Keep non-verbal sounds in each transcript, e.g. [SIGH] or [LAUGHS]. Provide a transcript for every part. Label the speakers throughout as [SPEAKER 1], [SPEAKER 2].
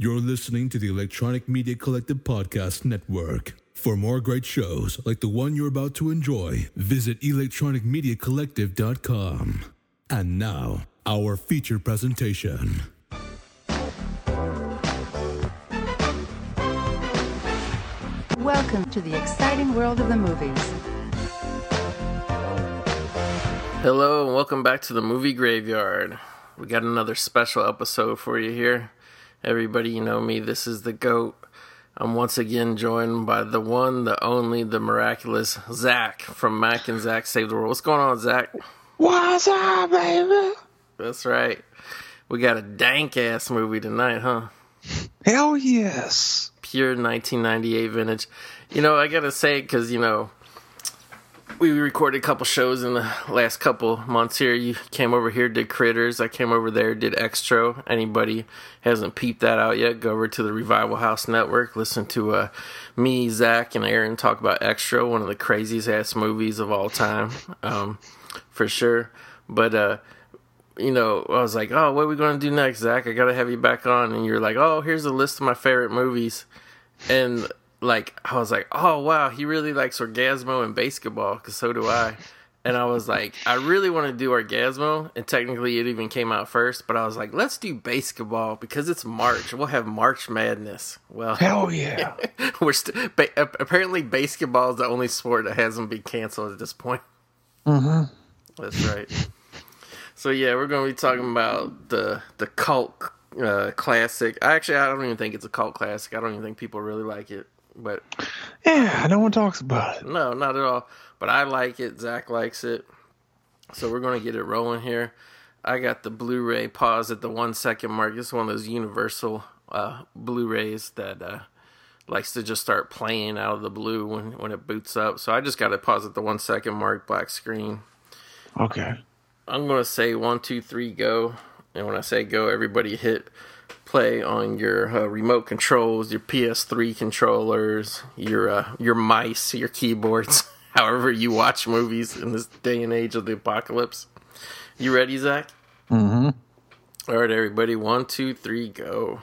[SPEAKER 1] You're listening to the Electronic Media Collective Podcast Network. For more great shows like the one you're about to enjoy, visit electronicmediacollective.com. And now, our feature presentation.
[SPEAKER 2] Welcome to the exciting world of the movies.
[SPEAKER 3] Hello, and welcome back to the movie graveyard. We got another special episode for you here. Everybody, you know me, this is the GOAT. I'm once again joined by the one, the only, the miraculous Zach from Mac and Zach Save the World. What's going on, Zach?
[SPEAKER 4] What's up, baby?
[SPEAKER 3] That's right. We got a dank ass movie tonight, huh?
[SPEAKER 4] Hell yes.
[SPEAKER 3] Pure 1998 vintage. You know, I gotta say, because, you know, we recorded a couple shows in the last couple months here. You came over here, did Critters. I came over there, did Xtro. Anybody hasn't peeped that out yet, go over to the Revival House Network. Listen to uh, me, Zach, and Aaron talk about Xtro, one of the craziest ass movies of all time, um, for sure. But, uh, you know, I was like, oh, what are we going to do next, Zach? I got to have you back on. And you're like, oh, here's a list of my favorite movies. And like I was like, oh wow, he really likes Orgasmo and BASEketball because so do I. And I was like, I really want to do Orgasmo, and technically it even came out first. But I was like, let's do BASEketball because it's March. We'll have March Madness. Well,
[SPEAKER 4] hell [LAUGHS] yeah.
[SPEAKER 3] we're st- ba- apparently basketball is the only sport that hasn't been canceled at this point.
[SPEAKER 4] Mm-hmm.
[SPEAKER 3] That's right. So yeah, we're going to be talking about the the cult uh, classic. Actually, I don't even think it's a cult classic. I don't even think people really like it but
[SPEAKER 4] yeah, no one talks about it.
[SPEAKER 3] No, not at all. But I like it. Zach likes it. So we're gonna get it rolling here. I got the Blu-ray pause at the one second mark. It's one of those universal uh, Blu-rays that uh, likes to just start playing out of the blue when when it boots up. So I just got to pause at the one second mark, black screen.
[SPEAKER 4] Okay.
[SPEAKER 3] I'm gonna say one, two, three, go. And when I say go, everybody hit play on your uh, remote controls, your PS3 controllers, your uh, your mice, your keyboards, [LAUGHS] however you watch movies in this day and age of the apocalypse. You ready, Zach?
[SPEAKER 4] Mm-hmm.
[SPEAKER 3] All right, everybody. One, two, three, go.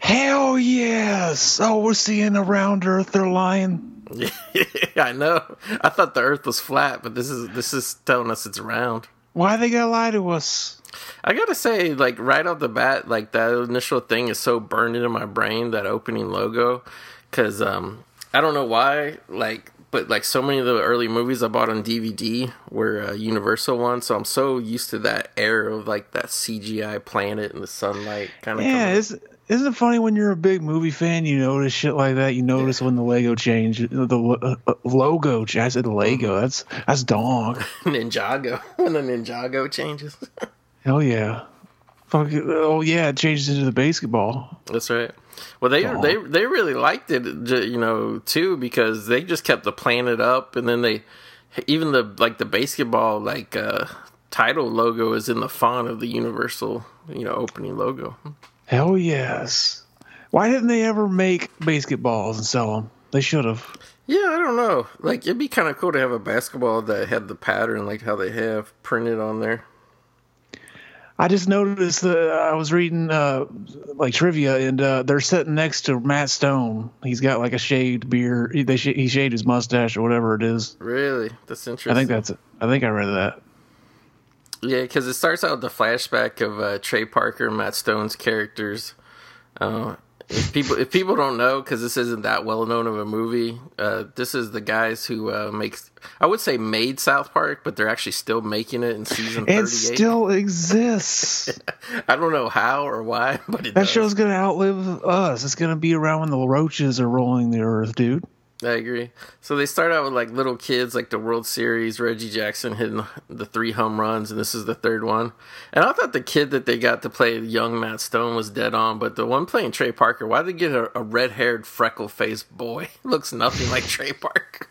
[SPEAKER 4] Hell yes! Oh, we're seeing a round earther lion.
[SPEAKER 3] Yeah, [LAUGHS] I know. I thought the Earth was flat, but this is this is telling us it's round.
[SPEAKER 4] Why they gotta lie to us?
[SPEAKER 3] I gotta say, like right off the bat, like that initial thing is so burned into my brain that opening logo, because um, I don't know why, like, but like so many of the early movies I bought on DVD were uh, Universal ones, so I'm so used to that era of like that CGI planet and the sunlight kind of.
[SPEAKER 4] Yeah, isn't it funny when you're a big movie fan, you notice shit like that. You notice yeah. when the Lego change, the uh, logo. I said Lego. That's that's dog. [LAUGHS]
[SPEAKER 3] Ninjago [LAUGHS] when the Ninjago changes. [LAUGHS]
[SPEAKER 4] Hell yeah. Fuck, oh yeah, it changes into the BASEketball.
[SPEAKER 3] That's right. Well, they they they really liked it, you know, too, because they just kept the planet up, and then they even the like the BASEketball like uh, title logo is in the font of the Universal, you know, opening logo.
[SPEAKER 4] Hell yes. Why didn't they ever make basketballs and sell them? They should have.
[SPEAKER 3] Yeah, I don't know. Like it'd be kind of cool to have a basketball that had the pattern like how they have printed on there.
[SPEAKER 4] I just noticed that I was reading uh, like trivia, and uh, they're sitting next to Matt Stone. He's got like a shaved beard. He, they sh- he shaved his mustache or whatever it is.
[SPEAKER 3] Really, that's interesting.
[SPEAKER 4] I think that's it. I think I read that.
[SPEAKER 3] Yeah, because it starts out with the flashback of uh, Trey Parker, Matt Stone's characters. Uh, if people if people don't know because this isn't that well known of a movie uh, this is the guys who uh, makes i would say made south park but they're actually still making it in season 38
[SPEAKER 4] it still exists. [LAUGHS]
[SPEAKER 3] I don't know how or why but
[SPEAKER 4] that
[SPEAKER 3] does.
[SPEAKER 4] show's gonna outlive us. It's gonna be around when the roaches are rolling the earth dude
[SPEAKER 3] I agree. So they start out with like little kids, like the World Series, Reggie Jackson hitting the three home runs, and this is the third one. And I thought the kid that they got to play young Matt Stone was dead on, but the one playing Trey Parker, why did they get a, a red haired, freckle faced boy? [LAUGHS] Looks nothing like Trey Parker.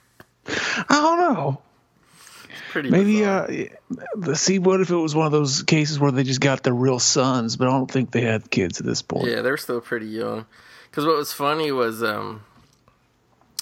[SPEAKER 4] I don't know.
[SPEAKER 3] Pretty
[SPEAKER 4] Maybe uh, see what if it was one of those cases where they just got their real sons, but I don't think they had kids at this point.
[SPEAKER 3] Yeah, they're still pretty young. Because what was funny was um,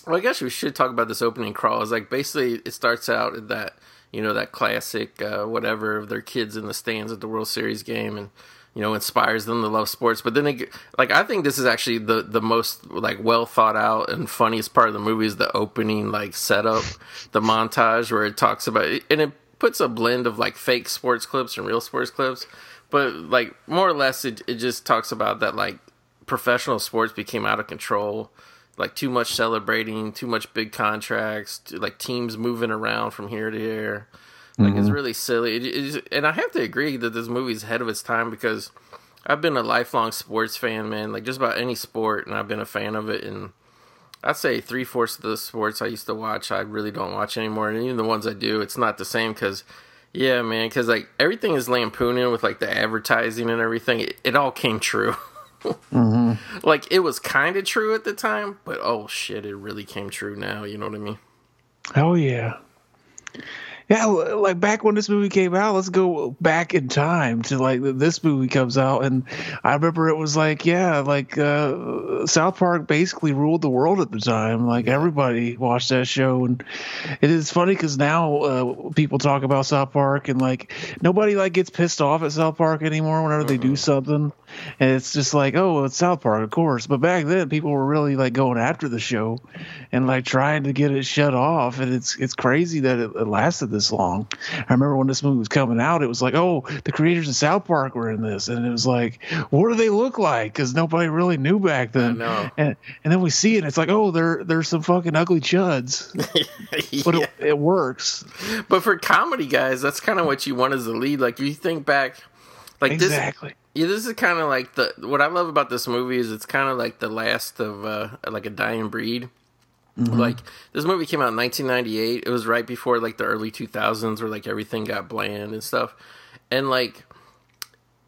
[SPEAKER 3] well, I guess we should talk about this opening crawl. Is like basically it starts out at that you know that classic uh, whatever of their kids in the stands at the World Series game, and you know inspires them to love sports. But then they like I think this is actually the the most like well thought out and funniest part of the movie is the opening like setup, the montage where it talks about and it puts a blend of like fake sports clips and real sports clips, but like more or less it it just talks about that like professional sports became out of control like too much celebrating, too much big contracts, like teams moving around from here to here. Like mm-hmm. it's really silly. It, it, and I have to agree that this movie's ahead of its time because I've been a lifelong sports fan, man. Like just about any sport, and I've been a fan of it. And I'd say three fourths of the sports I used to watch, I really don't watch anymore. And even the ones I do, it's not the same because. Yeah, man, because like everything is lampooning with like the advertising and everything. It, it all came true. [LAUGHS] mm-hmm. [LAUGHS] Like it was kind of true at the time, but oh shit, it really came true now. You know what I mean?
[SPEAKER 4] Oh yeah. Yeah, like back when this movie came out, let's go back in time to like this movie comes out, and I remember it was like, yeah, like uh, South Park basically ruled the world at the time. Like everybody watched that show, and it is funny because now uh, people talk about South Park, and like nobody like gets pissed off at South Park anymore whenever they do something, and it's just like, oh, it's South Park, of course. But back then, people were really like going after the show and like trying to get it shut off, and it's it's crazy that it, it lasted this long. I remember when this movie was coming out, it was like, oh, the creators of South Park were in this, and it was like, what do they look like? Because nobody really knew back then. And and then we see it, and it's like, oh, they're they're some fucking ugly chuds, yeah. [LAUGHS] but it, it works.
[SPEAKER 3] But for comedy guys, that's kind of what you want as a lead. Like you think back, like
[SPEAKER 4] exactly.
[SPEAKER 3] This, yeah, this is kind of like the what I love about this movie is it's kind of like the last of uh, like a dying breed. Mm-hmm. Like this movie came out in 1998. It was right before like the early 2000s, where like everything got bland and stuff. And like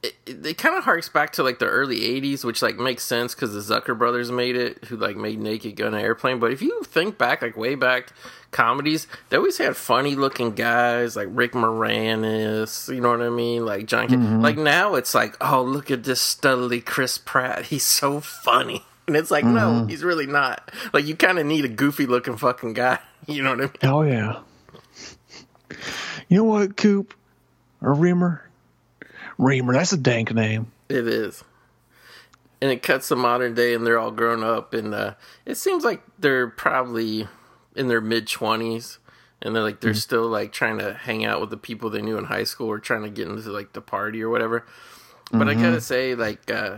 [SPEAKER 3] it, it, it kind of harks back to like the early 80s, which like makes sense because the Zucker brothers made it, who like made Naked Gun Airplane. But if you think back, like way back, comedies, they always had funny looking guys like Rick Moranis, you know what I mean? Like John. Mm-hmm. Like now it's like, oh, look at this studly Chris Pratt. He's so funny. [LAUGHS] And it's like, mm-hmm. no, he's really not. Like, you kind of need a goofy looking fucking guy. [LAUGHS] You know what I mean?
[SPEAKER 4] Oh, yeah. You know what, Coop? Or Reamer? Reamer, that's a dank name.
[SPEAKER 3] It is. And it cuts to modern day, and they're all grown up, and uh, it seems like they're probably in their mid 20s and they're like they're mm-hmm. still like trying to hang out with the people they knew in high school or trying to get into like the party or whatever but mm-hmm. i gotta say like uh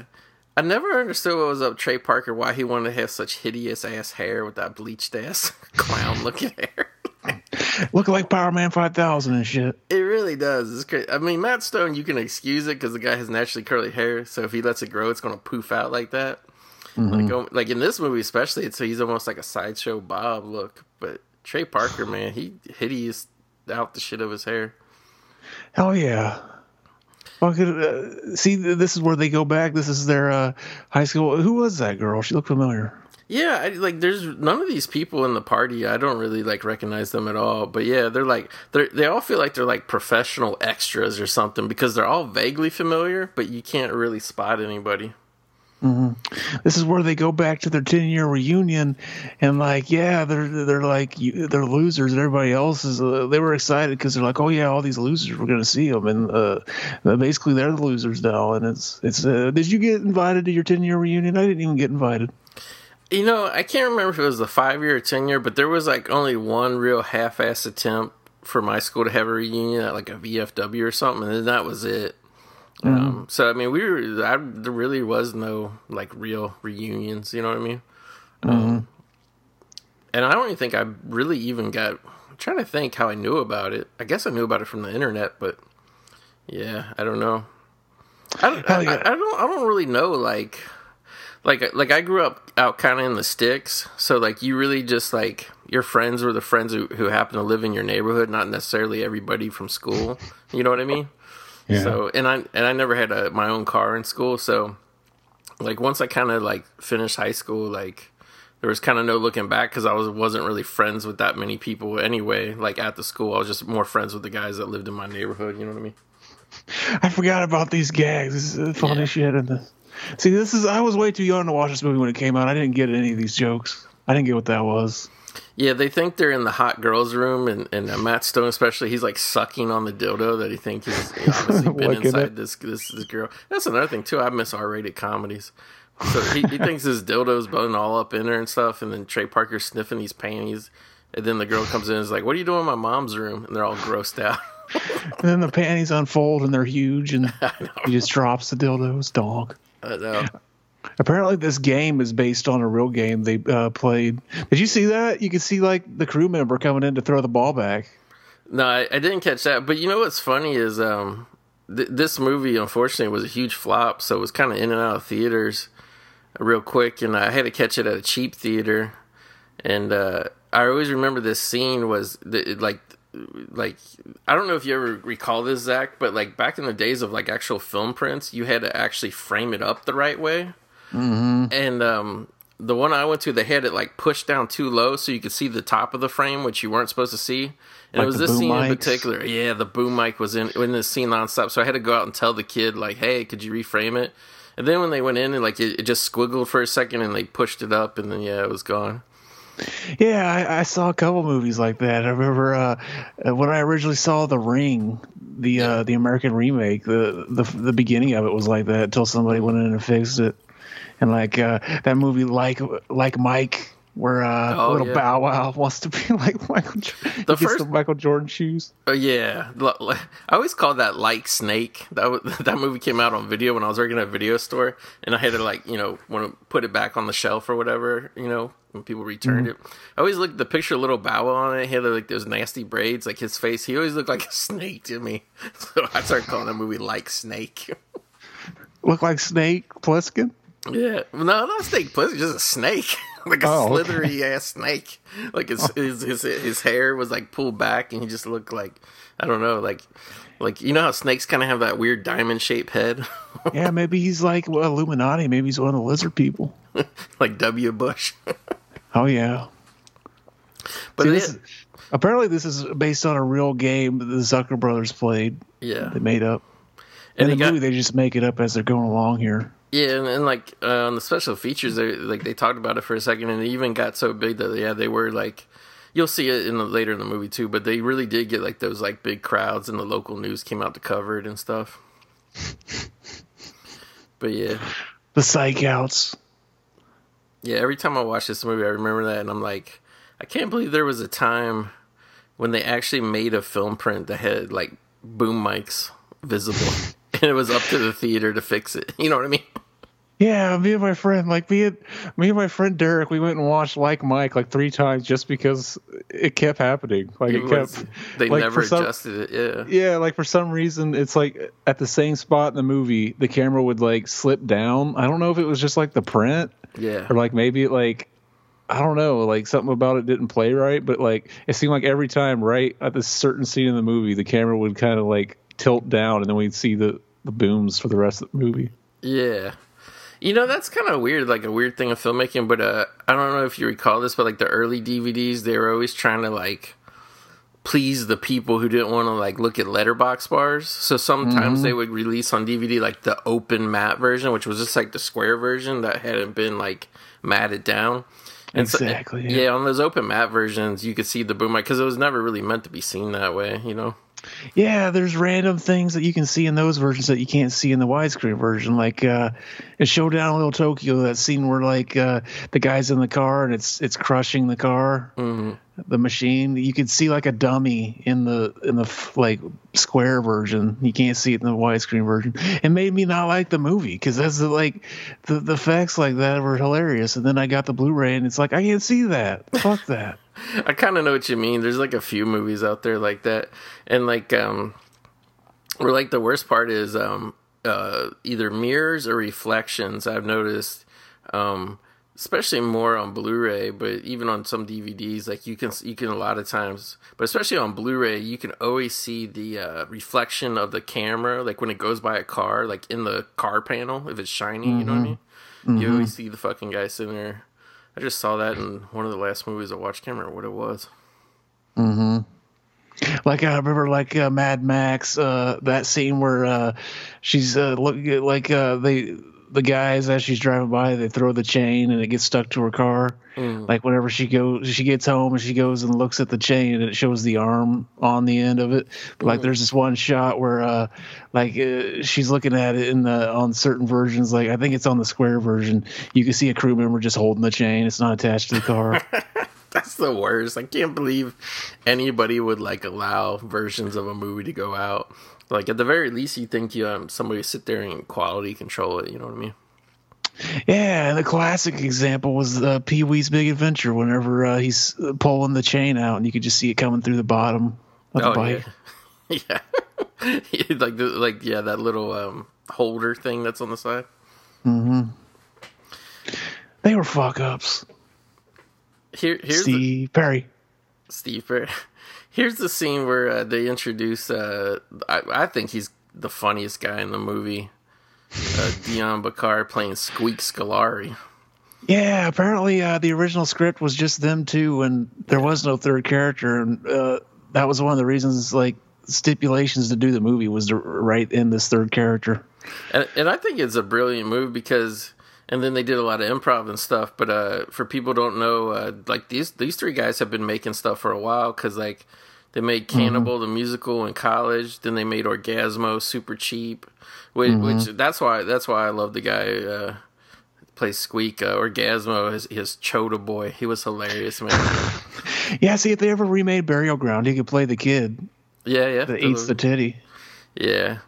[SPEAKER 3] I never understood what was up Trey Parker, why he wanted to have such hideous ass hair with that bleached ass [LAUGHS] clown looking hair. [LAUGHS]
[SPEAKER 4] Looking like Powerman 5000 and shit.
[SPEAKER 3] It really does. It's crazy. I mean, Matt Stone, you can excuse it because the guy has naturally curly hair. So if he lets it grow, it's going to poof out like that. Mm-hmm. Like, like in this movie, especially, it's he's almost like a sideshow Bob look. But Trey Parker, [SIGHS] man, he hideous out the shit of his hair.
[SPEAKER 4] Hell yeah. Uh, see, this is where they go back. This is their uh, high school. Who was that girl? She looked familiar.
[SPEAKER 3] Yeah, I, like there's none of these people in the party. I don't really like recognize them at all. But yeah, they're like they they all feel like they're like professional extras or something because they're all vaguely familiar, but you can't really spot anybody.
[SPEAKER 4] Mm-hmm. This is where they go back to their ten year reunion, and like, yeah, they're they're like they're losers, and everybody else is. Uh, they were excited because they're like, oh yeah, all these losers, we're gonna see them, and uh, basically they're the losers now. And it's it's. Uh, did you get invited to your ten year reunion? I didn't even get invited.
[SPEAKER 3] You know, I can't remember if it was the five year or ten year, but there was like only one real half ass attempt for my school to have a reunion at like a VFW or something, and then that was it. Mm-hmm. Um, so I mean, we were. I, there really was no like real reunions. You know what I mean? Mm-hmm. Um, and I don't even think I really even got. I'm trying to think how I knew about it. I guess I knew about it from the internet, but yeah, I don't know. I don't. I, I don't. I don't really know. Like, like, like I grew up out kind of in the sticks, so like you really just like your friends were the friends who who happen to live in your neighborhood, not necessarily everybody from school. You know what I mean? Yeah. So and I and I never had a, my own car in school, so like once I kind of like finished high school, like there was kind of no looking back because I was wasn't really friends with that many people anyway. Like at the school, I was just more friends with the guys that lived in my neighborhood. You know what I mean?
[SPEAKER 4] I forgot about these gags. This is funny yeah. shit. in this. See, this is I was way too young to watch this movie when it came out. I didn't get any of these jokes. I didn't get what that was.
[SPEAKER 3] Yeah, they think they're in the hot girls' room, and, and uh, Matt Stone especially, he's like sucking on the dildo that he thinks he's [LAUGHS] obviously been inside this, this this girl. That's another thing too. I miss R-rated comedies. So he, he thinks his dildo's bone all up in her and stuff, and then Trey Parker's sniffing these panties, and then the girl comes in and is like, "What are you doing in my mom's room?" And they're all grossed out. [LAUGHS]
[SPEAKER 4] And then the panties unfold and they're huge, and [LAUGHS] he just drops the dildos. Dog.
[SPEAKER 3] I know.
[SPEAKER 4] Apparently, this game is based on a real game they uh, played. Did you see that? You could see like the crew member coming in to throw the ball back.
[SPEAKER 3] No, I, I didn't catch that. But you know what's funny is um, th- this movie unfortunately was a huge flop, so it was kind of in and out of theaters real quick, and I had to catch it at a cheap theater. And uh, I always remember this scene was the, like like I don't know if you ever recall this Zach, but like back in the days of like actual film prints, you had to actually frame it up the right way. Mm-hmm. And um, the one I went to, they had it like pushed down too low so you could see the top of the frame, which you weren't supposed to see. And
[SPEAKER 4] Like
[SPEAKER 3] it was this scene in particular. Yeah, the boom mic was in in this scene nonstop. So I had to go out and tell the kid like, "Hey, could you reframe it?" And then when they went in and like it, it just squiggled for a second, and they pushed it up, and then yeah, it was gone.
[SPEAKER 4] Yeah, I, I saw a couple movies like that. I remember uh, uh, when I originally saw The Ring, the uh, the American remake. The, the the beginning of it was like that until somebody went in and fixed it. And like uh, that movie, like like Mike, where uh,
[SPEAKER 3] Oh,
[SPEAKER 4] little
[SPEAKER 3] yeah.
[SPEAKER 4] Bow Wow [LAUGHS] wants to be like Michael.
[SPEAKER 3] The first-
[SPEAKER 4] the Michael Jordan shoes.
[SPEAKER 3] Oh yeah, I always call that like Snake. That w- [LAUGHS] that movie came out on video when I was working at a video store, and I had to like you know want to put it back on the shelf or whatever. You know when people returned
[SPEAKER 4] Mm-hmm.
[SPEAKER 3] it, I always looked at the picture of little Bow Wow on it. He had like those nasty braids, like his face. He always looked like a snake to me, [LAUGHS] so I started calling that movie like Snake. [LAUGHS]
[SPEAKER 4] Look like Snake Plissken.
[SPEAKER 3] Yeah, no, not snake pussy, just a snake, [LAUGHS] like a
[SPEAKER 4] Oh, okay.
[SPEAKER 3] slithery ass snake. Like his, his his his hair was like pulled back, and he just looked like I don't know, like like you know how snakes kind of have that weird diamond shaped head,
[SPEAKER 4] Yeah, maybe he's like well, Illuminati. Maybe he's one of the lizard people.
[SPEAKER 3] like W. Bush.
[SPEAKER 4] Oh yeah.
[SPEAKER 3] But
[SPEAKER 4] this is, apparently, this is based on a real game that the Zucker brothers played.
[SPEAKER 3] yeah,
[SPEAKER 4] They made up.
[SPEAKER 3] and
[SPEAKER 4] In the
[SPEAKER 3] got
[SPEAKER 4] movie, they just make it up as they're going along here.
[SPEAKER 3] yeah, and, and like uh, on the special features, they like they talked about it for a second, and it even got so big that yeah, they were like. You'll see it in the later in the movie too, but they really did get like those like big crowds, and the local news came out to cover it and stuff. [LAUGHS] but yeah,
[SPEAKER 4] The psych outs.
[SPEAKER 3] Yeah, every time I watch this movie, I remember that, and I'm like, I can't believe there was a time when they actually made a film print that had like boom mics visible, [LAUGHS] and it was up to the theater to fix it. [LAUGHS] You know what I mean?
[SPEAKER 4] Yeah, me and my friend, like me and me and my friend Derek, we went and watched Like Mike like three times just because it kept happening. Like it,
[SPEAKER 3] It was-
[SPEAKER 4] kept.
[SPEAKER 3] they
[SPEAKER 4] like,
[SPEAKER 3] never
[SPEAKER 4] some-
[SPEAKER 3] adjusted it. Yeah,
[SPEAKER 4] Yeah, like for some reason, it's like at the same spot in the movie, the camera would like slip down. I don't know if it was just like the print
[SPEAKER 3] yeah.
[SPEAKER 4] or like maybe like I don't know, like something about it didn't play right, but like it seemed like every time right at this certain scene in the movie, the camera would kind of like tilt down and then we'd see the the booms for the rest of the movie.
[SPEAKER 3] Yeah. You know, that's kind of weird, like a weird thing of filmmaking, but uh, I don't know if you recall this, but like the early DVDs, they were always trying to like please the people who didn't want to like look at letterbox bars. So sometimes mm-hmm. they would release on DVD like the open matte version, which was just like the square version that hadn't been like matted down. And so-
[SPEAKER 4] Exactly,
[SPEAKER 3] yeah.
[SPEAKER 4] yeah.
[SPEAKER 3] on those open matte versions, you could see the boom mic because it was never really meant to be seen that way, you know?
[SPEAKER 4] Yeah, there's random things that you can see in those versions that you can't see in the widescreen version. Like uh in Showdown in Little Tokyo, that scene where like uh the guy's in the car and it's it's crushing the car, the machine. You could see like a dummy in the in the like square version. You can't see it in the widescreen version. It made me not like the movie because that's the, like the the effects like that were hilarious. And then I got the Blu-ray and it's like I can't see that. Fuck that.
[SPEAKER 3] I kind of know what you mean. There's like a few movies out there like that, and like um, or like the worst part is um, uh, either mirrors or reflections. I've noticed, um, especially more on Blu-ray, but even on some DVDs, like you can you can a lot of times, but especially on Blu-ray, you can always see the uh, reflection of the camera, like when it goes by a car, like in the car panel, if it's shiny. You know what I mean? You always see the fucking guy sitting there. I just saw that in one of the last movies I watched. Can't remember what it was. Mm-hmm.
[SPEAKER 4] Like I remember like uh, Mad Max uh that scene where uh she's uh look like uh they the guys as she's driving by, they throw the chain and it gets stuck to her car. Like whenever she goes, she gets home and she goes and looks at the chain and it shows the arm on the end of it. But like there's this one shot where uh, like uh, she's looking at it in the on certain versions. Like I think it's on the square version. You can see a crew member just holding the chain. It's not attached to the car. [LAUGHS]
[SPEAKER 3] That's the worst. I can't believe anybody would like allow versions of a movie to go out. Like at the very least, you think you um, somebody sit there and quality control it. You know what I mean?
[SPEAKER 4] Yeah, and the classic example was uh, Pee Wee's Big Adventure. Whenever uh, he's pulling the chain out, and you could just see it coming through the bottom of the
[SPEAKER 3] Oh
[SPEAKER 4] bike.
[SPEAKER 3] yeah, [LAUGHS] yeah. [LAUGHS] like the like yeah that little um holder thing that's on the side. Mm-hmm.
[SPEAKER 4] They were fuck ups.
[SPEAKER 3] Here here's the,
[SPEAKER 4] Steve Perry.
[SPEAKER 3] Steve Perry. [LAUGHS] Here's the scene where uh, they introduce. Uh, I, I think he's the funniest guy in the movie. Uh, [LAUGHS] Dian Bachar playing Squeak Scolari.
[SPEAKER 4] Yeah, apparently uh, the original script was just them two, and there was no third character, and uh, that was one of the reasons, like stipulations to do the movie was to write in this third character.
[SPEAKER 3] And, and I think it's a brilliant move because, and then they did a lot of improv and stuff. But uh, for people who don't know, uh, like these these three guys have been making stuff for a while because like they made Cannibal the musical in college, then they made Orgasmo super cheap, which, which that's why that's why I love the guy. Uh, Plays Squeak uh, Orgasmo his his Choda boy. He was hilarious man. [LAUGHS]
[SPEAKER 4] Yeah, see if they ever remade Burial Ground, he could play the kid
[SPEAKER 3] yeah yeah
[SPEAKER 4] that eats the titty.
[SPEAKER 3] yeah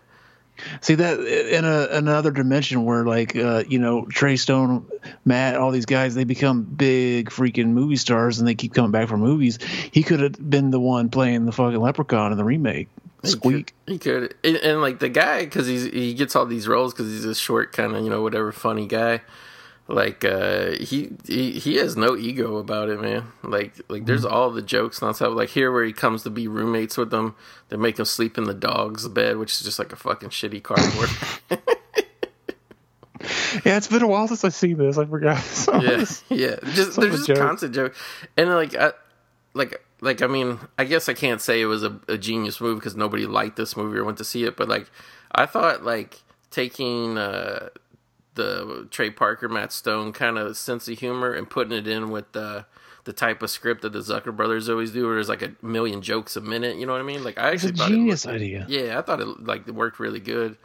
[SPEAKER 4] See that in a, another dimension where, like, uh, you know, Trey Stone, Matt, all these guys, they become big freaking movie stars and they keep coming back for movies. He could have been the one playing the fucking Leprechaun in the remake. Squeak.
[SPEAKER 3] He could, and, and like the guy, because he's he gets all these roles because he's a short kind of you know whatever funny guy. Like uh, he, he he has no ego about it, man. Like like there's all the jokes and stuff. Like here where he comes to be roommates with them, they make him sleep in the dog's bed, which is just like a fucking shitty cardboard. [LAUGHS]
[SPEAKER 4] Yeah, it's been a while since I've seen this. I forgot. [LAUGHS] So
[SPEAKER 3] yeah, [LAUGHS] yeah. Just there's just
[SPEAKER 4] jokes.
[SPEAKER 3] constant joke, and like, I, like, like I mean, I guess I can't say it was a, a genius move because nobody liked this movie or went to see it, but like, I thought like taking uh, the Trey Parker, Matt Stone kind of sense of humor and putting it in with the the type of script that the Zucker brothers always do, where there's like a million jokes a minute. You know what I mean? Like, I
[SPEAKER 4] It's a
[SPEAKER 3] actually thought
[SPEAKER 4] genius
[SPEAKER 3] looked-
[SPEAKER 4] idea.
[SPEAKER 3] yeah, I thought it like it worked really good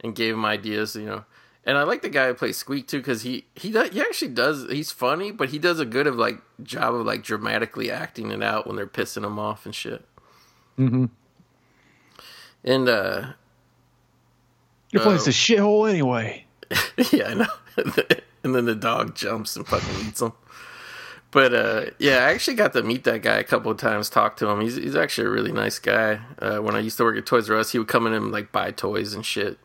[SPEAKER 3] and gave him ideas, you know. And I like the guy who plays Squeak too because he he does, he actually does he's funny, but he does a good of like job of like dramatically acting it out when they're pissing him off and shit. Mm-hmm. And uh,
[SPEAKER 4] Your place is a shithole anyway. [LAUGHS]
[SPEAKER 3] yeah, I know. [LAUGHS] and then the dog jumps and fucking eats him. But uh, yeah, I actually got to meet that guy a couple of times, talk to him. He's he's actually a really nice guy. Uh, when I used to work at Toys R Us, he would come in and like buy toys and shit.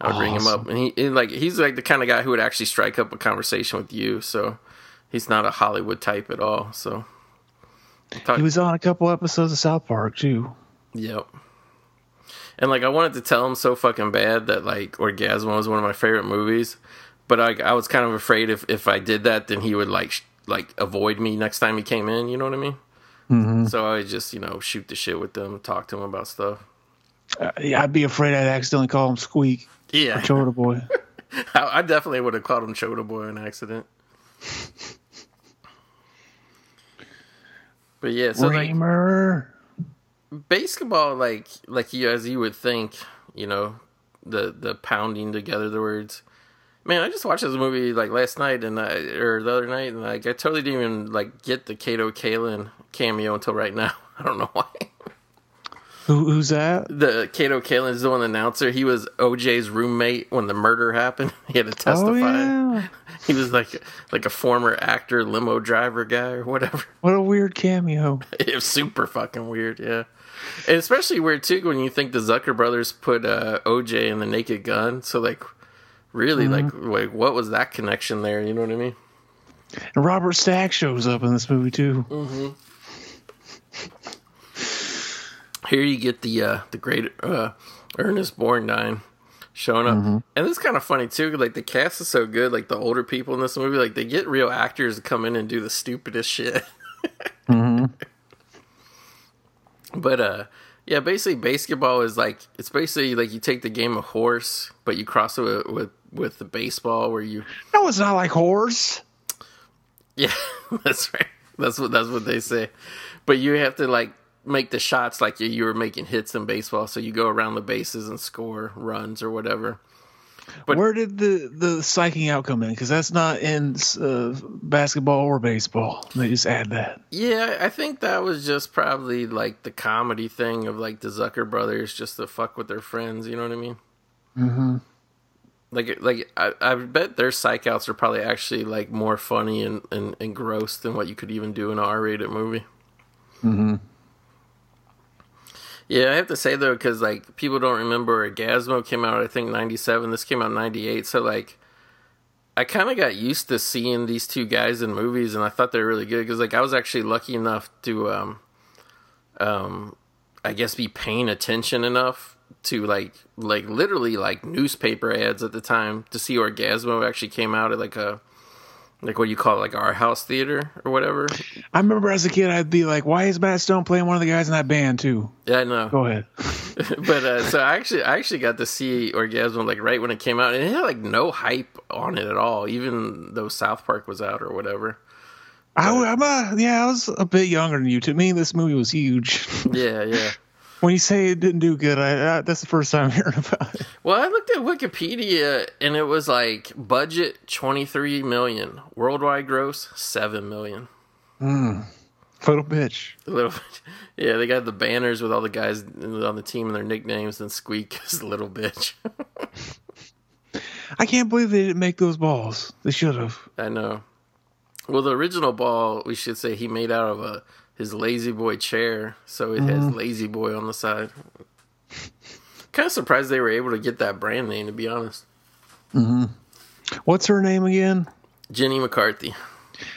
[SPEAKER 3] I would ring him up, and he and, like he's like the kind of guy who would actually strike up a conversation with you. So he's not a Hollywood type at all. So Talk-
[SPEAKER 4] He was on a couple episodes of South Park too.
[SPEAKER 3] Yep. And like I wanted to tell him so fucking bad that like Orgasmo was one of my favorite movies, but I I was kind of afraid if if I did that then he would like sh- like avoid me next time he came in. You know what I mean? Mm-hmm. So I would just you know shoot the shit with them, talk to him about stuff.
[SPEAKER 4] Uh, yeah, I'd be afraid I'd accidentally call him Squeak or
[SPEAKER 3] Yeah,
[SPEAKER 4] Choda Boy. [LAUGHS]
[SPEAKER 3] I, I definitely would have called him Choda Boy on accident. [LAUGHS] But yeah, so like,
[SPEAKER 4] Raymer.
[SPEAKER 3] Basketball like like you as you would think you know the the pounding together the words man i just watched this movie like last night and I, or the other night and like i totally didn't even like get the kato kaelin cameo until right now [LAUGHS] i don't know why
[SPEAKER 4] Who, who's that?
[SPEAKER 3] the kato kaelin is the one announcer he was oj's roommate when the murder happened [LAUGHS] he had to oh, testify
[SPEAKER 4] Oh yeah. [LAUGHS]
[SPEAKER 3] he was like like a former actor limo driver guy or whatever
[SPEAKER 4] What a weird cameo.
[SPEAKER 3] it was super fucking weird, yeah. And especially weird too when you think the Zucker brothers put uh, OJ in the Naked Gun. So like, really, like, like what was that connection there? You know what I mean?
[SPEAKER 4] And Robert Stack shows up in this movie too.
[SPEAKER 3] Here you get the uh, the great uh, Ernest Borgnine showing up, and it's kind of funny too. Like the cast is so good. Like the older people in this movie, like they get real actors to come in and do the stupidest shit. [LAUGHS] But uh, yeah, basically BASEketball is like it's basically like you take the game of horse, but you cross it with, with with the baseball where you
[SPEAKER 4] No, it's not like horse.
[SPEAKER 3] Yeah, [LAUGHS] that's right. That's what that's what they say. But you have to like make the shots like you, you were making hits in baseball. So you go around the bases and score runs or whatever. But-
[SPEAKER 4] Where did the the psyching out come in? Because that's not in uh, basketball or baseball. They just add that.
[SPEAKER 3] Yeah, I think that was just probably like the comedy thing of like the Zucker brothers just to fuck with their friends. You know what I mean? Mm-hmm. Like, like I, I bet their psych outs are probably actually like more funny and, and, and gross than what you could even do in an R-rated movie. Mm-hmm. Yeah, I have to say though, because like people don't remember Orgasmo came out I think '97. This came out '98, so like I kind of got used to seeing these two guys in movies, and I thought they were really good because like I was actually lucky enough to, um, um, I guess, be paying attention enough to like like literally like newspaper ads at the time to see Orgasmo actually came out at like a like what do you call it like our house theater or whatever.
[SPEAKER 4] I remember as a kid, I'd be like, "Why is Matt Stone playing one of the guys in that band too?"
[SPEAKER 3] Yeah, I know.
[SPEAKER 4] Go ahead. [LAUGHS] [LAUGHS]
[SPEAKER 3] but uh, so I actually I actually got to see Orgasm like right when it came out, and it had like no hype on it at all, even though South Park was out or whatever.
[SPEAKER 4] I, am a, yeah, I was a bit younger than you. To me, this movie was huge.
[SPEAKER 3] Yeah, yeah. [LAUGHS]
[SPEAKER 4] when you say it didn't do good, I, I that's the first time I'm hearing about it.
[SPEAKER 3] Well, I looked at Wikipedia and it was like budget twenty three million, worldwide gross seven million. Hmm.
[SPEAKER 4] Photo bitch.
[SPEAKER 3] A little, [LAUGHS] bitch, yeah. They got the banners with all the guys on the team and their nicknames, and Squeak [LAUGHS] is little bitch. [LAUGHS]
[SPEAKER 4] I can't believe they didn't make those balls. They should have.
[SPEAKER 3] I know. Well, the original ball, we should say, he made out of a his La-Z-Boy chair, so it has La-Z-Boy on the side. kind of surprised they were able to get that brand name, to be honest. Mm-hmm.
[SPEAKER 4] What's her name again?
[SPEAKER 3] Jenny McCarthy.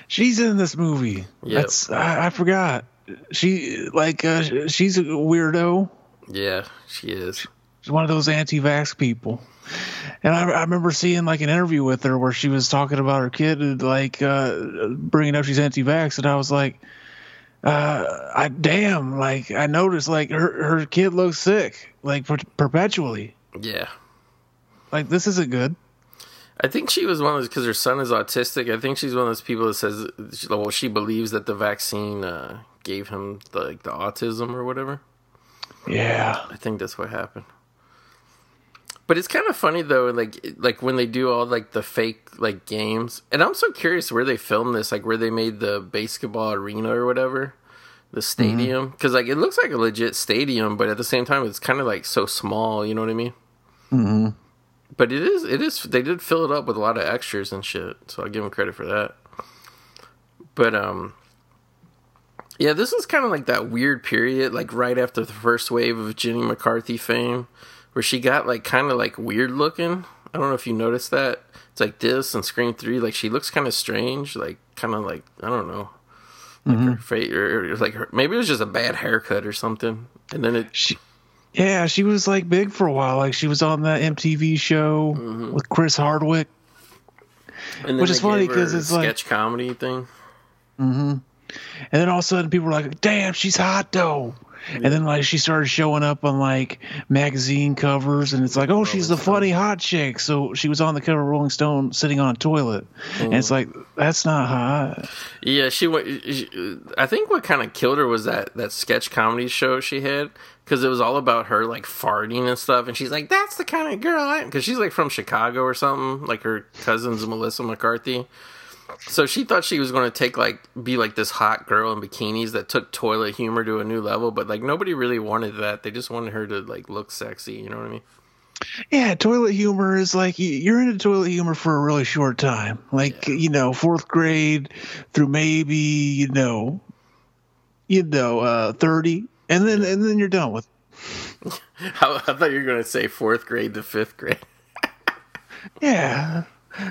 [SPEAKER 4] She's in this movie.
[SPEAKER 3] Yep.
[SPEAKER 4] That's I, I forgot. She like uh, she's a weirdo.
[SPEAKER 3] Yeah, she is.
[SPEAKER 4] She's one of those anti-vax people. And I, I remember seeing like an interview with her where she was talking about her kid, and, like uh, bringing up she's anti-vax, and I was like, uh, I damn, like I noticed like her her kid looks sick, like per- perpetually.
[SPEAKER 3] Yeah.
[SPEAKER 4] Like this isn't good.
[SPEAKER 3] I think she was one of those because her son is autistic. I think she's one of those people that says, well, she believes that the vaccine uh, gave him the, like the autism or whatever.
[SPEAKER 4] Yeah.
[SPEAKER 3] I think that's what happened. But it's kind of funny though, like like when they do all like the fake like games, and I'm so curious where they filmed this, like where they made the BASEketball arena or whatever, the stadium, because like it looks like a legit stadium, but at the same time it's kind of like so small, you know what I mean? Mm-hmm. But it is, it is. They did fill it up with a lot of extras and shit, so I give them credit for that. But um, yeah, this is kind of like that weird period, like right after the first wave of Jenny McCarthy fame, where she got like kind of like weird looking. I don't know if you noticed that. It's like this and Scream Three. Like she looks kind of strange, like kind of like I don't know, like her face, or, or like her, maybe it was just a bad haircut or something. And then it,
[SPEAKER 4] She, yeah, she was like big for a while. Like she was on that MTV show
[SPEAKER 3] Mm-hmm.
[SPEAKER 4] with Chris Hardwick.
[SPEAKER 3] and then
[SPEAKER 4] Which is funny
[SPEAKER 3] because her
[SPEAKER 4] 'cause
[SPEAKER 3] a
[SPEAKER 4] it's like-
[SPEAKER 3] sketch comedy thing.
[SPEAKER 4] And then all of a sudden people were like, damn, she's hot though. And then like she started showing up on like magazine covers and it's like, oh, she's the funny hot chick. So she was on the cover of Rolling Stone sitting on a toilet. And it's mm. like, that's not hot.
[SPEAKER 3] Yeah, she went. she- I think what kind of killed her was that that sketch comedy show she had because it was all about her like farting and stuff, and she's like, "That's the kind of girl I am Because she's like from Chicago or something. Like her cousin's Melissa McCarthy. So she thought she was going to take like be like this hot girl in bikinis that took toilet humor to a new level, but like nobody really wanted that. They just wanted her to like look sexy. You know what I mean?
[SPEAKER 4] Yeah, toilet humor is like you- you're into toilet humor for a really short time. Like, you know, fourth grade through maybe, you know, you know, uh 30 and then and then you're done with it.
[SPEAKER 3] I, [LAUGHS] I thought you were going to say fourth grade to fifth grade. [LAUGHS]
[SPEAKER 4] Yeah.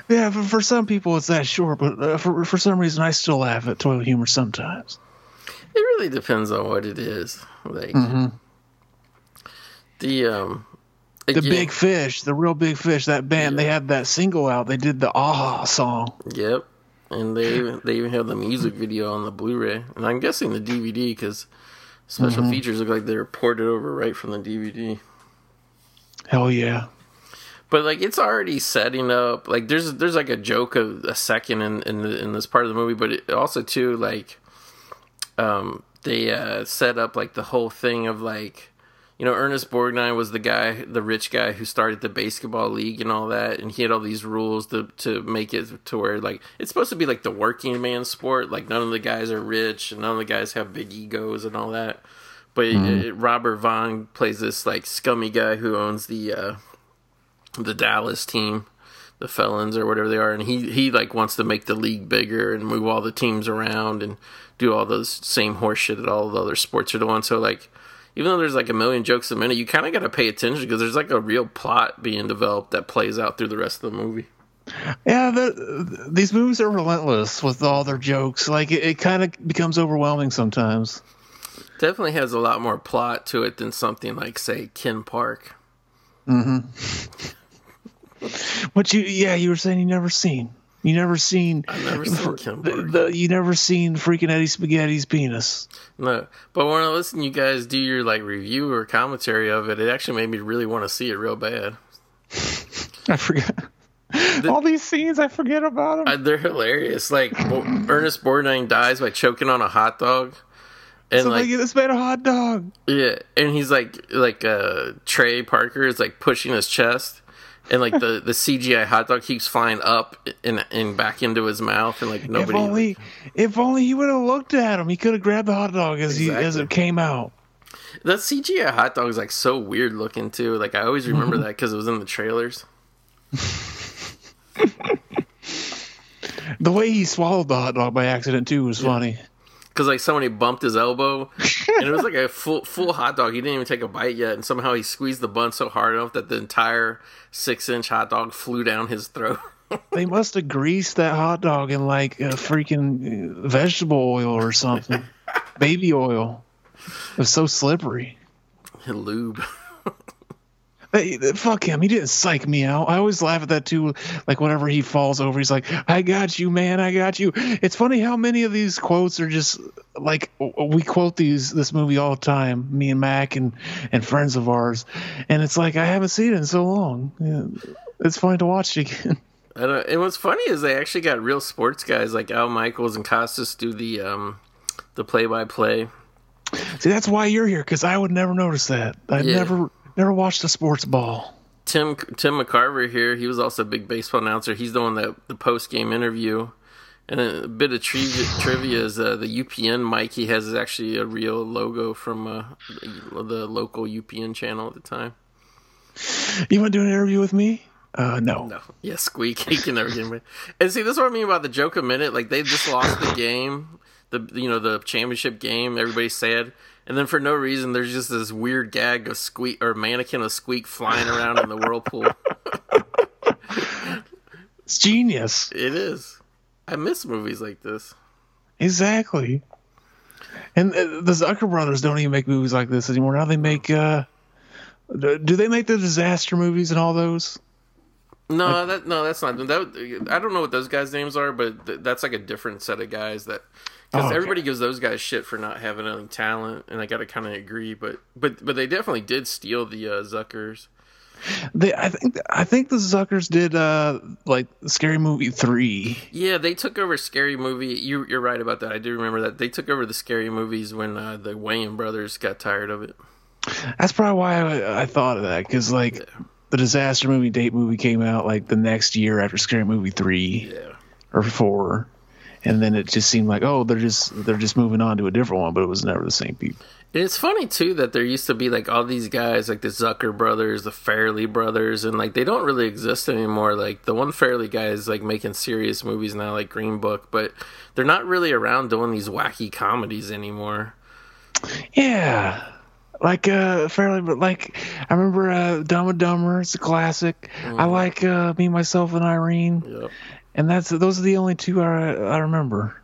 [SPEAKER 4] Yeah, for, for some people it's that short, but uh, for for some reason I still laugh at toilet humor sometimes.
[SPEAKER 3] It really depends on what it is. Like the um
[SPEAKER 4] The Big Fish, the Reel Big Fish, that band, they had that single out. They did the Ah song.
[SPEAKER 3] Yep, and they even, they even have the music video on the Blu-ray, and I'm guessing the DVD because special
[SPEAKER 4] Mm-hmm.
[SPEAKER 3] features look like they're ported over right from the DVD.
[SPEAKER 4] Hell yeah.
[SPEAKER 3] But like it's already setting up like there's there's like a joke of a second in in, the, in this part of the movie, but it also too like um they uh set up like the whole thing of like you know Ernest Borgnine was the guy the rich guy who started the BASEketball league and all that and he had all these rules to to make it to where like it's supposed to be like the working man sport like none of the guys are rich and none of the guys have big egos and all that. But it, Robert Vaughn plays this like scummy guy who owns the uh the Dallas team, the Felons or whatever they are, and he he like wants to make the league bigger and move all the teams around and do all those same horseshit that all the other sports are doing. So like, even though there's like a million jokes a minute, you kind of got to pay attention because there's like a real plot being developed that plays out through the rest of the movie.
[SPEAKER 4] Yeah, the, these movies are relentless with all their jokes. Like it, it kind of becomes overwhelming sometimes.
[SPEAKER 3] Definitely has a lot more plot to it than something like say Ken Park. Mm-hmm. [LAUGHS]
[SPEAKER 4] But you, yeah, you were saying you never seen, you never seen,
[SPEAKER 3] I've never seen
[SPEAKER 4] the, the, you never seen freaking Eddie Spaghetti's penis.
[SPEAKER 3] No, but when I listen, you guys do your like review or commentary of it, it actually made me really want to see it real bad. [LAUGHS]
[SPEAKER 4] I forgot all these scenes. I forget about them.
[SPEAKER 3] Uh, they're hilarious. Like Ernest Borgnine dies by choking on a hot dog, and
[SPEAKER 4] Somebody
[SPEAKER 3] like
[SPEAKER 4] this man a hot dog.
[SPEAKER 3] yeah, and he's like like uh, Trey Parker is like pushing his chest, and like the the CGI hot dog keeps flying up and and back into his mouth, and like nobody.
[SPEAKER 4] If only, if only he would have looked at him, he could have grabbed the hot dog as he as it came out.
[SPEAKER 3] that CGI hot dog is like so weird looking too. Like I always remember [LAUGHS] that because it was in the trailers.
[SPEAKER 4] The way he swallowed the hot dog by accident too was funny.
[SPEAKER 3] Because like somebody bumped his elbow, and it was like a full full hot dog. He didn't even take a bite yet, and somehow he squeezed the bun so hard enough that the entire six inch hot dog flew down his throat. [LAUGHS]
[SPEAKER 4] They must have greased that hot dog in like a freaking uh, vegetable oil or something, [LAUGHS] baby oil. It was so slippery.
[SPEAKER 3] Lube. [LAUGHS]
[SPEAKER 4] Hey, fuck him. He didn't psych me out. I always laugh at that too. Like whenever he falls over, he's like, "I got you, man. I got you." It's funny how many of these quotes are just like we quote these this movie all the time. Me and Mac and and friends of ours, and it's like I haven't seen it in so long. Yeah, it's fun to watch it again. [LAUGHS]
[SPEAKER 3] I don't, and what's funny is they actually got real sports guys like Al Michaels and Costas do the um the play by play.
[SPEAKER 4] See, that's why you're here because I would never notice that. I
[SPEAKER 3] Yeah.
[SPEAKER 4] never never watched a sports ball.
[SPEAKER 3] Tim Tim McCarver here. He was also a big baseball announcer. He's the one that the post game interview. And a bit of trivia, trivia is uh, the UPN mic he has is actually a real logo from uh, the, local UPN channel at the time.
[SPEAKER 4] You want to do an interview with me? Uh, no.
[SPEAKER 3] No, yeah, squeak. [LAUGHS] He can never get away. And see, this is what I mean about the joke a minute. Like they just lost the game, the you know the championship game. Everybody's sad, and then for no reason, there's just this weird gag of squeak or mannequin of squeak flying around in the whirlpool. [LAUGHS]
[SPEAKER 4] It's genius.
[SPEAKER 3] It is. I miss movies like this.
[SPEAKER 4] Exactly. And uh, the Zucker brothers don't even make movies like this anymore. Now they make. uh Do they make the disaster movies and all those?
[SPEAKER 3] No, that no, that's not. That, I don't know what those guys' names are, but th- that's like a different set of guys that. Because
[SPEAKER 4] Oh, okay.
[SPEAKER 3] everybody gives those guys shit for not having any talent, and I got to kind of agree. But but but they definitely did steal the uh, Zuckers.
[SPEAKER 4] They, I think, I think the Zuckers did uh like Scary Movie three.
[SPEAKER 3] Yeah, they took over Scary Movie. You, you're right about that. I do remember that. They took over the Scary Movies when uh, the Wayans brothers got tired of it.
[SPEAKER 4] That's probably why I, I thought of that because like the disaster movie date movie came out like the next year after Scary Movie three
[SPEAKER 3] Yeah.
[SPEAKER 4] or four, and then it just seemed like oh they're just they're just moving on to a different one, but it was never the same people.
[SPEAKER 3] And it's funny too that there used to be like all these guys like the Zucker brothers, the Farrelly brothers, and like they don't really exist anymore. Like the one Farrelly guy is like making serious movies now, like Green Book, but they're not really around doing these wacky comedies anymore.
[SPEAKER 4] Yeah. Like uh fairly but like I remember uh Dumb and Dumber, it's a classic. I like uh Me, Myself and Irene.
[SPEAKER 3] Yep.
[SPEAKER 4] And that's those are the only two I I remember.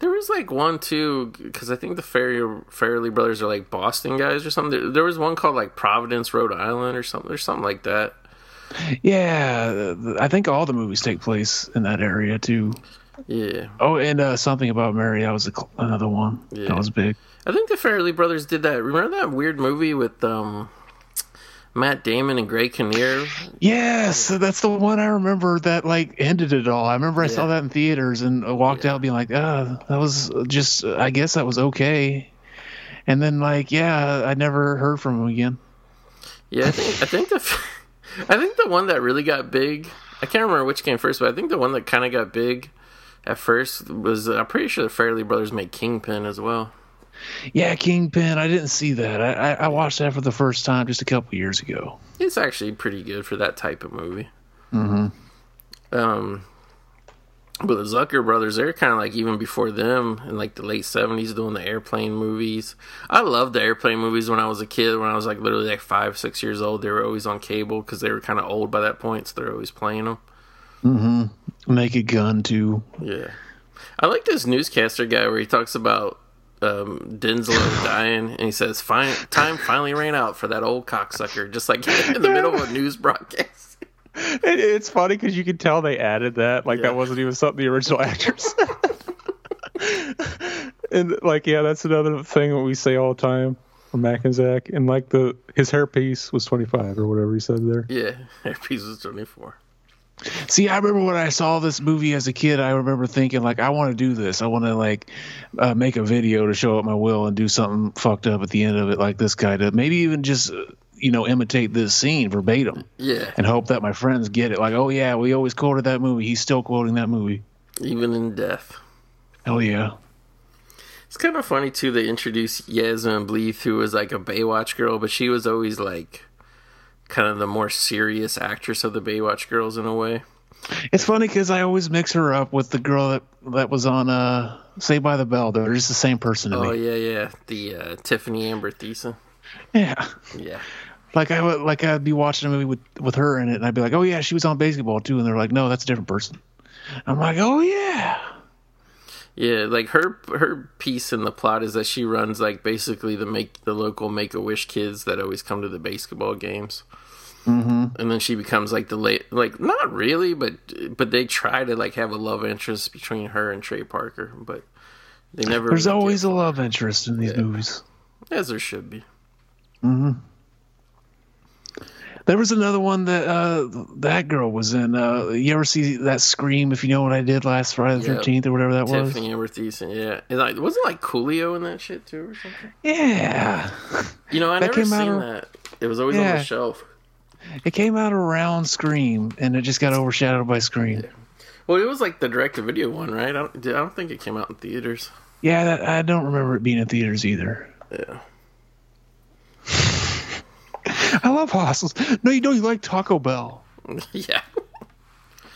[SPEAKER 3] There was like one too, because I think the Farrelly, Farrelly brothers are like Boston guys or something. There- There was one called like Providence, Rhode Island, or something, or something like that.
[SPEAKER 4] Yeah, I think all the movies take place in that area too.
[SPEAKER 3] Yeah,
[SPEAKER 4] Oh, and uh something about Mary, that was a, another one.
[SPEAKER 3] Yeah.
[SPEAKER 4] That was big.
[SPEAKER 3] I think the Farrelly brothers did that. Remember that weird movie with um, Matt Damon and Greg Kinnear.
[SPEAKER 4] Yes, that's the one I remember that like ended it all. I remember I saw that in theaters and walked
[SPEAKER 3] Yeah.
[SPEAKER 4] out being like, ah, that was just. I guess that was okay. And then like, yeah, I never heard from him again.
[SPEAKER 3] Yeah, I think I think the [LAUGHS] I think the one that really got big. I can't remember which came first, but I think the one that kind of got big at first was I'm pretty sure the Farrelly Brothers made Kingpin as well.
[SPEAKER 4] Yeah, Kingpin. I didn't see that. I, I, I watched that for the first time just a couple years ago.
[SPEAKER 3] It's actually pretty good for that type of movie. Mm-hmm. Um, but the Zucker brothers, they're kind of like even before them in like the late seventies doing the airplane movies. I loved the airplane movies when I was a kid. When I was like literally like five, six years old, they were always on cable because they were kind of old by that point, so they're always playing them.
[SPEAKER 4] Naked Gun too.
[SPEAKER 3] Yeah, I like this newscaster guy where he talks about um, Denslow dying, and he says, "Fine, time finally ran out for that old cocksucker," just like [LAUGHS] in the middle of a news broadcast.
[SPEAKER 4] It, it's funny because you can tell they added that. Like
[SPEAKER 3] Yeah.
[SPEAKER 4] that wasn't even something the original actors. [LAUGHS] [LAUGHS] and like, yeah, that's another thing that we say all the time from Mac and Zach. And like the his hairpiece was twenty five or whatever he said there.
[SPEAKER 3] Yeah, piece was twenty four.
[SPEAKER 4] See, I remember when I saw this movie as a kid. I remember thinking like, I want to do this. I want to like uh, make a video to show up my will and do something fucked up at the end of it, like this guy did. Maybe even just uh, you know imitate this scene verbatim
[SPEAKER 3] Yeah,
[SPEAKER 4] and hope that my friends get it. Like, oh yeah, we always quoted that movie. He's still quoting that movie.
[SPEAKER 3] even in death.
[SPEAKER 4] Hell yeah.
[SPEAKER 3] It's kind of funny too. They introduced Yasmine Bleeth, who was like a Baywatch girl, but she was always like kind of the more serious actress of the Baywatch girls in a way.
[SPEAKER 4] It's funny because I always mix her up with the girl that that was on uh Saved by the Bell. They're just the same person to
[SPEAKER 3] Oh
[SPEAKER 4] me.
[SPEAKER 3] yeah, yeah, the uh, Tiffani Amber Thiessen.
[SPEAKER 4] Yeah.
[SPEAKER 3] Yeah,
[SPEAKER 4] Like I would like I'd be watching a movie with with her in it, and I'd be like, oh yeah, she was on BASEketball too, and they're like, no, that's a different person. I'm like, oh yeah.
[SPEAKER 3] Yeah. Like her her piece in the plot is that she runs like basically the make the local Make a Wish kids that always come to the BASEketball games. Mm-hmm. And then she becomes like the late, like not really, but but they try to like have a love interest between her and Trey Parker, but they never.
[SPEAKER 4] There's always a love interest in these
[SPEAKER 3] Yeah.
[SPEAKER 4] movies.
[SPEAKER 3] as there should be.
[SPEAKER 4] There was another one that uh that girl was in. Uh you ever see that Scream? If you know what I did last Friday the
[SPEAKER 3] Yeah.
[SPEAKER 4] Thirteenth or whatever that was.
[SPEAKER 3] Tiffani Amber Thiessen, yeah. And like, wasn't like Coolio in that shit too or something?
[SPEAKER 4] Yeah,
[SPEAKER 3] You know, I
[SPEAKER 4] That
[SPEAKER 3] never
[SPEAKER 4] came out
[SPEAKER 3] seen
[SPEAKER 4] of-
[SPEAKER 3] that. It was always on the shelf.
[SPEAKER 4] it came out around Scream, and it just got overshadowed by Scream.
[SPEAKER 3] Well, it was like the direct-to-video one, right? I don't, I don't think it came out in theaters.
[SPEAKER 4] Yeah, that, I don't remember it being in theaters either.
[SPEAKER 3] Yeah.
[SPEAKER 4] I love hostels. No, you don't. You like Taco Bell. [LAUGHS]
[SPEAKER 3] yeah.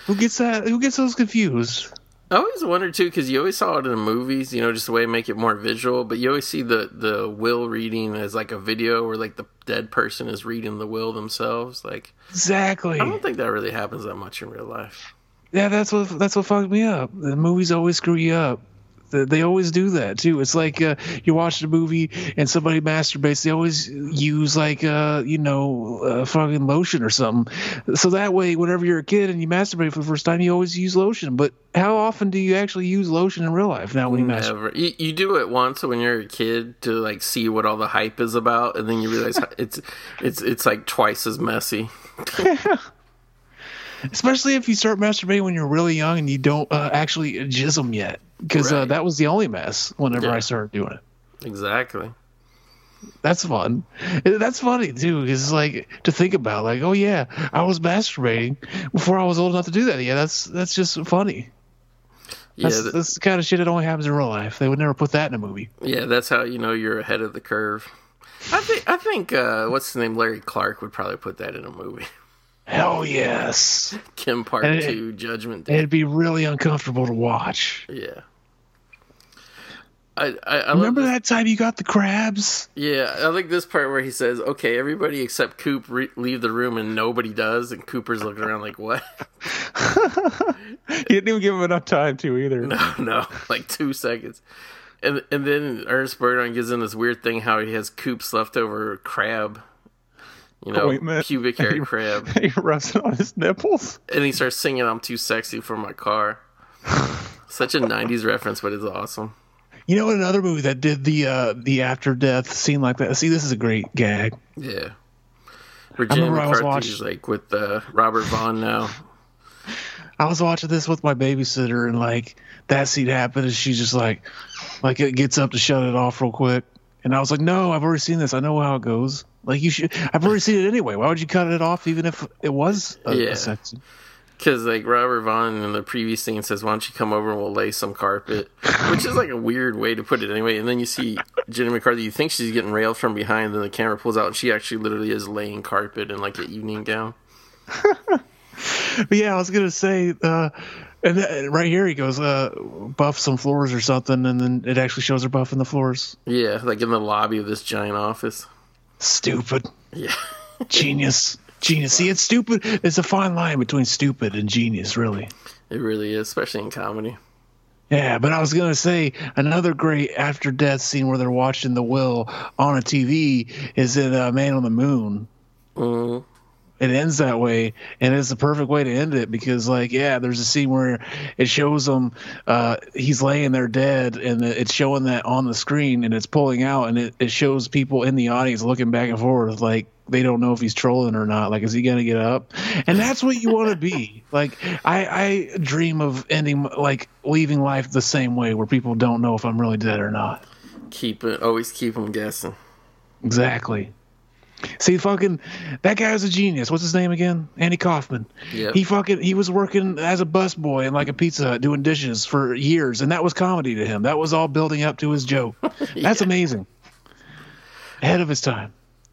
[SPEAKER 4] Who gets that? Who gets those confused?
[SPEAKER 3] I always wondered too because you always saw it in the movies, you know, just a way to make it more visual. But you always see the the will reading as like a video where like the dead person is reading the will themselves. Like
[SPEAKER 4] Exactly.
[SPEAKER 3] I don't think that really happens that much in real life.
[SPEAKER 4] Yeah, that's what that's what fucked me up. The movies always screw you up. They- always do that too. It's like uh, you watch a movie and somebody masturbates. They always use like uh, you know uh, fucking lotion or something. So that way, whenever you're a kid and you masturbate for the first time, you always use lotion. But how often do you actually use lotion in real life now when you masturbate?
[SPEAKER 3] You, you do it once when you're a kid to like see what all the hype is about, and then you realize [LAUGHS] it's it's it's like twice as messy. [LAUGHS]
[SPEAKER 4] Especially if you start masturbating when you're really young and you don't uh, actually jizz them yet, because uh, that was the only mess. Whenever
[SPEAKER 3] Yeah.
[SPEAKER 4] I started doing it.
[SPEAKER 3] Exactly.
[SPEAKER 4] That's fun. Uh, That's funny too. Is like to think about, like, oh yeah, I was masturbating before I was old enough to do that. Yeah, that's that's just funny.
[SPEAKER 3] Yeah,
[SPEAKER 4] That's,
[SPEAKER 3] th-
[SPEAKER 4] that's the kind of shit that only happens in real life. They would never put that in a movie.
[SPEAKER 3] yeah. That's how you know you're ahead of the curve. I think I think uh, what's the name, Larry Clark, would probably put that in a movie. [LAUGHS]
[SPEAKER 4] Hell yes.
[SPEAKER 3] Kim Part
[SPEAKER 4] And it-
[SPEAKER 3] Two, Judgment Day.
[SPEAKER 4] It'd be really uncomfortable to watch.
[SPEAKER 3] Yeah. I, I, I
[SPEAKER 4] Remember that time you got the crabs?
[SPEAKER 3] Yeah, I like this part where he says, "Okay, everybody except Coop re- leave the room," and nobody does, and Cooper's looking around like, "What?" [LAUGHS] [LAUGHS]
[SPEAKER 4] You didn't even give him enough time to either.
[SPEAKER 3] no, no, like two seconds, and and then Ernest Borgnine gives in this weird thing how he has Coop's leftover crab, you know,
[SPEAKER 4] Ointment.
[SPEAKER 3] pubic [LAUGHS] hair crab, [LAUGHS]
[SPEAKER 4] he rubs it on his nipples.
[SPEAKER 3] and he starts singing, "I'm too sexy for my car." [LAUGHS] Such a '90s reference, but it's awesome.
[SPEAKER 4] You know another movie that did the uh, the after death scene like that. See, this is a great gag.
[SPEAKER 3] Yeah. Where Jenny
[SPEAKER 4] remember I was
[SPEAKER 3] McCarthy's like with uh, Robert Vaughn now.
[SPEAKER 4] I was watching this with my babysitter, and like that scene happened, and she's just like, like it gets up to shut it off real quick, and I was like, no, I've already seen this. I know how it goes. Like you should, I've already seen it anyway. Why would you cut it off, even if it was a,
[SPEAKER 3] Yeah.
[SPEAKER 4] a?
[SPEAKER 3] Because like Robert Vaughn in the previous scene says, "Why don't you come over and we'll lay some carpet," which is like a weird way to put it anyway. And then you see Jenny McCarthy. You think she's getting railed from behind, then the camera pulls out, and she actually literally is laying carpet in like an evening gown. [LAUGHS]
[SPEAKER 4] Yeah, I was gonna say, uh, and th- right here he goes, uh, buff some floors or something, and then it actually shows her buffing the floors.
[SPEAKER 3] Yeah, like in the lobby of this giant office.
[SPEAKER 4] Stupid,
[SPEAKER 3] Yeah, [LAUGHS]
[SPEAKER 4] genius, genius. See, it's stupid. It's a fine line between stupid and genius, really.
[SPEAKER 3] it really is, especially in comedy.
[SPEAKER 4] Yeah, but I was gonna say another great after death scene where they're watching the will on a TV is in uh, Man on the Moon.
[SPEAKER 3] Mm,
[SPEAKER 4] It ends that way, and it's the perfect way to end it because, like, yeah, there's a scene where it shows him uh, he's laying there dead, and it's showing that on the screen, and it's pulling out, and it, it shows people in the audience looking back and forth, like they don't know if he's trolling or not. Like, is he gonna get up? And that's what you want to be. [LAUGHS] Like, I, I dream of ending, like, leaving life the same way, where people don't know if I'm really dead or not.
[SPEAKER 3] keep it, always keep them guessing.
[SPEAKER 4] Exactly. See, fucking, that guy was a genius. What's his name again? Andy Kaufman.
[SPEAKER 3] Yep.
[SPEAKER 4] He fucking, he was working as a busboy in like a pizza Hut doing dishes for years, and that was comedy to him. That was all building up to his joke. [LAUGHS] That's amazing. Ahead of his time.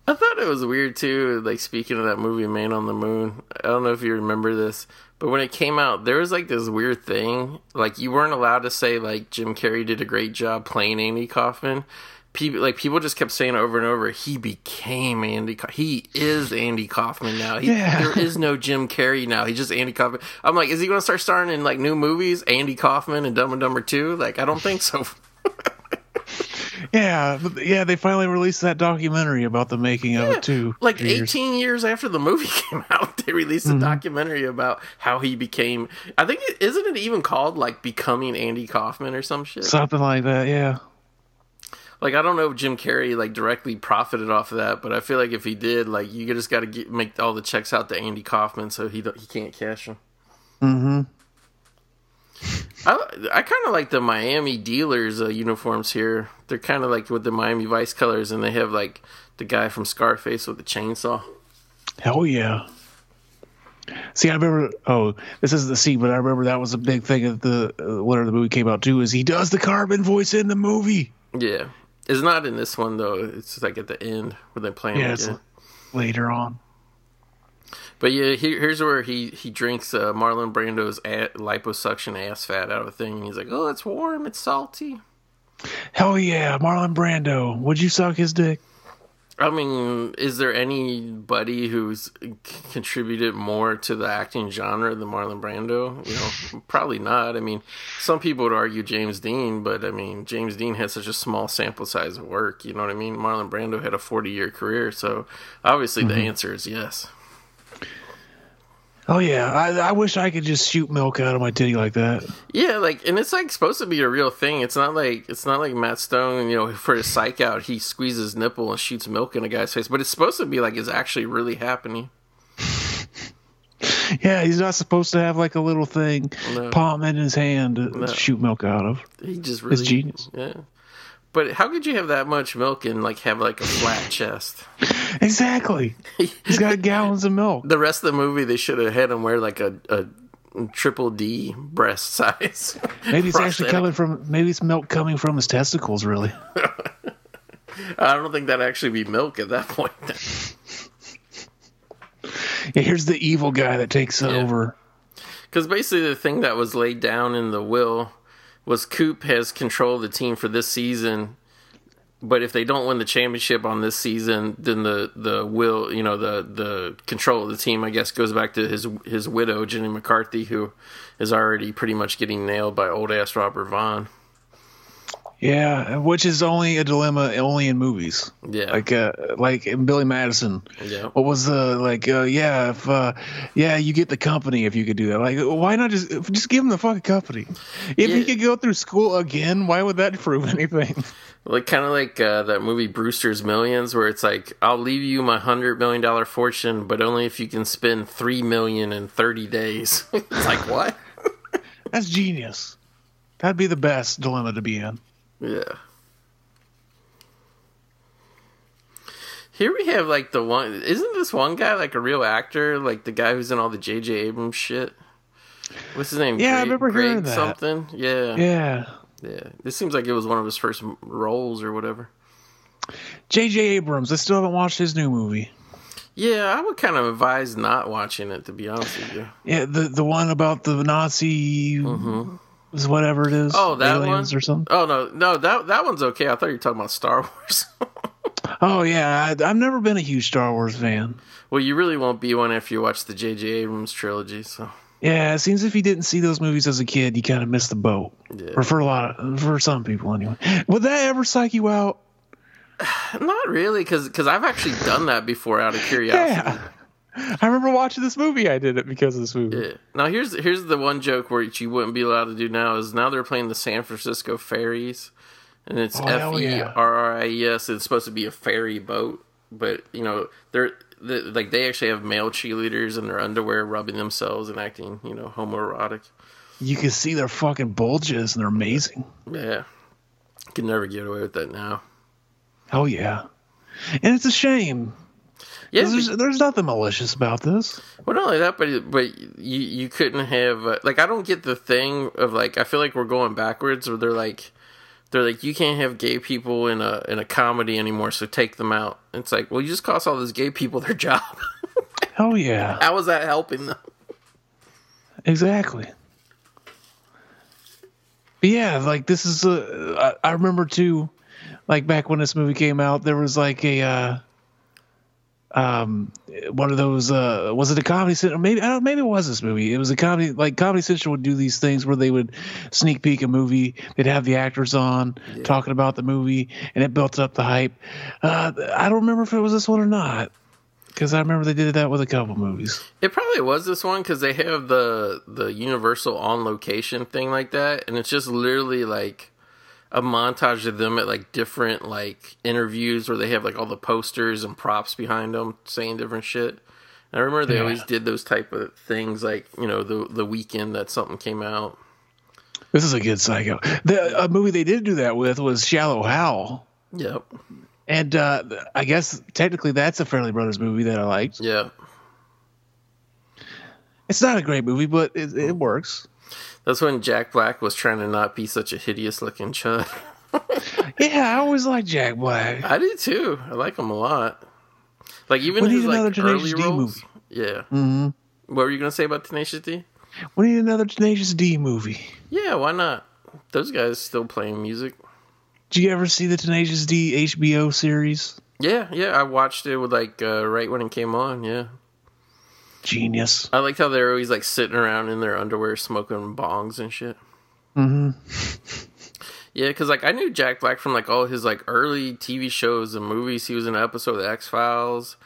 [SPEAKER 3] I thought it was weird too. Like speaking of that movie Man on the Moon, I don't know if you remember this, but when it came out, there was like this weird thing. Like you weren't allowed to say like Jim Carrey did a great job playing Andy Kaufman. People like people just kept saying over and over, he became Andy. Ka- he is Andy Kaufman now. He,
[SPEAKER 4] Yeah.
[SPEAKER 3] There is no Jim Carrey now. He's just Andy Kaufman. I'm like, is he going to start starring in like new movies? Andy Kaufman and Dumb and Dumber Two? Like, I don't think so. [LAUGHS]
[SPEAKER 4] Yeah, yeah. They finally released that documentary about the making of it too.
[SPEAKER 3] like
[SPEAKER 4] Years.
[SPEAKER 3] 18 years after the movie [LAUGHS] came out they released a mm-hmm. documentary about how he became i think isn't it even called like becoming andy kaufman or some shit
[SPEAKER 4] something like that. Yeah.
[SPEAKER 3] Like i don't know if jim carrey like directly profited off of that but i feel like if he did like you just got to make all the checks out to andy kaufman so he don't, he can't cash them
[SPEAKER 4] Mm-hmm.
[SPEAKER 3] I, I kind of like the Miami dealers uh, uniforms here. They're kind of like with the Miami Vice colors, and they have like the guy from Scarface with the chainsaw.
[SPEAKER 4] Hell yeah. See, I remember. Oh, this isn't the scene, but I remember that was a big thing of the uh, whenever the movie came out too. Is he does the carbon voice in the movie?
[SPEAKER 3] Yeah, it's not in this one though. It's like at the end where they play him
[SPEAKER 4] Yeah,
[SPEAKER 3] again.
[SPEAKER 4] later on.
[SPEAKER 3] But yeah, here, here's where he he drinks uh, Marlon Brando's a- liposuction ass fat out of a thing. And he's like, "Oh, it's warm. It's salty."
[SPEAKER 4] Hell yeah, Marlon Brando. Would you suck his dick?
[SPEAKER 3] I mean, is there anybody who's contributed more to the acting genre than Marlon Brando? You know, probably not. I mean, some people would argue James Dean, but I mean, James Dean had such a small sample size of work. You know what I mean? Marlon Brando had a 40 year career, so obviously the mm-hmm. answer is yes.
[SPEAKER 4] Oh yeah, I, I wish I could just shoot milk out of my titty like that.
[SPEAKER 3] Yeah, like, and it's like supposed to be a real thing. It's not like it's not like Matt Stone, you know, [LAUGHS] for his psych out, he squeezes nipple and shoots milk in a guy's face. But it's supposed to be like it's actually really happening. [LAUGHS]
[SPEAKER 4] Yeah, he's not supposed to have like a little thing,
[SPEAKER 3] No.
[SPEAKER 4] palm in his hand to
[SPEAKER 3] No.
[SPEAKER 4] shoot milk out of.
[SPEAKER 3] He just really
[SPEAKER 4] genius.
[SPEAKER 3] Yeah. But how could you have that much milk and like have like a flat chest?
[SPEAKER 4] Exactly. He's got [LAUGHS] gallons of milk.
[SPEAKER 3] The rest of the movie, they should have had him wear like a, a triple D breast size. [LAUGHS]
[SPEAKER 4] Maybe it's actually coming from. Maybe it's milk coming from his testicles. Really. [LAUGHS]
[SPEAKER 3] I don't think that'd actually be milk at that point.
[SPEAKER 4] Yeah, here's the evil guy that takes
[SPEAKER 3] Yeah.
[SPEAKER 4] over.
[SPEAKER 3] Because basically, the thing that was laid down in the will was Coop has control of the team for this season. But if they don't win the championship on this season, then the, the will, you know, the, the control of the team, I guess, goes back to his his widow, Jenny McCarthy, who is already pretty much getting nailed by old ass Robert Vaughn.
[SPEAKER 4] Yeah, which is only a dilemma only in movies.
[SPEAKER 3] Yeah.
[SPEAKER 4] Like uh like in Billy Madison.
[SPEAKER 3] Yeah.
[SPEAKER 4] What was the like uh yeah, if uh yeah, you get the company if you could do that. Like why not just just give him the fucking company? If he could go through school again, why would that prove [LAUGHS] anything?
[SPEAKER 3] Like kind of like uh, that movie Brewster's Millions, where it's like I'll leave you my hundred million dollar fortune, but only if you can spend three million in thirty days. [LAUGHS] it's like what? [LAUGHS]
[SPEAKER 4] That's genius. That'd be the best dilemma to be in.
[SPEAKER 3] Yeah. Here we have like the one. Isn't this one guy like a real actor? Like the guy who's in all the J.J. Abrams shit. What's his name?
[SPEAKER 4] Yeah, I
[SPEAKER 3] Greg-
[SPEAKER 4] remember
[SPEAKER 3] Greg
[SPEAKER 4] hearing that.
[SPEAKER 3] Something. Yeah.
[SPEAKER 4] Yeah.
[SPEAKER 3] Yeah. This seems like it was one of his first roles or whatever.
[SPEAKER 4] J.J. Abrams. I still haven't watched his new movie.
[SPEAKER 3] Yeah, I would kind of advise not watching it to be honest with you.
[SPEAKER 4] Yeah, the the one about the Nazi, mm-hmm. Is whatever it is.
[SPEAKER 3] Oh, that
[SPEAKER 4] aliens
[SPEAKER 3] one
[SPEAKER 4] or something.
[SPEAKER 3] Oh no, no that that one's okay. I thought you were talking about Star [LAUGHS] Wars.
[SPEAKER 4] Oh yeah, I, I've never been a huge Star Wars fan.
[SPEAKER 3] well, you really won't be one after you watch the J.J. Abrams trilogy. So
[SPEAKER 4] Yeah, it seems if you didn't see those movies as a kid, you kind of missed the boat.
[SPEAKER 3] Yeah.
[SPEAKER 4] Or for a lot, of, for some people anyway. Would that ever psych you out? [SIGHS]
[SPEAKER 3] not really, because I've actually done that before out of [LAUGHS] curiosity.
[SPEAKER 4] Yeah. I remember watching this movie. I did it because of this movie.
[SPEAKER 3] Yeah. Now here's here's the one joke where you wouldn't be allowed to do now is now they're playing the San Francisco ferries, and it's
[SPEAKER 4] Oh,
[SPEAKER 3] F E. R R I E S. It's supposed to be a ferry boat, but you know they're the, like they actually have male cheerleaders in their underwear rubbing themselves and acting you know homoerotic.
[SPEAKER 4] You can see their fucking bulges, and they're amazing.
[SPEAKER 3] Yeah, can never get away with that now.
[SPEAKER 4] Oh yeah, and it's a shame.
[SPEAKER 3] Yeah,
[SPEAKER 4] There's, there's nothing malicious about this.
[SPEAKER 3] Well, not only that, but but you you couldn't have uh, like I don't get the thing of like I feel like we're going backwards, where they're like they're like you can't have gay people in a in a comedy anymore, so take them out. It's like well, you just cost all those gay people their [LAUGHS] job.
[SPEAKER 4] Oh yeah,
[SPEAKER 3] How is that helping them?
[SPEAKER 4] exactly. But yeah, like this is a. I, I remember too, like back when this movie came out, there was like a. Uh, um, one of those. Uh, was it a comedy central? Maybe I don't. Maybe it was this movie. It was a comedy. Like Comedy Central would do these things where they would sneak peek a movie. They'd have the actors on talking about the movie, and it built up the hype. Uh, I don't remember if it was this one or not, because I remember they did that with a couple movies.
[SPEAKER 3] It probably was this one because they have the the Universal on location thing like that, and it's just literally like a montage of them at like different like interviews where they have like all the posters and props behind them saying different shit. And I remember they
[SPEAKER 4] Yeah.
[SPEAKER 3] always did those type of things like you know the the weekend that something came out.
[SPEAKER 4] This is a good psycho. The a movie they did do that with was Shallow Hal,
[SPEAKER 3] Yep.
[SPEAKER 4] and uh, I guess technically that's a Farrelly Brothers movie that I liked.
[SPEAKER 3] Yeah.
[SPEAKER 4] It's not a great movie, but it, it works.
[SPEAKER 3] That's when Jack Black was trying to not be such a hideous looking chud. [LAUGHS]
[SPEAKER 4] Yeah, I always like Jack Black.
[SPEAKER 3] I do too. I like him a lot. Like even
[SPEAKER 4] We
[SPEAKER 3] his like
[SPEAKER 4] another Tenacious
[SPEAKER 3] early
[SPEAKER 4] D
[SPEAKER 3] roles.
[SPEAKER 4] movie.
[SPEAKER 3] Yeah. Mm-hmm. What were you gonna say about Tenacious D?
[SPEAKER 4] We need another Tenacious D movie.
[SPEAKER 3] Yeah, why not? Those guys still playing music.
[SPEAKER 4] Did you ever see the Tenacious D HBO series?
[SPEAKER 3] Yeah, yeah. I watched it with like uh, right when it came on. Yeah,
[SPEAKER 4] Genius.
[SPEAKER 3] I liked how they're always like sitting around in their underwear smoking bongs and shit.
[SPEAKER 4] Mm-hmm. [LAUGHS]
[SPEAKER 3] Yeah, because like I knew Jack Black from like all his like early TV shows and movies. He was in an episode of the X Files,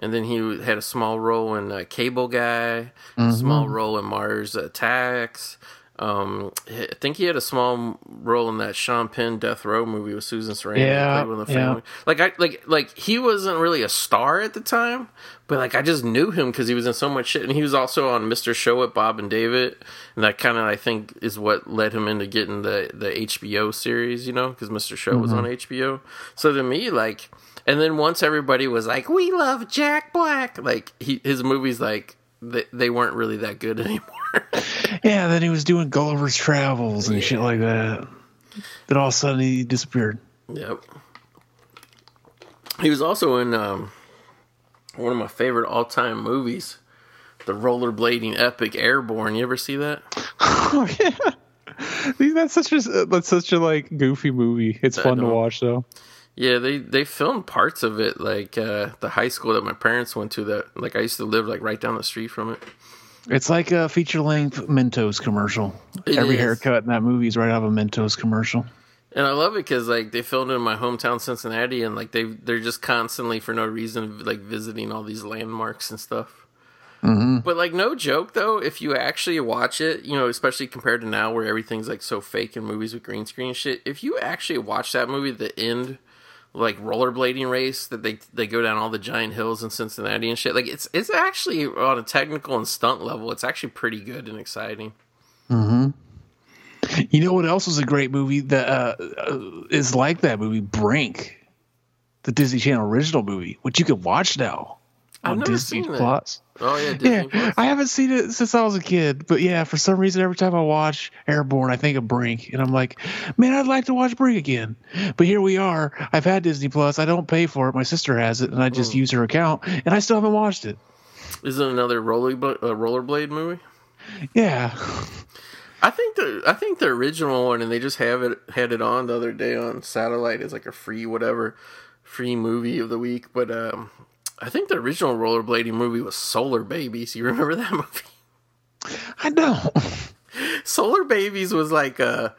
[SPEAKER 3] and then he had a small role in uh, Cable Guy, a small role in Mars Attacks. Um, I think he had a small role in that Sean Penn Death Row movie with Susan Sarandon.
[SPEAKER 4] Yeah,
[SPEAKER 3] with the
[SPEAKER 4] yeah.
[SPEAKER 3] family. Like I like like he wasn't really a star at the time, but like I just knew him because he was in so much shit, and he was also on Mr. Show with Bob and David, and that kind of I think is what led him into getting the the HBO series, you know, because Mr. Show was on
[SPEAKER 4] Mm-hmm.
[SPEAKER 3] HBO. So to me, like, and then once everybody was like, "We love Jack Black," like he his movies like they they weren't really that good [LAUGHS] anymore. [LAUGHS]
[SPEAKER 4] Yeah, then he was doing Gulliver's Travels and shit like that. Then all of a sudden he disappeared.
[SPEAKER 3] Yep. He was also in um, one of my favorite all time movies, the rollerblading epic Airborne. You ever see that? [LAUGHS]
[SPEAKER 4] Oh yeah. That's such a that's such a like goofy movie. It's
[SPEAKER 3] I
[SPEAKER 4] fun to watch though.
[SPEAKER 3] Yeah, they they filmed parts of it like uh, the high school that my parents went to. That like I used to live like right down the street from it.
[SPEAKER 4] It's like a feature length Mentos commercial.
[SPEAKER 3] It
[SPEAKER 4] Every
[SPEAKER 3] is.
[SPEAKER 4] haircut in that movie is right out of a Mentos commercial.
[SPEAKER 3] And I love it because like they filmed in my hometown Cincinnati, and like they they're just constantly for no reason like visiting all these landmarks and stuff. Mm-hmm. But like no joke though, if you actually watch it, you know, especially compared to now where everything's like so fake in movies with green screen shit. If you actually watch that movie, the end like rollerblading race that they they go down all the giant hills in Cincinnati and shit, like it's it's actually on a technical and stunt level, it's actually pretty good and exciting.
[SPEAKER 4] You know what else was a great movie that uh, uh, is like that movie? Brink, the Disney Channel original movie, which you can watch now on
[SPEAKER 3] never
[SPEAKER 4] Disney
[SPEAKER 3] seen that.
[SPEAKER 4] Plus.
[SPEAKER 3] Oh yeah, Disney
[SPEAKER 4] Yeah,
[SPEAKER 3] Plus.
[SPEAKER 4] I haven't seen it since I was a kid, but yeah, for some reason, every time I watch Airborne, I think of Brink, and I'm like, man, I'd like to watch Brink again. But here we are. I've had Disney Plus. I don't pay for it. My sister has it, and I just use her account, and I still haven't watched it.
[SPEAKER 3] Is it another roller uh, rollerblade movie?
[SPEAKER 4] Yeah,
[SPEAKER 3] I think the I think the original one, and they just have it had it on the other day on satellite as like a free whatever free movie of the week. But um, I think the original rollerblading movie was Solar Babies. You remember that [LAUGHS] movie?
[SPEAKER 4] I know. [LAUGHS]
[SPEAKER 3] Solar Babies was like a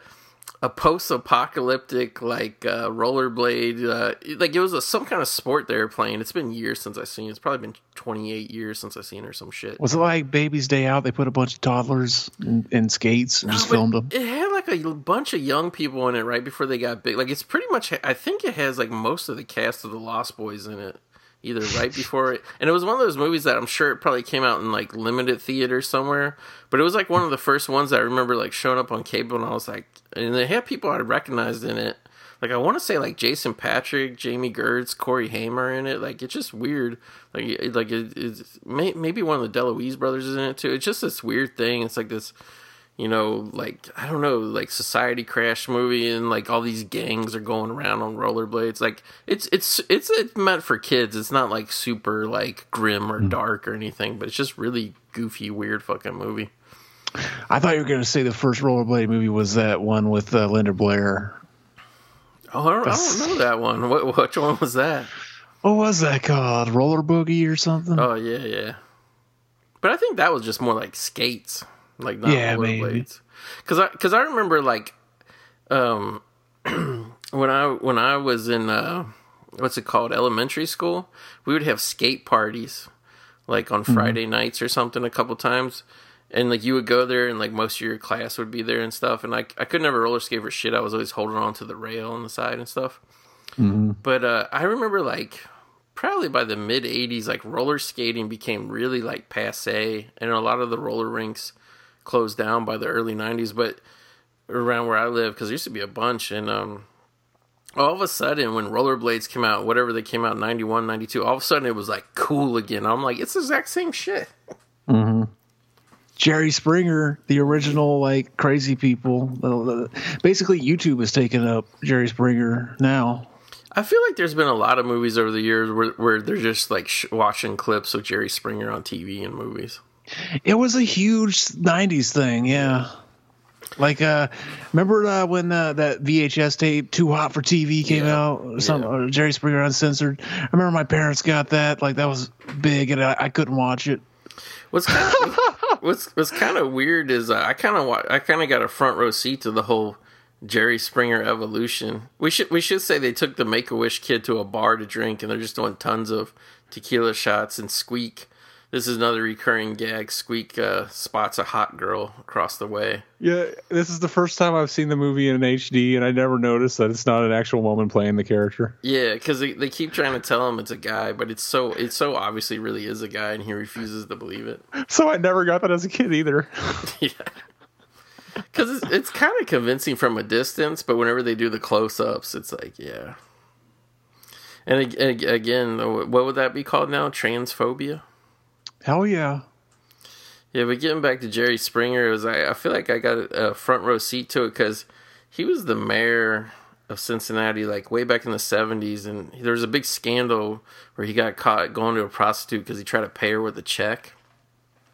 [SPEAKER 3] a post-apocalyptic like uh, rollerblade. Uh, like it was a, some kind of sport they were playing. It's been years since I've seen. it. It's probably been 28 years since I've seen it or some shit.
[SPEAKER 4] Was it like Baby's Day Out? They put a bunch of toddlers in, in skates and just filmed them.
[SPEAKER 3] It had like a bunch of young people in it right before they got big. Like it's pretty much. I think it has like most of the cast of the Lost Boys in it. Either right before it, and it was one of those movies that I'm sure it probably came out in like limited theater somewhere. But it was like one of the first ones that I remember like showing up on cable, and I was like, and they had people I recognized in it. Like I want to say like Jason Patric, Jami Gertz, Corey Hamer in it. Like it's just weird. Like it, like it, it's may, maybe one of the DeLuise brothers is in it too. It's just this weird thing. It's like this you know, like I don't know, like society crash movie, and like all these gangs are going around on rollerblades. Like it's it's it's it's meant for kids. It's not like super like grim or dark or anything, but it's just really goofy, weird fucking movie.
[SPEAKER 4] I thought you were going to say the first rollerblade movie was that one with uh, Linda Blair.
[SPEAKER 3] Oh, I don't, I don't know that one. What which one was that?
[SPEAKER 4] What was that called? Roller Boogie or something?
[SPEAKER 3] Oh yeah, yeah. But I think that was just more like skates, like not
[SPEAKER 4] Yeah,
[SPEAKER 3] rollerblades. Because I because I remember like, um, [CLEARS THROAT] when I when I was in uh, what's it called elementary school, we would have skate parties, like on Friday nights or something, a couple times. And like you would go there, and like most of your class would be there and stuff. And like I could never roller skate for shit. I was always holding on to the rail on the side and stuff. But uh, I remember like probably by the mid 80s like roller skating became really like passe and a lot of the roller rinks closed down by the early 90s but around where i live because there used to be a bunch and um all of a sudden when rollerblades came out whatever they came out 91 92 all of a sudden it was like cool again i'm like it's the exact same shit
[SPEAKER 4] Jerry Springer, the original like crazy people. Basically, YouTube has taken up Jerry Springer now.
[SPEAKER 3] i feel like there's been a lot of movies over the years where, where they're just like sh- watching clips of jerry springer on tv and movies
[SPEAKER 4] It was a huge '90s thing, yeah. Like, uh, remember uh, when uh, that VHS tape "Too Hot for TV" came
[SPEAKER 3] Yeah,
[SPEAKER 4] out? Some
[SPEAKER 3] yeah.
[SPEAKER 4] Jerry Springer Uncensored. I remember my parents got that. Like, that was big, and I, I couldn't watch it.
[SPEAKER 3] What's kind of [LAUGHS] what's what's kind of weird is uh, I kind of I kind of got a front row seat to the whole Jerry Springer evolution. We should we should say they took the Make a Wish kid to a bar to drink, and they're just doing tons of tequila shots and Squeak. This is another recurring gag. Squeak uh, spots a hot girl across the way.
[SPEAKER 5] Yeah, this is the first time I've seen the movie in HD, and I never noticed that it's not an actual woman playing the character.
[SPEAKER 3] Yeah, because they, they keep trying to tell him it's a guy, but it's so it's so obviously really is a guy, and he refuses to believe it. [LAUGHS]
[SPEAKER 5] So I never got that as a kid either. [LAUGHS]
[SPEAKER 3] Yeah. Because it's, it's kind of convincing from a distance, but whenever they do the close ups, it's like, yeah. And ag- ag- again, what would that be called now? Transphobia?
[SPEAKER 4] Hell yeah!
[SPEAKER 3] Yeah, but getting back to Jerry Springer, it was I, I feel like I got a front row seat to it because he was the mayor of Cincinnati like way back in the 70s, and there was a big scandal where he got caught going to a prostitute because he tried to pay her with a check.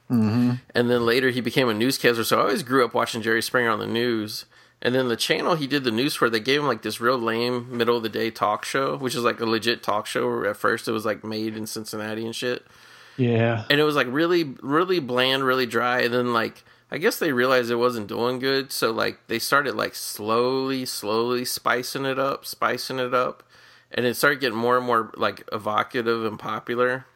[SPEAKER 3] Mm-hmm. And then later he became a newscaster. So I always grew up watching Jerry Springer on the news. And then the channel he did the news for, they gave him like this real lame middle of the day talk show, which is like a legit talk show. Where at first it was like made in Cincinnati and shit
[SPEAKER 4] Yeah,
[SPEAKER 3] and it was like really really bland really dry and then like I guess they realized it wasn't doing good, so like they started like slowly, slowly spicing it up, spicing it up, and it started getting more and more like evocative and popular.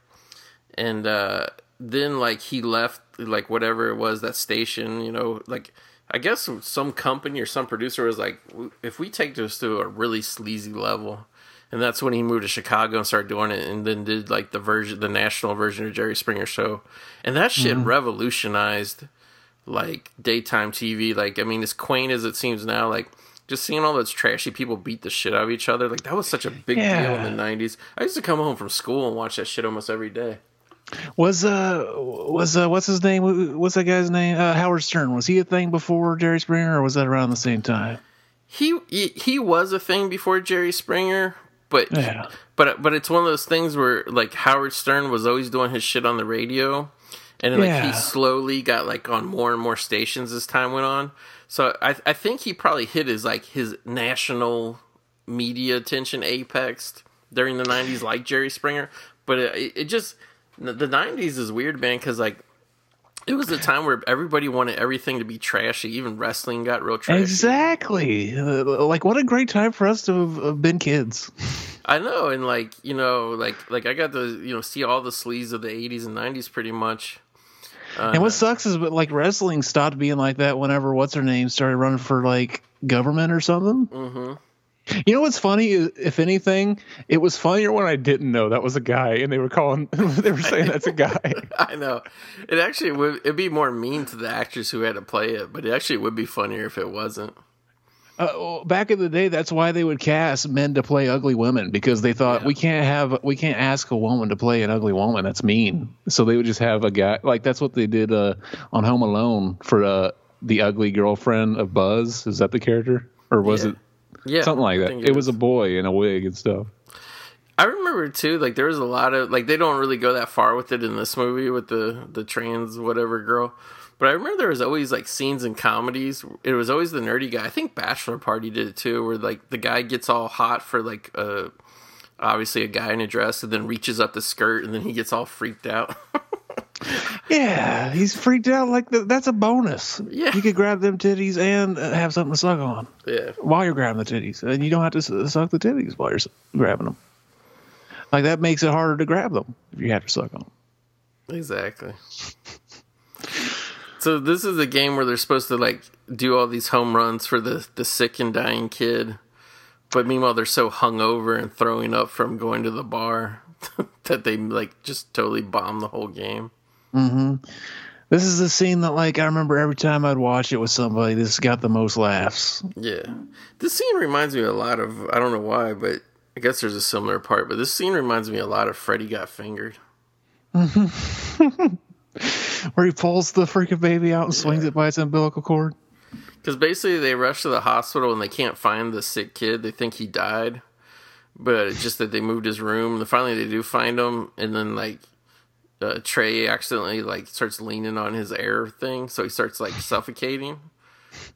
[SPEAKER 3] And uh, then like he left like whatever it was that station, you know, like I guess some company or some producer was like, if we take this to a really sleazy level, and that's when he moved to Chicago and started doing it, and then did like the version, the national version of Jerry Springer show, and that shit
[SPEAKER 4] Mm-hmm.
[SPEAKER 3] revolutionized like daytime TV. Like, I mean, as quaint as it seems now, like just seeing all those trashy people beat the shit out of each other, like that was such a big deal in the '90s. I used to come home from school and watch that shit almost every day.
[SPEAKER 4] Was uh was uh what's his name? What's that guy's name? Uh, Howard Stern. Was he a thing before Jerry Springer, or was that around the same time?
[SPEAKER 3] He, he was a thing before Jerry Springer, but
[SPEAKER 4] Yeah.
[SPEAKER 3] but but it's one of those things where like Howard Stern was always doing his shit on the radio, and like
[SPEAKER 4] Yeah.
[SPEAKER 3] he slowly got like on more and more stations as time went on. So I I think he probably hit his like his national media attention apex during the '90s, like Jerry Springer. But it, it just the '90s is weird, man, because like. It was a time where everybody wanted everything to be trashy. Even wrestling got real trashy.
[SPEAKER 4] Exactly. Uh, like what a great time for us to have, have been kids.
[SPEAKER 3] I know, and like you know, like like I got to you know see all the sleaze of the '80s and '90s pretty much.
[SPEAKER 4] and what sucks is, but like wrestling stopped being like that whenever what's her name started running for like government or something.
[SPEAKER 3] hmm
[SPEAKER 4] You know what's funny? If anything,
[SPEAKER 5] It was funnier when I didn't know that was a guy, and they were calling, [LAUGHS] they were saying that's a guy. [LAUGHS]
[SPEAKER 3] I know. It actually would. It'd be more mean to the actors who had to play it, but it actually would be funnier if it wasn't.
[SPEAKER 4] uh, well, back in the day, that's why they would cast men to play ugly women because they thought
[SPEAKER 3] Yeah.
[SPEAKER 4] we can't have we can't ask a woman to play an ugly woman. That's mean.
[SPEAKER 5] So they would just have a guy like that's what they did uh, on Home Alone for uh, the ugly girlfriend of Buzz. Is that the character, or was
[SPEAKER 3] Yeah.
[SPEAKER 5] it
[SPEAKER 3] Yeah,
[SPEAKER 5] something like that?
[SPEAKER 3] think
[SPEAKER 5] It, was a boy in a wig and stuff.
[SPEAKER 3] I remember too. Like there was a lot of like they don't really go that far with it in this movie with the the trans whatever girl. But I remember there was always like scenes in comedies. It was always the nerdy guy. I think Bachelor Party did it too, where like the guy gets all hot for like uh obviously a guy in a dress, and then reaches up the skirt, and then he gets all freaked out. [LAUGHS]
[SPEAKER 4] Yeah, he's freaked out. Like th- that's a bonus.
[SPEAKER 3] Yeah.
[SPEAKER 4] you could grab them titties and have something to suck on
[SPEAKER 3] yeah,
[SPEAKER 4] while you're grabbing the titties, and you don't have to suck the titties while you're grabbing them. Like that makes it harder to grab them if you have to suck on. 'em.
[SPEAKER 3] exactly. So this is a game where they're supposed to like do all these home runs for the the sick and dying kid, but meanwhile they're so hungover and throwing up from going to the bar [LAUGHS] that they like just totally bomb the whole game. Mm-hmm.
[SPEAKER 4] This is the scene that, like, I remember every time I'd watch it with somebody, this got the most laughs.
[SPEAKER 3] Yeah, this scene reminds me a lot of I don't know why, but I guess there's a similar part. But this scene reminds me a lot of Freddy Got Fingered. [LAUGHS]
[SPEAKER 4] Where he pulls the freaking baby out and swings it by its umbilical cord.
[SPEAKER 3] Because basically, they rush to the hospital and they can't find the sick kid. They think he died, but it's just that they moved his room. And finally, they do find him, and then like uh, Trey accidentally like starts leaning on his air thing, so he starts like [LAUGHS] suffocating.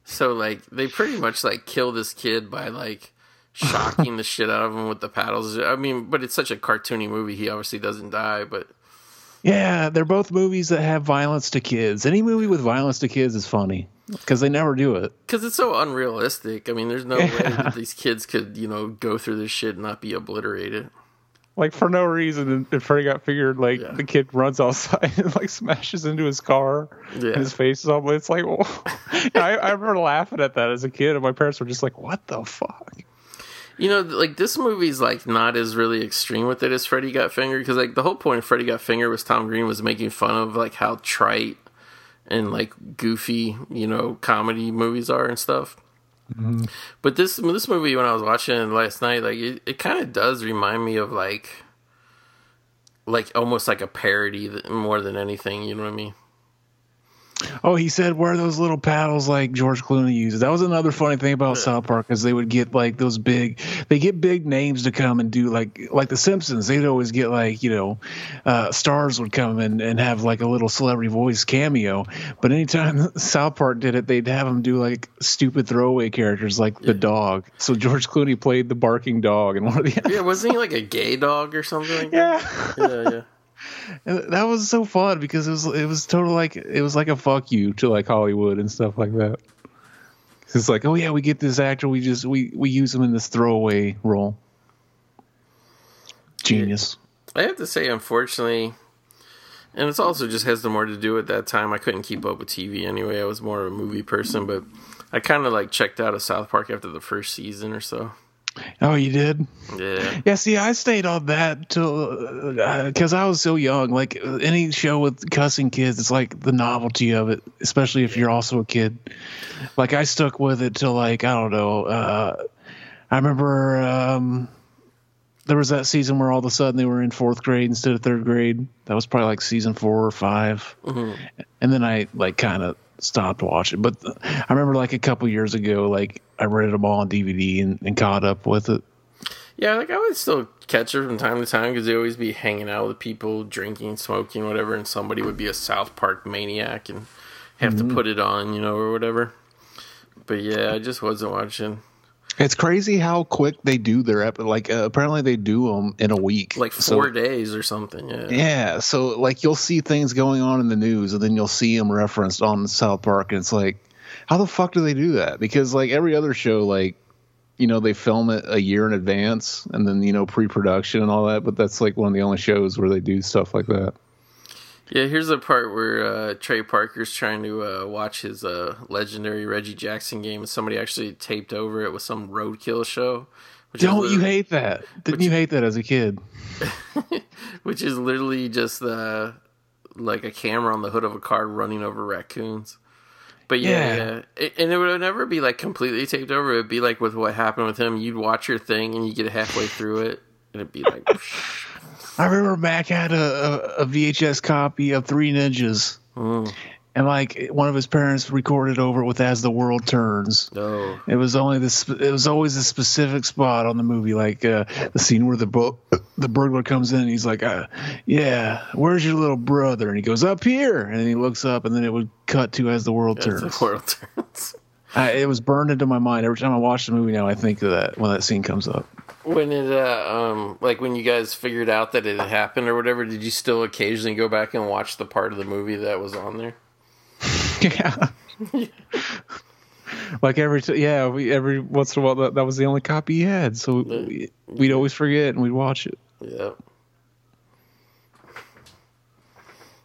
[SPEAKER 3] So like they pretty much like kill this kid by like shocking the [LAUGHS] shit out of him with the paddles. I mean, but it's such a cartoony movie. He obviously doesn't die, but
[SPEAKER 4] Yeah, they're both movies that have violence to kids. Any movie with violence to kids is funny because they never do it.
[SPEAKER 3] because it's so unrealistic. I mean, there's no [LAUGHS] way that these kids could you know go through this shit and not be obliterated.
[SPEAKER 5] Like for no reason, and- Freddy got figured. Like
[SPEAKER 3] Yeah.
[SPEAKER 5] the kid runs outside [LAUGHS] and like smashes into his car,
[SPEAKER 3] Yeah.
[SPEAKER 5] and his face is all. It's like. [LAUGHS] I, I remember laughing at that as a kid, and my parents were just like, "What the fuck?"
[SPEAKER 3] You know, like this movie's like not as really extreme with it as Freddy Got Fingered because like the whole point of Freddy Got Fingered was Tom Green was making fun of like how trite and like goofy you know comedy movies are and stuff. Mm-hmm. But this this movie when I was watching last night, like it, it kind of does remind me of like like almost like a parody more than anything. You know what I mean?
[SPEAKER 4] Oh, he said wear those little paddles like George Clooney uses. That was another funny thing about South Park because they would get like those big, they get big names to come and do like like the Simpsons. They'd always get like you know, uh, stars would come and and have like a little celebrity voice cameo. But anytime [LAUGHS] South Park did it, they'd have them do like stupid throwaway characters like the dog.
[SPEAKER 5] So George Clooney played the barking dog in one of the.
[SPEAKER 3] Yeah, [LAUGHS] wasn't he like a gay dog or something? Like
[SPEAKER 5] yeah.
[SPEAKER 3] yeah, yeah.
[SPEAKER 5] And that was so fun because it was it was total like it was like a fuck you to like Hollywood and stuff like that. It's like, oh yeah, we get this actor, we just we we use him in this throwaway role. Genius.
[SPEAKER 3] I have to say, unfortunately, and it's also just has the more to do with that time. I couldn't keep up with TV anyway. I was more of a movie person, but I kind of like checked out of South Park after the first season or so.
[SPEAKER 4] Oh, you did?
[SPEAKER 3] Yeah.
[SPEAKER 4] Yeah, see, I stayed on that till because I was so young. Like any show with cussing kids, it's like the novelty of it, especially if you're also a kid. Like I stuck with it till like I don't know. Uh, I remember um, there was that season where all of a sudden they were in fourth grade instead of third grade. That was probably like season four or 5 and then I like kind of stopped watching. But I remember like a couple years ago, like I rented them all on DVD and, and caught up with it.
[SPEAKER 3] Yeah, like I would still catch her from time to time because they always be hanging out with people, drinking, smoking, whatever, and somebody would be a South Park maniac and have to mm-hmm. put it on, you know, or whatever. But yeah, I just wasn't watching.
[SPEAKER 5] It's crazy how quick they do their ep- like uh, apparently they do them in a week.
[SPEAKER 3] Like
[SPEAKER 5] So-
[SPEAKER 3] four days or something. Yeah.
[SPEAKER 5] Yeah, so like you'll see things going on in the news, and then you'll see them referenced on South Park, and it's like, how the fuck do they do that? Because like every other show, like you know they film it a year in advance, and then you know pre-production and all that. But that's like one of the only shows where they do stuff like that.
[SPEAKER 3] Yeah, here's the part where uh, Trey Parker's trying to uh, watch his uh, legendary Reggie Jackson game, and somebody actually taped over it with some roadkill show. Which
[SPEAKER 4] Don't you hate that? Didn't you hate that as a kid? [LAUGHS]
[SPEAKER 3] Which is literally just uh, like a camera on the hood of a car running over raccoons. But yeah,
[SPEAKER 4] Yeah.
[SPEAKER 3] yeah. It, and it would never be like completely taped over. It'd be like with what happened with him. You'd watch your thing and you get halfway through it, and it'd be like, [LAUGHS]
[SPEAKER 4] I remember Mac had a, a, a VHS copy of Three Ninjas, and like one of his parents recorded over it with "As the World Turns."
[SPEAKER 3] no.
[SPEAKER 4] It was only this. It was always a specific spot on the movie, like uh, the scene where the bu- the burglar comes in. And he's like, uh, "Yeah, where's your little brother?" And he goes up here, and then he looks up, and then it would cut to "As the World
[SPEAKER 3] As
[SPEAKER 4] Turns."
[SPEAKER 3] the world turns.
[SPEAKER 4] I, it was burned into my mind every time I watch the movie. Now I think of that when that scene comes up.
[SPEAKER 3] When it, uh, um, like when you guys figured out that it had happened or whatever, did you still occasionally go back and watch the part of the movie that was on there? [LAUGHS]
[SPEAKER 5] Yeah. like every t- yeah, we every once in a while that, that was the only copy he had, so we, we'd always forget and we'd watch it.
[SPEAKER 3] Yeah.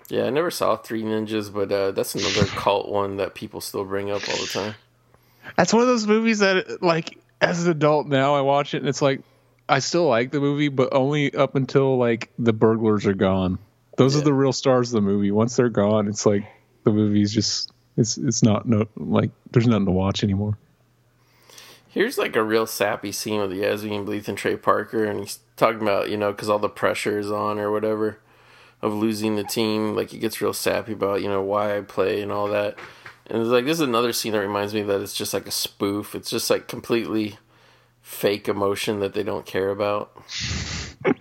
[SPEAKER 3] Yeah, I never saw Three Ninjas, but uh, that's another cult one that people still bring up all the time.
[SPEAKER 5] That's one of those movies that, like, as an adult now, I watch it and it's like, I still like the movie, but only up until like the burglars are gone. Those
[SPEAKER 3] Yeah.
[SPEAKER 5] are the real stars of the movie. Once they're gone, it's like the movie's just it's it's not no like there's nothing to watch anymore.
[SPEAKER 3] Here's like a real sappy scene with Yasmine Bleeth and Trey Parker, and he's talking about, you know, because all the pressure is on or whatever of losing the team. Like, he gets real sappy about, you know, why I play and all that. And it's like, this is another scene that reminds me that it's just like a spoof. It's just like completely fake emotion that they don't care about. [LAUGHS]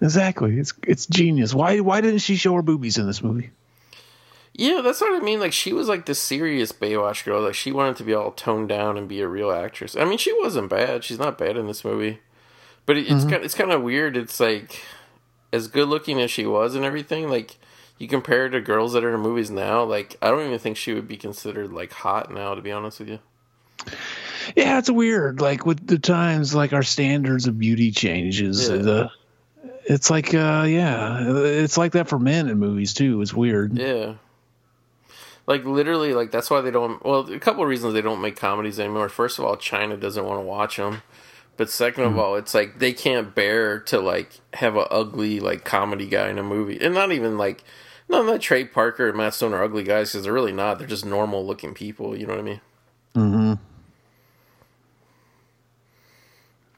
[SPEAKER 4] Exactly. It's it's genius. Why why didn't she show her boobies in this movie?
[SPEAKER 3] Yeah, that's what I mean. Like, she was like the serious Baywatch girl. Like, she wanted to be all toned down and be a real actress. I mean, she wasn't bad. She's not bad in this movie. But it, it's mm-hmm. kind it's kind of weird. It's like as good looking as she was and everything. Like you compare her to girls that are in movies now. Like I don't even think she would be considered like hot now. To be honest with you.
[SPEAKER 4] Yeah, it's weird. Like with the times, like our standards of beauty changes.
[SPEAKER 3] Yeah.
[SPEAKER 4] The it's like uh yeah, it's like that for men in movies too. It's weird.
[SPEAKER 3] Yeah. Like literally, like that's why they don't. Well, a couple of reasons they don't make comedies anymore. First of all, China doesn't want to watch them. But second of all, it's like they can't bear to like have a ugly like comedy guy in a movie, and not even like no, not Trey Parker and Matt Stone are ugly guys because they're really not. They're just normal looking people. You know what I mean?
[SPEAKER 4] Mm-hmm.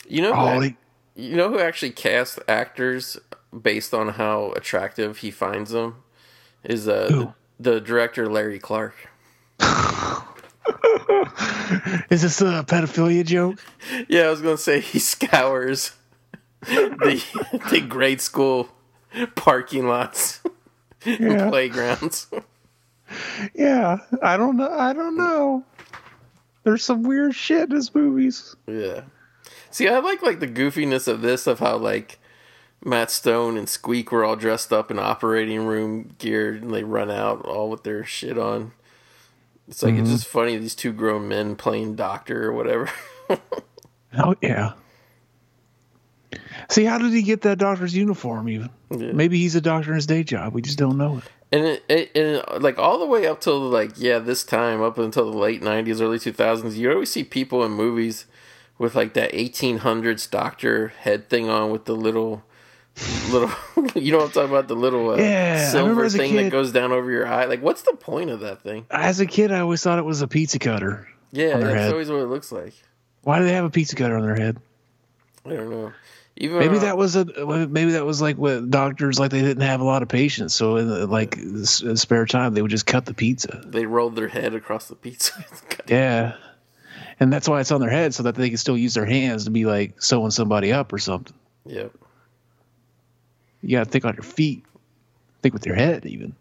[SPEAKER 3] You know,
[SPEAKER 4] Oh,
[SPEAKER 3] who, you know who actually casts actors based on how attractive he finds them is uh the, the director Larry Clark. [LAUGHS]
[SPEAKER 4] is this a pedophilia joke?
[SPEAKER 3] Yeah, I was gonna say he scours [LAUGHS] the the grade school parking lots, [LAUGHS] [LAUGHS]
[SPEAKER 5] Yeah.
[SPEAKER 3] playgrounds. [LAUGHS]
[SPEAKER 5] Yeah, I don't know. I don't know. There's some weird shit in his movies.
[SPEAKER 3] Yeah. See, I like like the goofiness of this of how like Matt Stone and Squeak were all dressed up in operating room gear, and they run out all with their shit on. It's like it's mm-hmm. just funny these two grown men playing doctor or whatever. [LAUGHS]
[SPEAKER 4] Oh yeah. See, how did he get that doctor's uniform? Even
[SPEAKER 3] Yeah.
[SPEAKER 4] maybe he's a doctor in his day job. We just don't know it.
[SPEAKER 3] And it, it, and like all the way up till like yeah, this time up until the late '90s, early 2000s, you always see people in movies with like that 1800s doctor head thing on with the little, little. [LAUGHS] you know what I'm talking about? The little uh,
[SPEAKER 4] Yeah,
[SPEAKER 3] silver thing that goes down over your eye. Like, what's the point of that thing?
[SPEAKER 4] As a kid, I always thought it was a pizza cutter.
[SPEAKER 3] Yeah, that's
[SPEAKER 4] head.
[SPEAKER 3] always what it looks like.
[SPEAKER 4] Why do they have a pizza cutter on their head?
[SPEAKER 3] I don't know. Even
[SPEAKER 4] Maybe
[SPEAKER 3] uh,
[SPEAKER 4] that was a maybe that was like what doctors like they didn't have a lot of patients, so in the, like s- spare time they would just cut the pizza.
[SPEAKER 3] they rolled their head across the pizza. [LAUGHS]
[SPEAKER 4] Yeah, and that's why it's on their head so that they can still use their hands to be like sewing somebody up or something.
[SPEAKER 3] yep.
[SPEAKER 4] You got to think on your feet, think with your head even.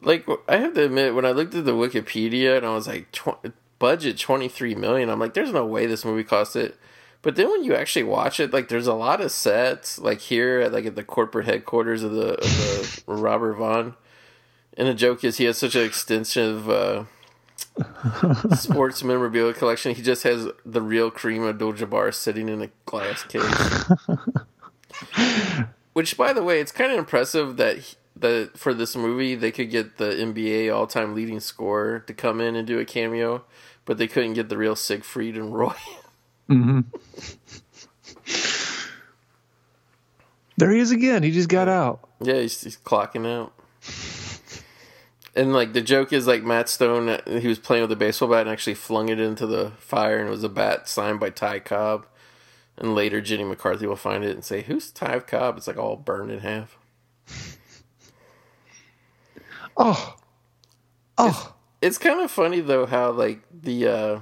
[SPEAKER 3] like I have to admit, when I looked at the Wikipedia and I was like, tw- budget twenty three million, I'm like, there's no way this movie cost it. But then when you actually watch it, like there's a lot of sets, like here at like at the corporate headquarters of the, of the [LAUGHS] Robert Vaughn, and the joke is he has such an extensive uh, sports memorabilia collection. He just has the real Kareem Abdul-Jabbar sitting in a glass case. [LAUGHS] Which, by the way, it's kind of impressive that he- that for this movie they could get the NBA all-time leading scorer to come in and do a cameo, but they couldn't get the real Siegfried and Roy.
[SPEAKER 4] There he is again. He just got out.
[SPEAKER 3] yeah, he's, he's clocking out. And like the joke is like Matt Stone, uh, he was playing with a baseball bat and actually flung it into the fire, and it was a bat signed by Ty Cobb. And later, Jenny McCarthy will find it and say, "Who's Ty Cobb?" It's like all burned in half.
[SPEAKER 4] Oh, oh,
[SPEAKER 3] It's kind of funny though how like the uh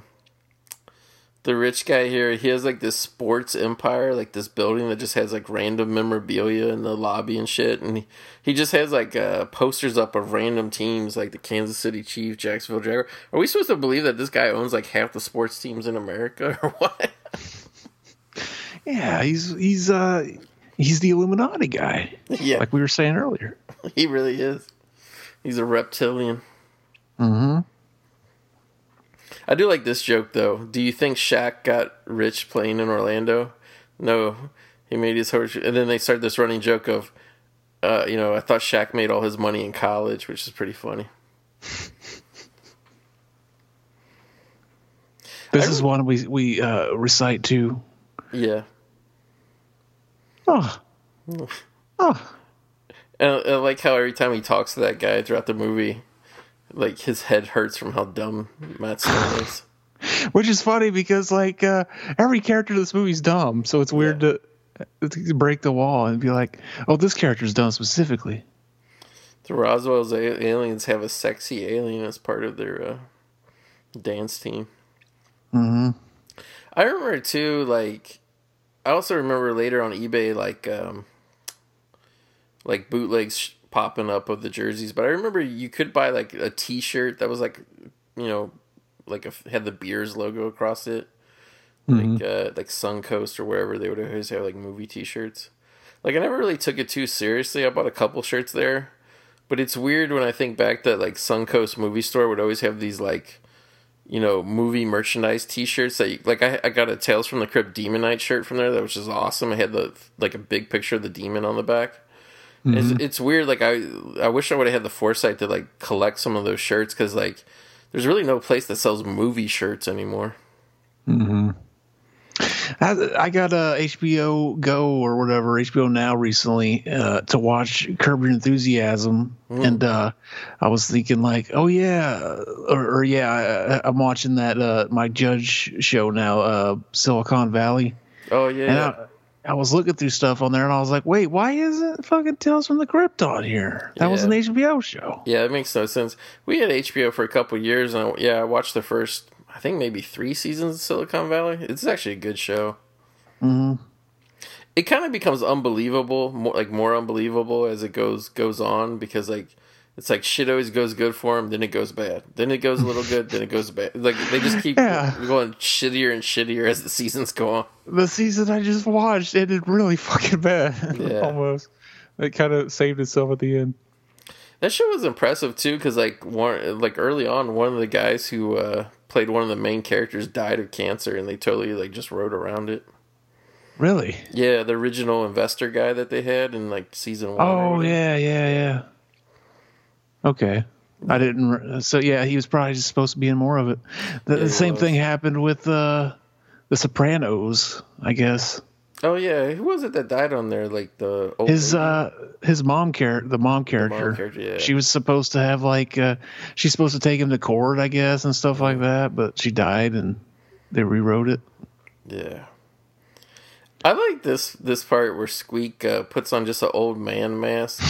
[SPEAKER 3] the rich guy here, he has like this sports empire, like this building that just has like random memorabilia in the lobby and shit, and he, he just has like uh, posters up of random teams, like the Kansas City Chiefs, Jacksonville Jaguars. Are we supposed to believe that this guy owns like half the sports teams in America [LAUGHS] or what?
[SPEAKER 4] yeah. He's he's uh he's the Illuminati guy,
[SPEAKER 3] yeah,
[SPEAKER 4] like we were saying earlier. [LAUGHS]
[SPEAKER 3] he really is. He's a reptilian.
[SPEAKER 4] Mm-hmm.
[SPEAKER 3] I do like this joke though. Do you think Shaq got rich playing in Orlando? No, he made his horse, and then they started this running joke of, uh, you know, I thought Shaq made all his money in college, which is pretty funny. [LAUGHS]
[SPEAKER 4] This
[SPEAKER 3] I
[SPEAKER 4] is one we we uh, recite too.
[SPEAKER 3] Yeah,
[SPEAKER 4] Oh, oh,
[SPEAKER 3] and I, I like how every time he talks to that guy throughout the movie, like his head hurts from how dumb Matt Stone [SIGHS] is.
[SPEAKER 4] which is funny because like uh, every character in this movie's dumb, so it's weird to, to break the wall and be like, oh, this character's dumb specifically.
[SPEAKER 3] The Roswell's a- aliens have a sexy alien as part of their uh, dance team.
[SPEAKER 4] Mm-hmm.
[SPEAKER 3] I remember too, like I also remember later on eBay, like um, like bootlegs popping up of the jerseys. But I remember you could buy like a T-shirt that was like, you know, like a, had the Beers logo across it, like uh, like Suncoast or wherever they would always have like movie T-shirts. Like I never really took it too seriously. I bought a couple shirts there, but it's weird when I think back that like Suncoast movie store would always have these like you know, movie merchandise T-shirts that, you, like, I, I got a Tales from the Crypt Demon Knight shirt from there that was just awesome. I had the like a big picture of the demon on the back. It's, it's weird. Like, I I wish I would have had the foresight to like collect some of those shirts because like, there's really no place that sells movie shirts anymore.
[SPEAKER 4] I, I got a HBO Go or whatever HBO Now recently uh, to watch Curb Your Enthusiasm, and uh, I was thinking like, oh yeah, or, or yeah, I, I'm watching that uh, Mike Judge show now, uh, Silicon Valley,
[SPEAKER 3] Oh yeah,
[SPEAKER 4] I, was looking through stuff on there, and I was like, wait, why isn't fucking Tales from the Crypt on here? That was an HBO show.
[SPEAKER 3] yeah, it makes no sense. We had HBO for a couple years, and I, yeah, I watched the first, I think maybe three seasons of Silicon Valley. It's actually a good show.
[SPEAKER 4] Mm-hmm.
[SPEAKER 3] it kind of becomes unbelievable more like more unbelievable as it goes goes on because like It's like shit always goes good for him, then it goes bad. Then it goes a little good, then it goes bad. [LAUGHS] Like they just keep
[SPEAKER 4] Yeah.
[SPEAKER 3] going shittier and shittier as the seasons go on.
[SPEAKER 4] The season I just watched ended really fucking bad. [LAUGHS]
[SPEAKER 3] Yeah.
[SPEAKER 4] Almost. It kind of saved itself at the end.
[SPEAKER 3] That show was impressive too, because like one like early on, one of the guys who uh, played one of the main characters died of cancer, and they totally like just wrote around it.
[SPEAKER 4] Really?
[SPEAKER 3] Yeah, the original investor guy that they had in like season one.
[SPEAKER 4] Oh yeah, yeah, yeah. Okay. I didn't. So yeah, he was probably just supposed to be in more of it. The,
[SPEAKER 3] Yeah,
[SPEAKER 4] the same
[SPEAKER 3] was.
[SPEAKER 4] thing happened with uh, the Sopranos. I guess
[SPEAKER 3] Oh yeah, who was it that died on there? Like the old
[SPEAKER 4] his
[SPEAKER 3] lady?
[SPEAKER 4] uh his mom character, the mom character.
[SPEAKER 3] Mom character, yeah.
[SPEAKER 4] She was supposed to have like uh, she's supposed to take him to court, I guess, and stuff like that. But she died, and they rewrote it.
[SPEAKER 3] Yeah. I like this this part where Squeak uh, puts on just an old man mask.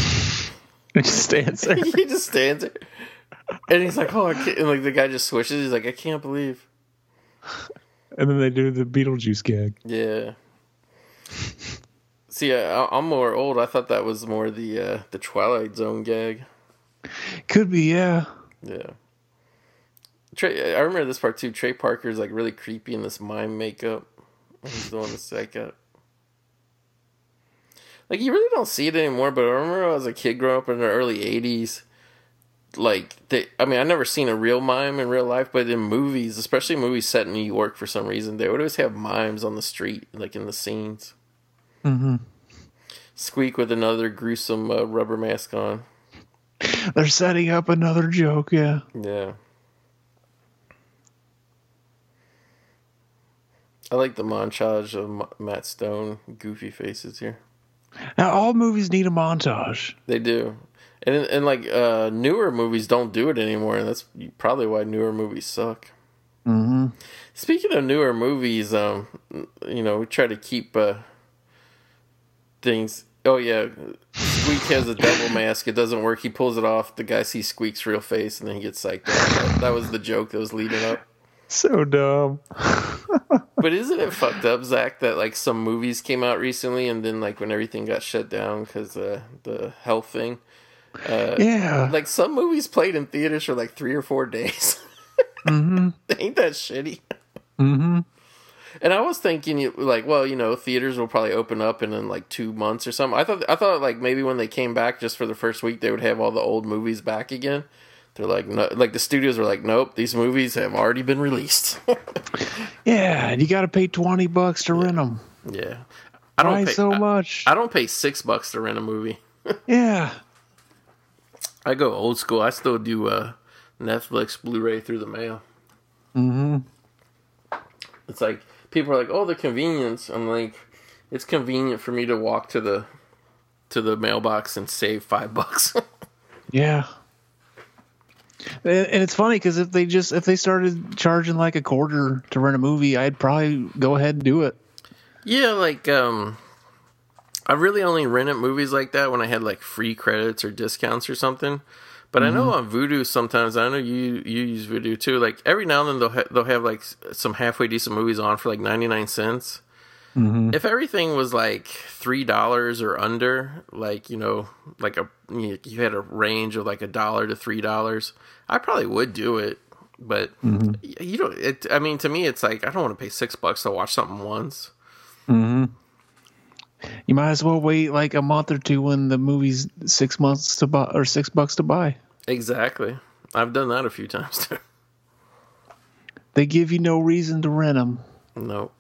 [SPEAKER 3] [LAUGHS]
[SPEAKER 4] It just stands there.
[SPEAKER 3] he just stands there, and he's like, "Oh, I can't," and like the guy just swishes. He's like, "I can't believe."
[SPEAKER 4] and then they do the Beetlejuice gag.
[SPEAKER 3] Yeah. See, I, I'm more old. I thought that was more the uh, the Twilight Zone gag.
[SPEAKER 4] Could be, yeah.
[SPEAKER 3] Yeah. Trey, I remember this part too. Trey Parker's like really creepy in this mime makeup. when He's doing the psycho. Like you really don't see it anymore, but I remember as a kid growing up in the early '80s. Like they, I mean, I never seen a real mime in real life, but in movies, especially movies set in New York, for some reason, they would always have mimes on the street, like in the scenes.
[SPEAKER 4] hmm
[SPEAKER 3] Squeak with another gruesome uh, rubber mask on.
[SPEAKER 4] They're setting up another joke, yeah.
[SPEAKER 3] Yeah. I like the montage of Matt Stone goofy faces here.
[SPEAKER 4] Now all movies need a montage.
[SPEAKER 3] They do. And and like uh newer movies don't do it anymore and that's probably why newer movies suck.
[SPEAKER 4] hmm
[SPEAKER 3] Speaking of newer movies, um you know, we try to keep uh things Oh yeah, Squeak has a devil [LAUGHS] mask. It doesn't work. He pulls it off. The guy sees Squeak's real face, and then he gets psyched out. That, that was the joke that was leading up.
[SPEAKER 4] So dumb. [LAUGHS]
[SPEAKER 3] But isn't it fucked up, Zach, that like some movies came out recently, and then like when everything got shut down because uh, the health thing, uh,
[SPEAKER 4] Yeah.
[SPEAKER 3] like some movies played in theaters for like three or four [LAUGHS] days.
[SPEAKER 4] hmm [LAUGHS]
[SPEAKER 3] Ain't that shitty?
[SPEAKER 4] hmm
[SPEAKER 3] And I was thinking, like, well, you know, theaters will probably open up in, in like two months or something. I thought, I thought, like maybe when they came back just for the first week, they would have all the old movies back again. They're like, no, like the studios were like, nope, these movies have already been released. [LAUGHS]
[SPEAKER 4] Yeah, and you got to pay twenty bucks to rent them.
[SPEAKER 3] yeah, I don't
[SPEAKER 4] Why
[SPEAKER 3] pay
[SPEAKER 4] so
[SPEAKER 3] I-
[SPEAKER 4] much?
[SPEAKER 3] I don't pay six bucks to rent a movie. [LAUGHS]
[SPEAKER 4] yeah.
[SPEAKER 3] I go old school. I still do uh, Netflix, Blu-ray through the mail.
[SPEAKER 4] mm-hmm
[SPEAKER 3] It's like people are like, "Oh, the convenience." I'm like, it's convenient for me to walk to the to the mailbox and save five bucks. [LAUGHS]
[SPEAKER 4] Yeah. And, it's funny because if they just if they started charging like a quarter to rent a movie, I'd probably go ahead and do it.
[SPEAKER 3] yeah, like um, I really only rented movies like that when I had like free credits or discounts or something. But I know on Vudu sometimes I know you you use Vudu too. Like every now and then they'll ha- they'll have like some halfway decent movies on for like ninety nine cents. Mm-hmm. If everything was like three dollars or under, like you know, like a you had a range of like a dollar to three dollars, I probably would do it. But mm-hmm. y- you don't. It. I mean, to me, it's like I don't want to pay six bucks to watch something once. Mm-hmm.
[SPEAKER 4] You might as well wait like a month or two when the movie's six months to buy or six bucks to buy.
[SPEAKER 3] Exactly. I've done that a few times too.
[SPEAKER 4] They give you no reason to rent them.
[SPEAKER 3] nope.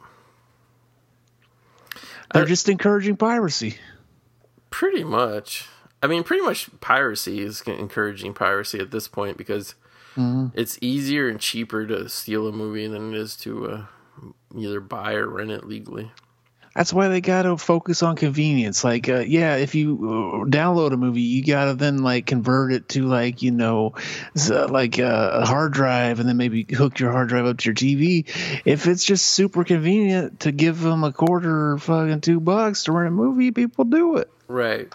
[SPEAKER 4] They're
[SPEAKER 3] Uh,
[SPEAKER 4] just encouraging piracy.
[SPEAKER 3] Pretty much. I mean, pretty much piracy is encouraging piracy at this point because it's easier and cheaper to steal a movie than it is to uh, either buy or rent it legally.
[SPEAKER 4] That's why they got to focus on convenience. Like, uh, yeah, if you uh, download a movie, you got to then like convert it to like you know, uh, like uh, a hard drive, and then maybe hook your hard drive up to your TV. If it's just super convenient to give them a quarter or fucking two bucks to rent a movie, people do it.
[SPEAKER 3] Right.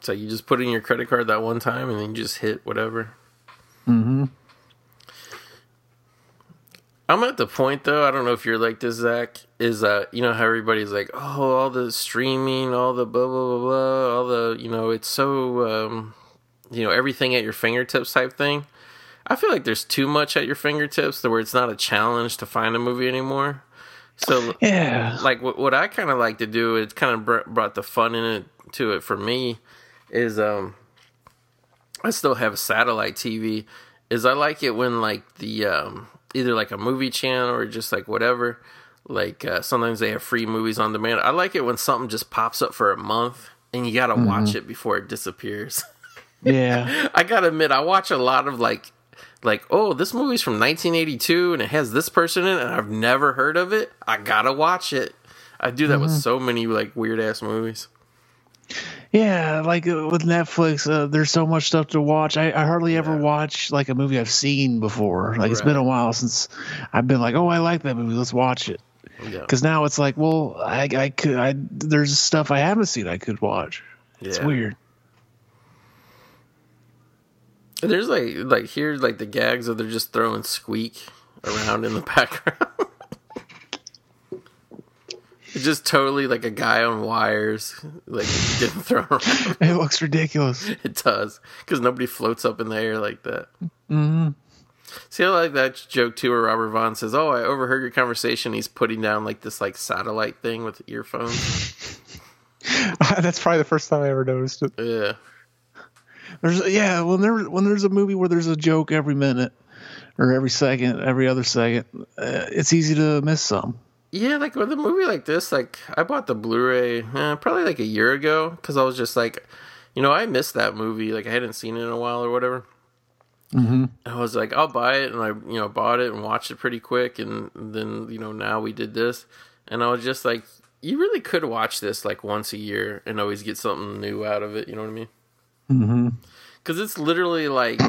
[SPEAKER 3] So you just put in your credit card that one time and then you just hit whatever.
[SPEAKER 4] Mm-hmm.
[SPEAKER 3] I'm at the point though. I don't know if you're like this, Zach. Is uh, you know how everybody's like, oh, all the streaming, all the blah blah blah blah, all the you know, it's so um, you know everything at your fingertips type thing. I feel like there's too much at your fingertips, to where it's not a challenge to find a movie anymore. So [SIGHS]
[SPEAKER 4] Yeah.
[SPEAKER 3] like what, what I kind of like to do, it kind of br- brought the fun in it to it for me, is um, I still have a satellite TV. Is I like it when like the um, either like a movie channel or just like whatever. Like uh, sometimes they have free movies on demand. I like it when something just pops up for a month and you gotta watch it before it disappears. [LAUGHS]
[SPEAKER 4] Yeah.
[SPEAKER 3] I gotta admit, I watch a lot of like, like, oh, this movie's from 1982 and it has this person in it, and I've never heard of it. I gotta watch it. I do that with so many like weird ass movies.
[SPEAKER 4] Yeah, like uh, with Netflix, uh, there's so much stuff to watch. I, I hardly ever watch like a movie I've seen before. Like it's been a while since I've been like, oh, I like that movie. Let's watch it.
[SPEAKER 3] Yeah,
[SPEAKER 4] Because now it's like, well, I, I could, I there's stuff I haven't seen I could watch. Yeah. It's
[SPEAKER 3] Yeah.
[SPEAKER 4] weird.
[SPEAKER 3] There's like like here's like the gags of they're just throwing squeak around in the [LAUGHS] background. It's just totally like a guy on wires, like getting [LAUGHS] thrown around. [LAUGHS]
[SPEAKER 4] It looks ridiculous.
[SPEAKER 3] It does because nobody floats up in the air like that. Mm-hmm. See, I like that joke too, where Robert Vaughn says, "Oh, I overheard your conversation." He's putting down like this like satellite thing with earphones. [LAUGHS]
[SPEAKER 4] That's probably the first time I ever noticed it.
[SPEAKER 3] yeah,
[SPEAKER 4] There's yeah, when there when there's a movie where there's a joke every minute or every second, every other second, uh, it's easy to miss some.
[SPEAKER 3] Yeah. Like with a movie like this, like I bought the Blu-ray eh, probably like a year ago because I was just like, you know, I missed that movie. Like I hadn't seen it in a while or whatever. Mm-hmm. I was like, I'll buy it, and I, you know, bought it and watched it pretty quick, and then, you know, now we did this, and I was just like, you really could watch this like once a year and always get something new out of it. You know what I mean? Mm-hmm. Because it's literally like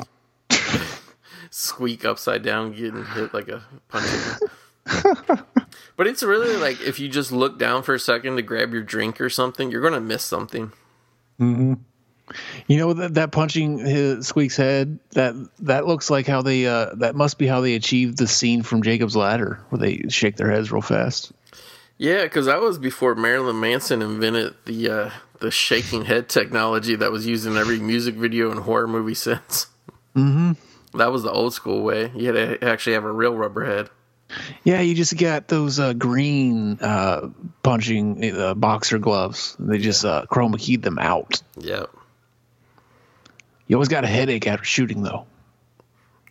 [SPEAKER 3] [LAUGHS] squeak upside down, getting hit like a punch. [LAUGHS] but it's really like if you just look down for a second to grab your drink or something, you're gonna miss something.
[SPEAKER 4] You know that that punching his Squeak's head that that looks like how they uh, that must be how they achieved the scene from Jacob's Ladder where they shake their heads real fast.
[SPEAKER 3] Yeah, because that was before Marilyn Manson invented the uh, the shaking head technology that was used in every music video and horror movie since. Mm-hmm. That was the old school way. You had to actually have a real rubber head.
[SPEAKER 4] Yeah, you just got those uh, green uh, punching uh, boxer gloves. They just uh, chroma keyed them out.
[SPEAKER 3] Yeah.
[SPEAKER 4] You always got a headache after shooting though.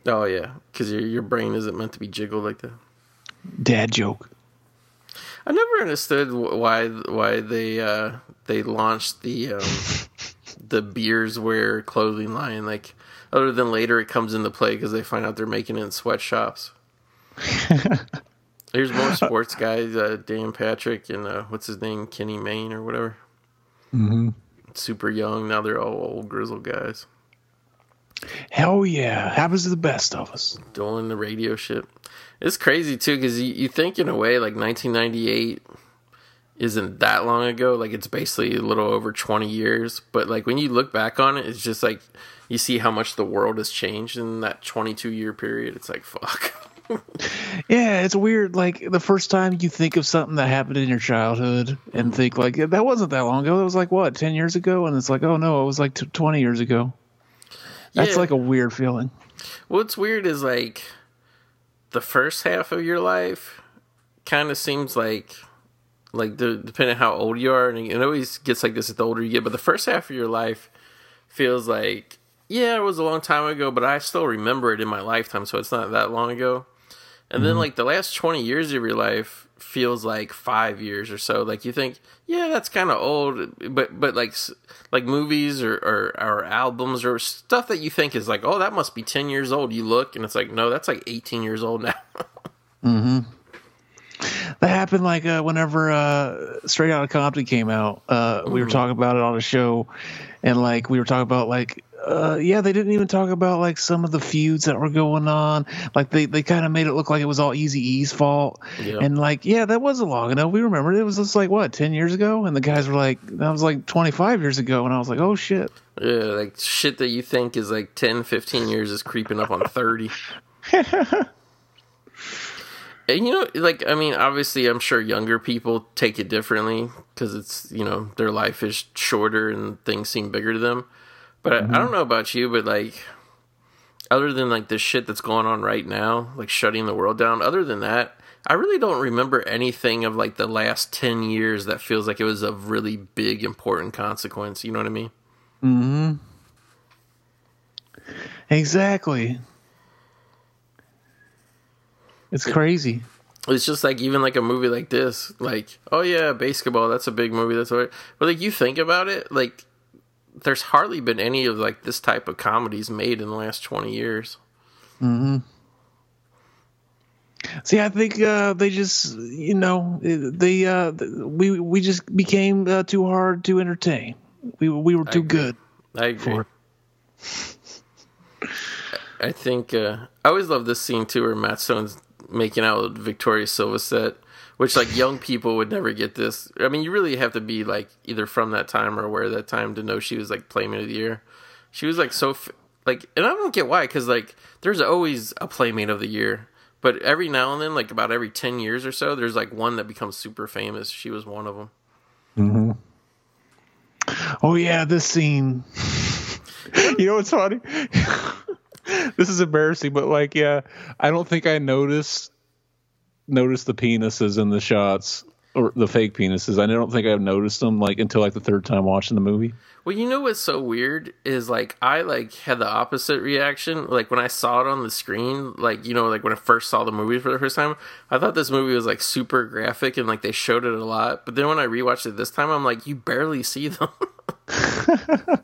[SPEAKER 3] Oh yeah, because your your brain isn't meant to be jiggled like that.
[SPEAKER 4] Dad joke.
[SPEAKER 3] I never understood why why they uh, they launched the um, [LAUGHS] the beers wear clothing line like other than later it comes into play because they find out they're making it in sweatshops. [LAUGHS] There's more sports guys, uh, Dan Patrick and uh, what's his name, Kenny Mayne or whatever. Mm-hmm. Super young now. They're all old grizzled guys
[SPEAKER 4] Hell yeah, happens to the best of us.
[SPEAKER 3] doing the radio shit. It's crazy too because you, you think in a way like 1998 isn't that long ago. Like it's basically a little over 20 years. But like when you look back on it, it's just like you see how much the world has changed in that 22 year period. It's like fuck. [LAUGHS]
[SPEAKER 4] Yeah, it's weird. Like the first time you think of something that happened in your childhood and mm. think like that wasn't that long ago. It was like what ten years ago, and it's like oh no, it was like t- twenty years ago. That's
[SPEAKER 3] Yeah.
[SPEAKER 4] like a weird feeling.
[SPEAKER 3] What's weird is like the first half of your life kind of seems like like the, depending on how old you are, and it always gets like this the older you get. But the first half of your life feels like yeah, it was a long time ago, but I still remember it in my lifetime, so it's not that long ago. And then like the last twenty years of your life feels like five years or so. Like you think, yeah, that's kind of old, but but like like movies or, or or albums or stuff that you think is like, oh, that must be ten years old. You look and it's like, no, that's like eighteen years old now. [LAUGHS]
[SPEAKER 4] That happened like uh, whenever uh, Straight Outta Compton came out. Uh, we were talking about it on the show, and like we were talking about like. Uh, yeah, they didn't even talk about like some of the feuds that were going on. Like they, they kind of made it look like it was all Eazy-E's fault.
[SPEAKER 3] Yeah.
[SPEAKER 4] And like, yeah, that wasn't long enough. We remember it was just like what ten years ago, and the guys were like, that was like twenty five years ago, and I was like, oh shit.
[SPEAKER 3] Yeah, like shit that you think is like 10, 15 years is creeping up on 30. [LAUGHS] and you know, like, I mean, obviously, I'm sure younger people take it differently because it's, you know, their life is shorter and things seem bigger to them. But I, I don't know about you, but like, other than like the shit that's going on right now, like shutting the world down. Other than that, I really don't remember anything of like the last ten years that feels like it was a really big, important consequence. You know what I mean? Mm hmm.
[SPEAKER 4] Exactly. It's crazy.
[SPEAKER 3] It's just like even like a movie like this, like oh yeah, BASEketball. That's a big movie. That's what. But like you think about it, like there's hardly been any of like this type of comedies made in the last twenty years.
[SPEAKER 4] See, I think uh, they just, you know, they uh, we we just became uh, too hard to entertain. We we were too
[SPEAKER 3] agree.
[SPEAKER 4] good.
[SPEAKER 3] I agree. I think uh, I always love this scene too, where Matt Stone's making out with Victoria Silvstedt, which like young people would never get this. I mean, you really have to be like either from that time or aware of that time to know she was like Playmate of the Year. She was like so f- like, and I don't get why, because like there's always a Playmate of the Year, but every now and then, like about every ten years or so, there's like one that becomes super famous. She was one of them. Mm-hmm.
[SPEAKER 4] Oh yeah, this scene. [LAUGHS]
[SPEAKER 5] You know what's funny? [LAUGHS] this is embarrassing, but like, yeah, I don't think I noticed noticed the penises in the shots or the fake penises. I don't think I've noticed them like until like the third time watching the movie.
[SPEAKER 3] Well, you know what's so weird is like I like had the opposite reaction. Like when I saw it on the screen, like you know, like when I first saw the movie for the first time, I thought this movie was like super graphic and like they showed it a lot. But then when I rewatched it this time, I'm like, you barely see them. [LAUGHS]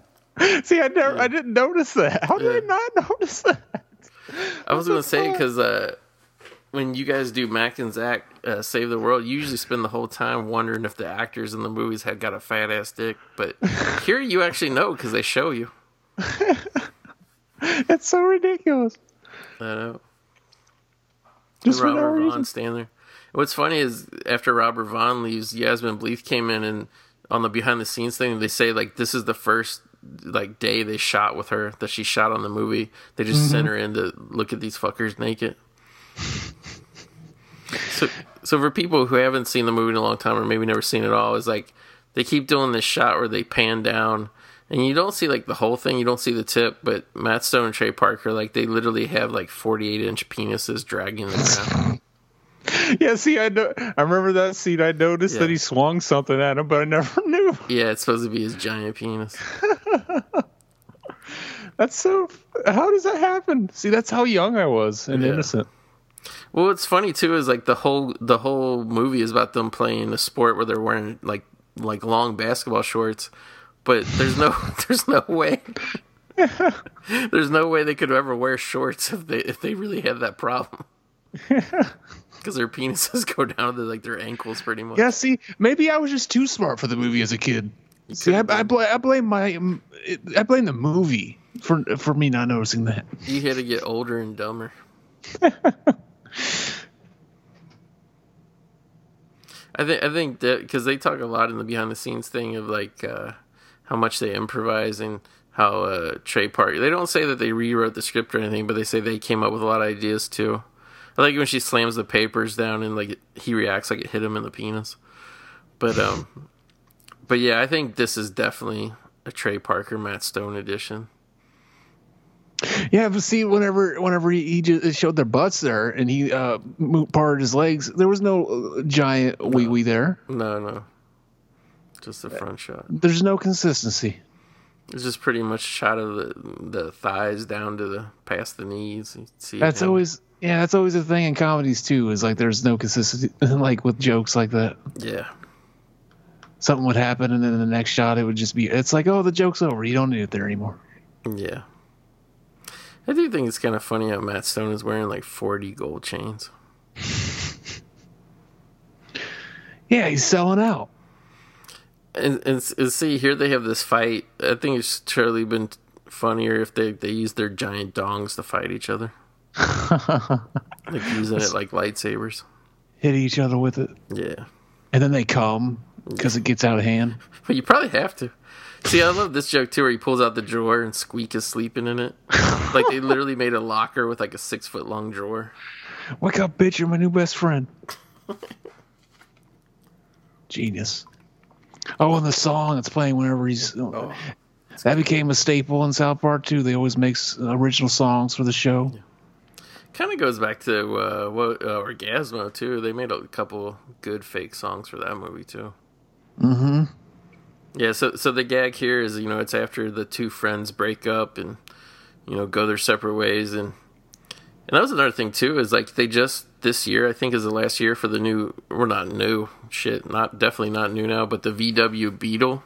[SPEAKER 5] See, I never, I didn't notice that. How did I not notice that?
[SPEAKER 3] I was gonna say because uh, when you guys do Mac and Zach uh, save the world, you usually spend the whole time wondering if the actors in the movies had got a fat ass dick. But [LAUGHS] here you actually know because they show you. [LAUGHS]
[SPEAKER 5] It's so ridiculous.
[SPEAKER 3] I know.
[SPEAKER 5] Just no
[SPEAKER 3] Robert. Vaughn standing there. What's funny is after Robert Vaughn leaves, Yasmine Bleeth came in and on the behind the scenes thing, they say like this is the first like day they shot with her that she shot on the movie. They just
[SPEAKER 5] Mm-hmm.
[SPEAKER 3] sent her in to look at these fuckers naked. [LAUGHS] so, so for people who haven't seen the movie in a long time or maybe never seen it all, is like they keep doing this shot where they pan down. And you don't see like the whole thing, you don't see the tip, but Matt Stone and Trey Parker, like they literally have like 48 inch penises dragging them around. [LAUGHS]
[SPEAKER 5] Yeah, see, I know, I remember that scene. I noticed
[SPEAKER 3] Yeah.
[SPEAKER 5] that he swung something at him, but I never [LAUGHS] knew.
[SPEAKER 3] Yeah, it's supposed to be his giant penis. [LAUGHS]
[SPEAKER 5] That's so. How does that happen? See, that's how young I was and
[SPEAKER 3] Yeah.
[SPEAKER 5] innocent.
[SPEAKER 3] Well, what's funny too is like the whole the whole movie is about them playing a sport where they're wearing like like long basketball shorts, but there's no [LAUGHS] there's no way [LAUGHS] there's no way they could ever wear shorts if they if they really had that problem [LAUGHS] because their penises go down to like their ankles pretty much.
[SPEAKER 4] Yeah, see, maybe I was just too smart for the movie as a kid. See, I, I, bl- I blame my, I blame the movie for for me not noticing that.
[SPEAKER 3] You had to get older and dumber. I think I think that because they talk a lot in the behind the scenes thing of like uh, how much they improvise and how uh, Trey Parker. They don't say that they rewrote the script or anything, but they say they came up with a lot of ideas too. I like when she slams the papers down and like he reacts like it hit him in the penis. But um, but yeah, I think this is definitely a Trey Parker Matt Stone edition.
[SPEAKER 4] Yeah, but see, whenever whenever he, he just showed their butts there and he uh parted his legs, there was no uh, giant wee wee there.
[SPEAKER 3] No, no, just the front shot.
[SPEAKER 4] There's no consistency.
[SPEAKER 3] It's just pretty much shot of the the thighs down to the past the knees. See
[SPEAKER 4] That's
[SPEAKER 3] him.
[SPEAKER 4] always yeah, that's always a thing in comedies too. Is like there's no consistency, [LAUGHS] like with jokes like that.
[SPEAKER 3] yeah.
[SPEAKER 4] Something would happen, and then the next shot, it would just be. It's like, oh, the joke's over. You don't need it there anymore.
[SPEAKER 3] Yeah. I do think it's kind of funny how Matt Stone is wearing like 40 gold chains.
[SPEAKER 4] Yeah, he's selling out.
[SPEAKER 3] And, and, and see, here they have this fight. I think it's surely been funnier if they, they use their giant dongs to fight each other. [LAUGHS] like using it like lightsabers.
[SPEAKER 4] Hit each other with it,
[SPEAKER 3] Yeah.
[SPEAKER 4] and then they come because it gets out of hand.
[SPEAKER 3] But you probably have to. See, I love this joke too, where he pulls out the drawer and Squeak is sleeping in it. like they literally made a locker with like a six foot long drawer.
[SPEAKER 4] Wake up, bitch! You're my new best friend. Genius. Oh, and the song that's playing whenever he's. that became a staple in South Park too. They always makes original songs for the show.
[SPEAKER 3] Kind of goes back to uh, what uh, Orgazmo too. They made a couple good fake songs for that movie too.
[SPEAKER 4] Mm-hmm.
[SPEAKER 3] Yeah, so so the gag here is you know it's after the two friends break up and you know go their separate ways. And and that was another thing too is like they just this year I think is the last year for the new we're not new shit not definitely not new now but the VW Beetle.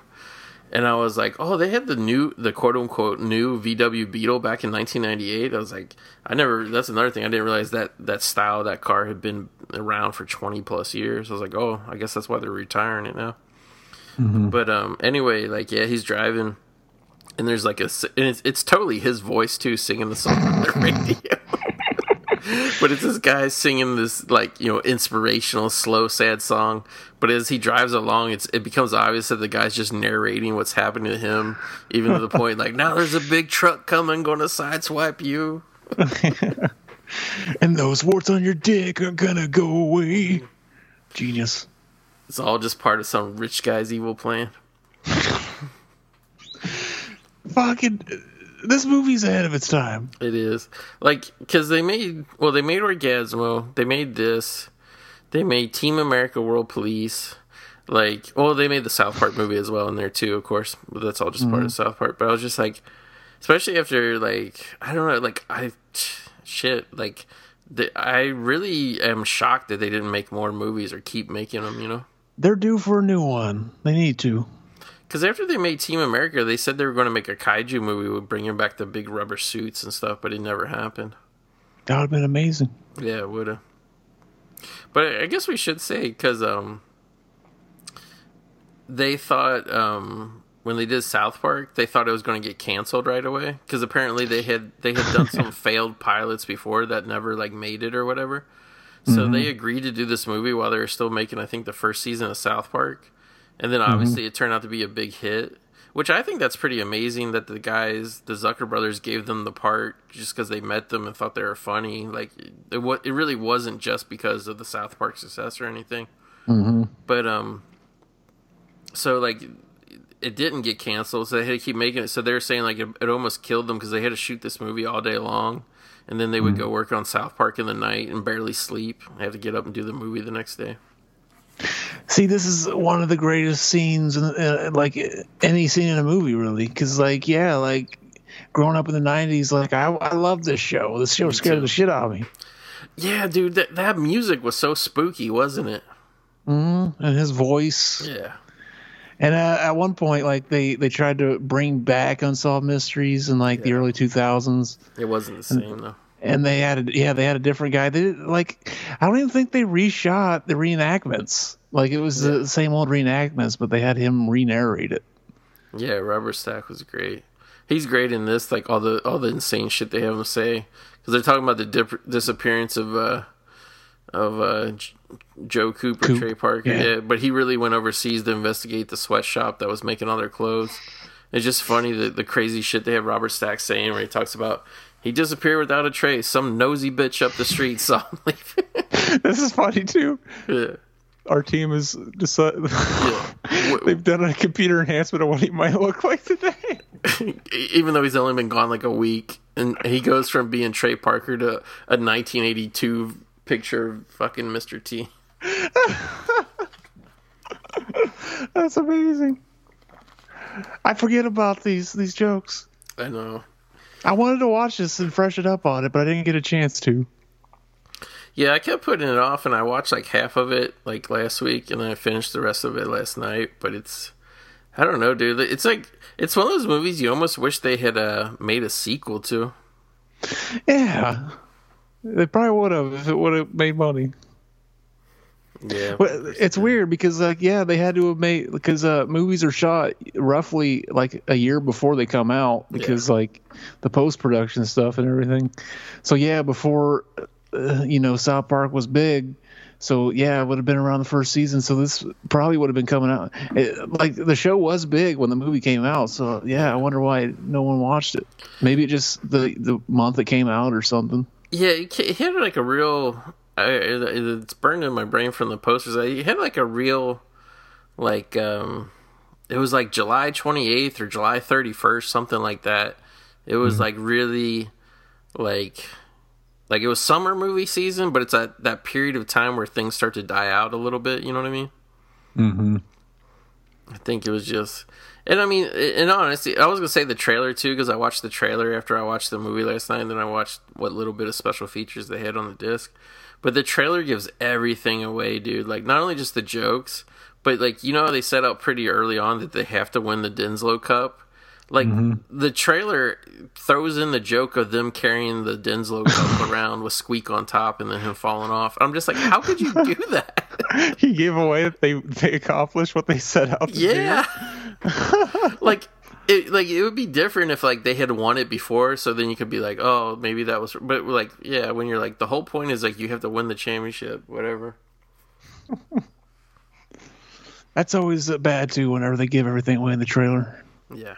[SPEAKER 3] And I was like oh they had the new the quote unquote new VW Beetle back in 1998 I was like I never that's another thing I didn't realize that that style that car had been around for 20 plus years. I was like oh I guess that's why they're retiring it now but um anyway like yeah he's driving and there's like a and it's, it's totally his voice too singing the song on the [LAUGHS] radio [LAUGHS] but it's this guy singing this like you know inspirational slow sad song but as he drives along it's it becomes obvious that the guy's just narrating what's happening to him even to the [LAUGHS] point like now there's a big truck coming gonna sideswipe you
[SPEAKER 4] And those warts on your dick are gonna go away. Genius.
[SPEAKER 3] It's all just part of some rich guy's evil plan [LAUGHS]
[SPEAKER 4] Fucking, this movie's ahead of its time.
[SPEAKER 3] It is like because they made well, they made Orgazmo, they made this, they made Team America World Police, like well, they made the South Park movie as well in there too, of course. But that's all just part of mhm. South Park. But I was just like, especially after like I don't know, like I shit like. The, I really am shocked that they didn't make more movies or keep making them, you know?
[SPEAKER 4] They're due for a new one. They need to.
[SPEAKER 3] Because after they made Team America, they said they were going to make a kaiju movie with bringing back the big rubber suits and stuff, but it never happened.
[SPEAKER 4] That would have been amazing.
[SPEAKER 3] Yeah, it would have. But I guess we should say because um, they thought um, when they did South Park, they thought it was going to get canceled right away because apparently they had they had done [LAUGHS] some failed pilots before that never like made it or whatever. So they mm-hmm. agreed to do this movie while they were still making, I think, the first season of South Park, and then mm-hmm. obviously it turned out to be a big hit. Which I think that's pretty amazing that the guys, the Zucker brothers, gave them the part just because they met them and thought they were funny. Like it, it really wasn't just because of the South Park success or anything. Mm-hmm. But um, so like it didn't get canceled, so they had to keep making it. So they were saying like it, it almost killed them because they had to shoot this movie all day long, and then they would go work on South Park in the night and barely sleep. They have to get up and do the movie the next day.
[SPEAKER 4] See, this is one of the greatest scenes, in, uh, like any scene in a movie, really. Because, like, yeah, like growing up in the '90s, like I, I love this show. This show scared the shit out of me.
[SPEAKER 3] Yeah, dude, that that music was so spooky, wasn't it?
[SPEAKER 4] And his voice,
[SPEAKER 3] Yeah.
[SPEAKER 4] and uh, at one point, like they they tried to bring back Unsolved Mysteries in like the early 2000s,
[SPEAKER 3] It wasn't the same though.
[SPEAKER 4] And they had a, yeah they had a different guy. They like I don't even think they reshot the reenactments. Like it was the same old reenactments, but they had him re-narrate it.
[SPEAKER 3] Yeah, Robert Stack was great. He's great in this, like all the all the insane shit they have him say, because they're talking about the dip- disappearance of uh of uh J- Joe Cooper,
[SPEAKER 4] Coop,
[SPEAKER 3] Trey Parker.
[SPEAKER 4] yeah.
[SPEAKER 3] Yeah. but he really went overseas to investigate the sweatshop that was making all their clothes. It's just funny the the crazy shit they have Robert Stack saying where he talks about he disappeared without a trace. Some nosy bitch up the street saw him [LAUGHS] leave.
[SPEAKER 4] this is funny too.
[SPEAKER 3] yeah.
[SPEAKER 4] Our team is decided.
[SPEAKER 3] Yeah. [LAUGHS]
[SPEAKER 4] They've done a computer enhancement of what he might look like today. [LAUGHS]
[SPEAKER 3] even though he's only been gone like a week, and he goes from being Trey Parker to a 1982 picture of fucking Mr. T.
[SPEAKER 4] That's amazing. I forget about these these jokes.
[SPEAKER 3] I know.
[SPEAKER 4] I wanted to watch this and freshen up on it, but I didn't get a chance to.
[SPEAKER 3] Yeah, I kept putting it off, and I watched like half of it like last week, and then I finished the rest of it last night. But it's, I don't know, dude. It's like it's one of those movies you almost wish they had uh, made a sequel to.
[SPEAKER 4] Yeah, they probably would have if it would have made money.
[SPEAKER 3] Yeah,
[SPEAKER 4] But it's weird because like yeah, they had to have made because uh, movies are shot roughly like a year before they come out because like the post production stuff and everything. So yeah, before uh, you know South Park was big. So yeah, it would have been around the first season. So this probably would have been coming out. It, like the show was big when the movie came out. So yeah, I wonder why no one watched it. Maybe it just the the month it came out or something.
[SPEAKER 3] Yeah, it had like a real. I, it- it's burned in my brain from the posters. I- had like a real, like, um, it was like July 28th or July 31st, something like that. It was like really like like it was summer movie season, but it's at that period of time where things start to die out a little bit. You know what I mean?
[SPEAKER 5] Mm-hmm.
[SPEAKER 3] I think it was just, and I mean, in honesty, I was gonna say the trailer too because I watched the trailer after I watched the movie last night, and then I watched what little bit of special features they had on the disc. But the trailer gives everything away, dude. Like not only just the jokes, but like you know they set out pretty early on that they have to win the Denslow Cup. Like mm-hmm. the trailer throws in the joke of them carrying the Denslow Cup [LAUGHS] around with Squeak on top and then him falling off. I'm just like, how could you do [LAUGHS] that?
[SPEAKER 5] he gave away that they they accomplished what they set out to
[SPEAKER 3] Yeah. [LAUGHS] like it like it would be different if like they had won it before so then you could be like, "Oh, maybe that was but like yeah, when you're like the whole point is like you have to win the championship, whatever." [LAUGHS]
[SPEAKER 4] That's always bad too. Whenever they give everything away in the trailer.
[SPEAKER 3] Yeah.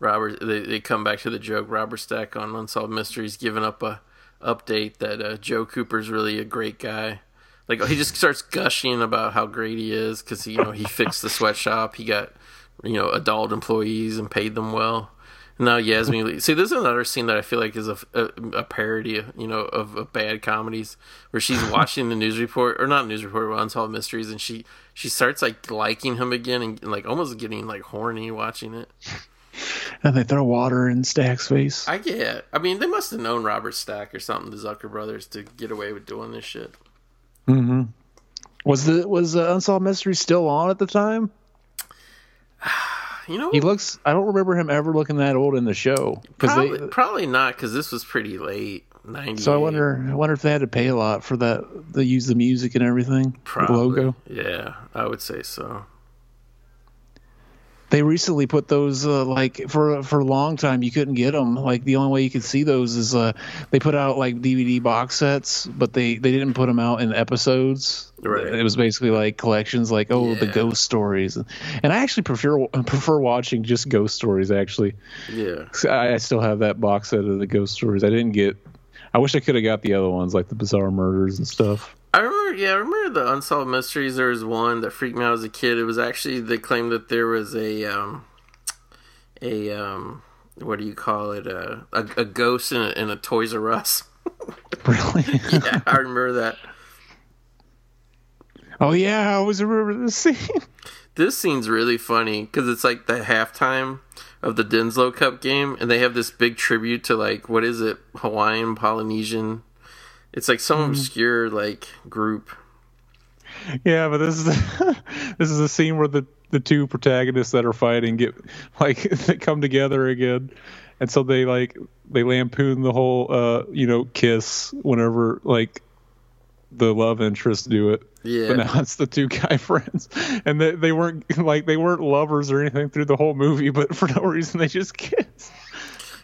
[SPEAKER 3] Robert they, they come back to the joke Robert Stack on Unsolved Mysteries giving up a update that uh, Joe Cooper's really a great guy. Like he just starts gushing about how great he is cuz you know he fixed the sweatshop, he got you know adult employees and paid them well. And now Yasmine Bleeth. [LAUGHS] See, this is another scene that I feel like is a, a, a parody, you know, of, of bad comedies where she's [LAUGHS] watching the news report or not news report, but Unsolved Mysteries, and she she starts like liking him again and, like almost getting like horny watching it. [LAUGHS]
[SPEAKER 4] And they throw water in Stack's face.
[SPEAKER 3] I get. I mean, they must have known Robert Stack or something, the Zucker brothers, to get away with doing this shit. Mm-hmm.
[SPEAKER 4] Was the was uh, Unsolved Mystery still on at the time? [SIGHS]
[SPEAKER 3] You know,
[SPEAKER 4] He looks. I don't remember him ever looking that old in the show.
[SPEAKER 3] Probably,
[SPEAKER 4] they.
[SPEAKER 3] probably not because this was pretty late. Ninety.
[SPEAKER 4] So I wonder. I wonder if they had to pay a lot for that. They use the music and everything. the
[SPEAKER 3] Probably.
[SPEAKER 4] logo.
[SPEAKER 3] Yeah, I would say so.
[SPEAKER 4] They recently put those uh, like for for a long time you couldn't get them. Like the only way you could see those is uh they put out like DVD box sets, but they they didn't put them out in episodes.
[SPEAKER 3] Right.
[SPEAKER 4] It was basically like collections, like oh the ghost stories, and I actually prefer prefer watching just ghost stories. Actually,
[SPEAKER 3] Yeah.
[SPEAKER 4] I, I still have that box set of the ghost stories. I didn't get. I wish I could have got the other ones like the bizarre murders and stuff.
[SPEAKER 3] I remember, yeah, I remember the unsolved mysteries. There was one that freaked me out as a kid. It was actually they claimed that there was a um, a um, what do you call it? A a, a ghost in a, in a Toys R Us. [LAUGHS]
[SPEAKER 4] Really?
[SPEAKER 3] yeah, I remember that.
[SPEAKER 4] oh yeah, I always remember this [LAUGHS] scene.
[SPEAKER 3] This scene's really funny because it's like the halftime of the Denslow Cup game, and they have this big tribute to like what is it, Hawaiian Polynesian. It's like some obscure like group.
[SPEAKER 5] Yeah, but this is [LAUGHS] this is a scene where the the two protagonists that are fighting get like [LAUGHS] they come together again, and so they like they lampoon the whole uh you know kiss whenever like the love interest do it.
[SPEAKER 3] Yeah.
[SPEAKER 5] But now it's the two guy [LAUGHS] friends, and they they weren't like they weren't lovers or anything through the whole movie, but for no reason they just kiss.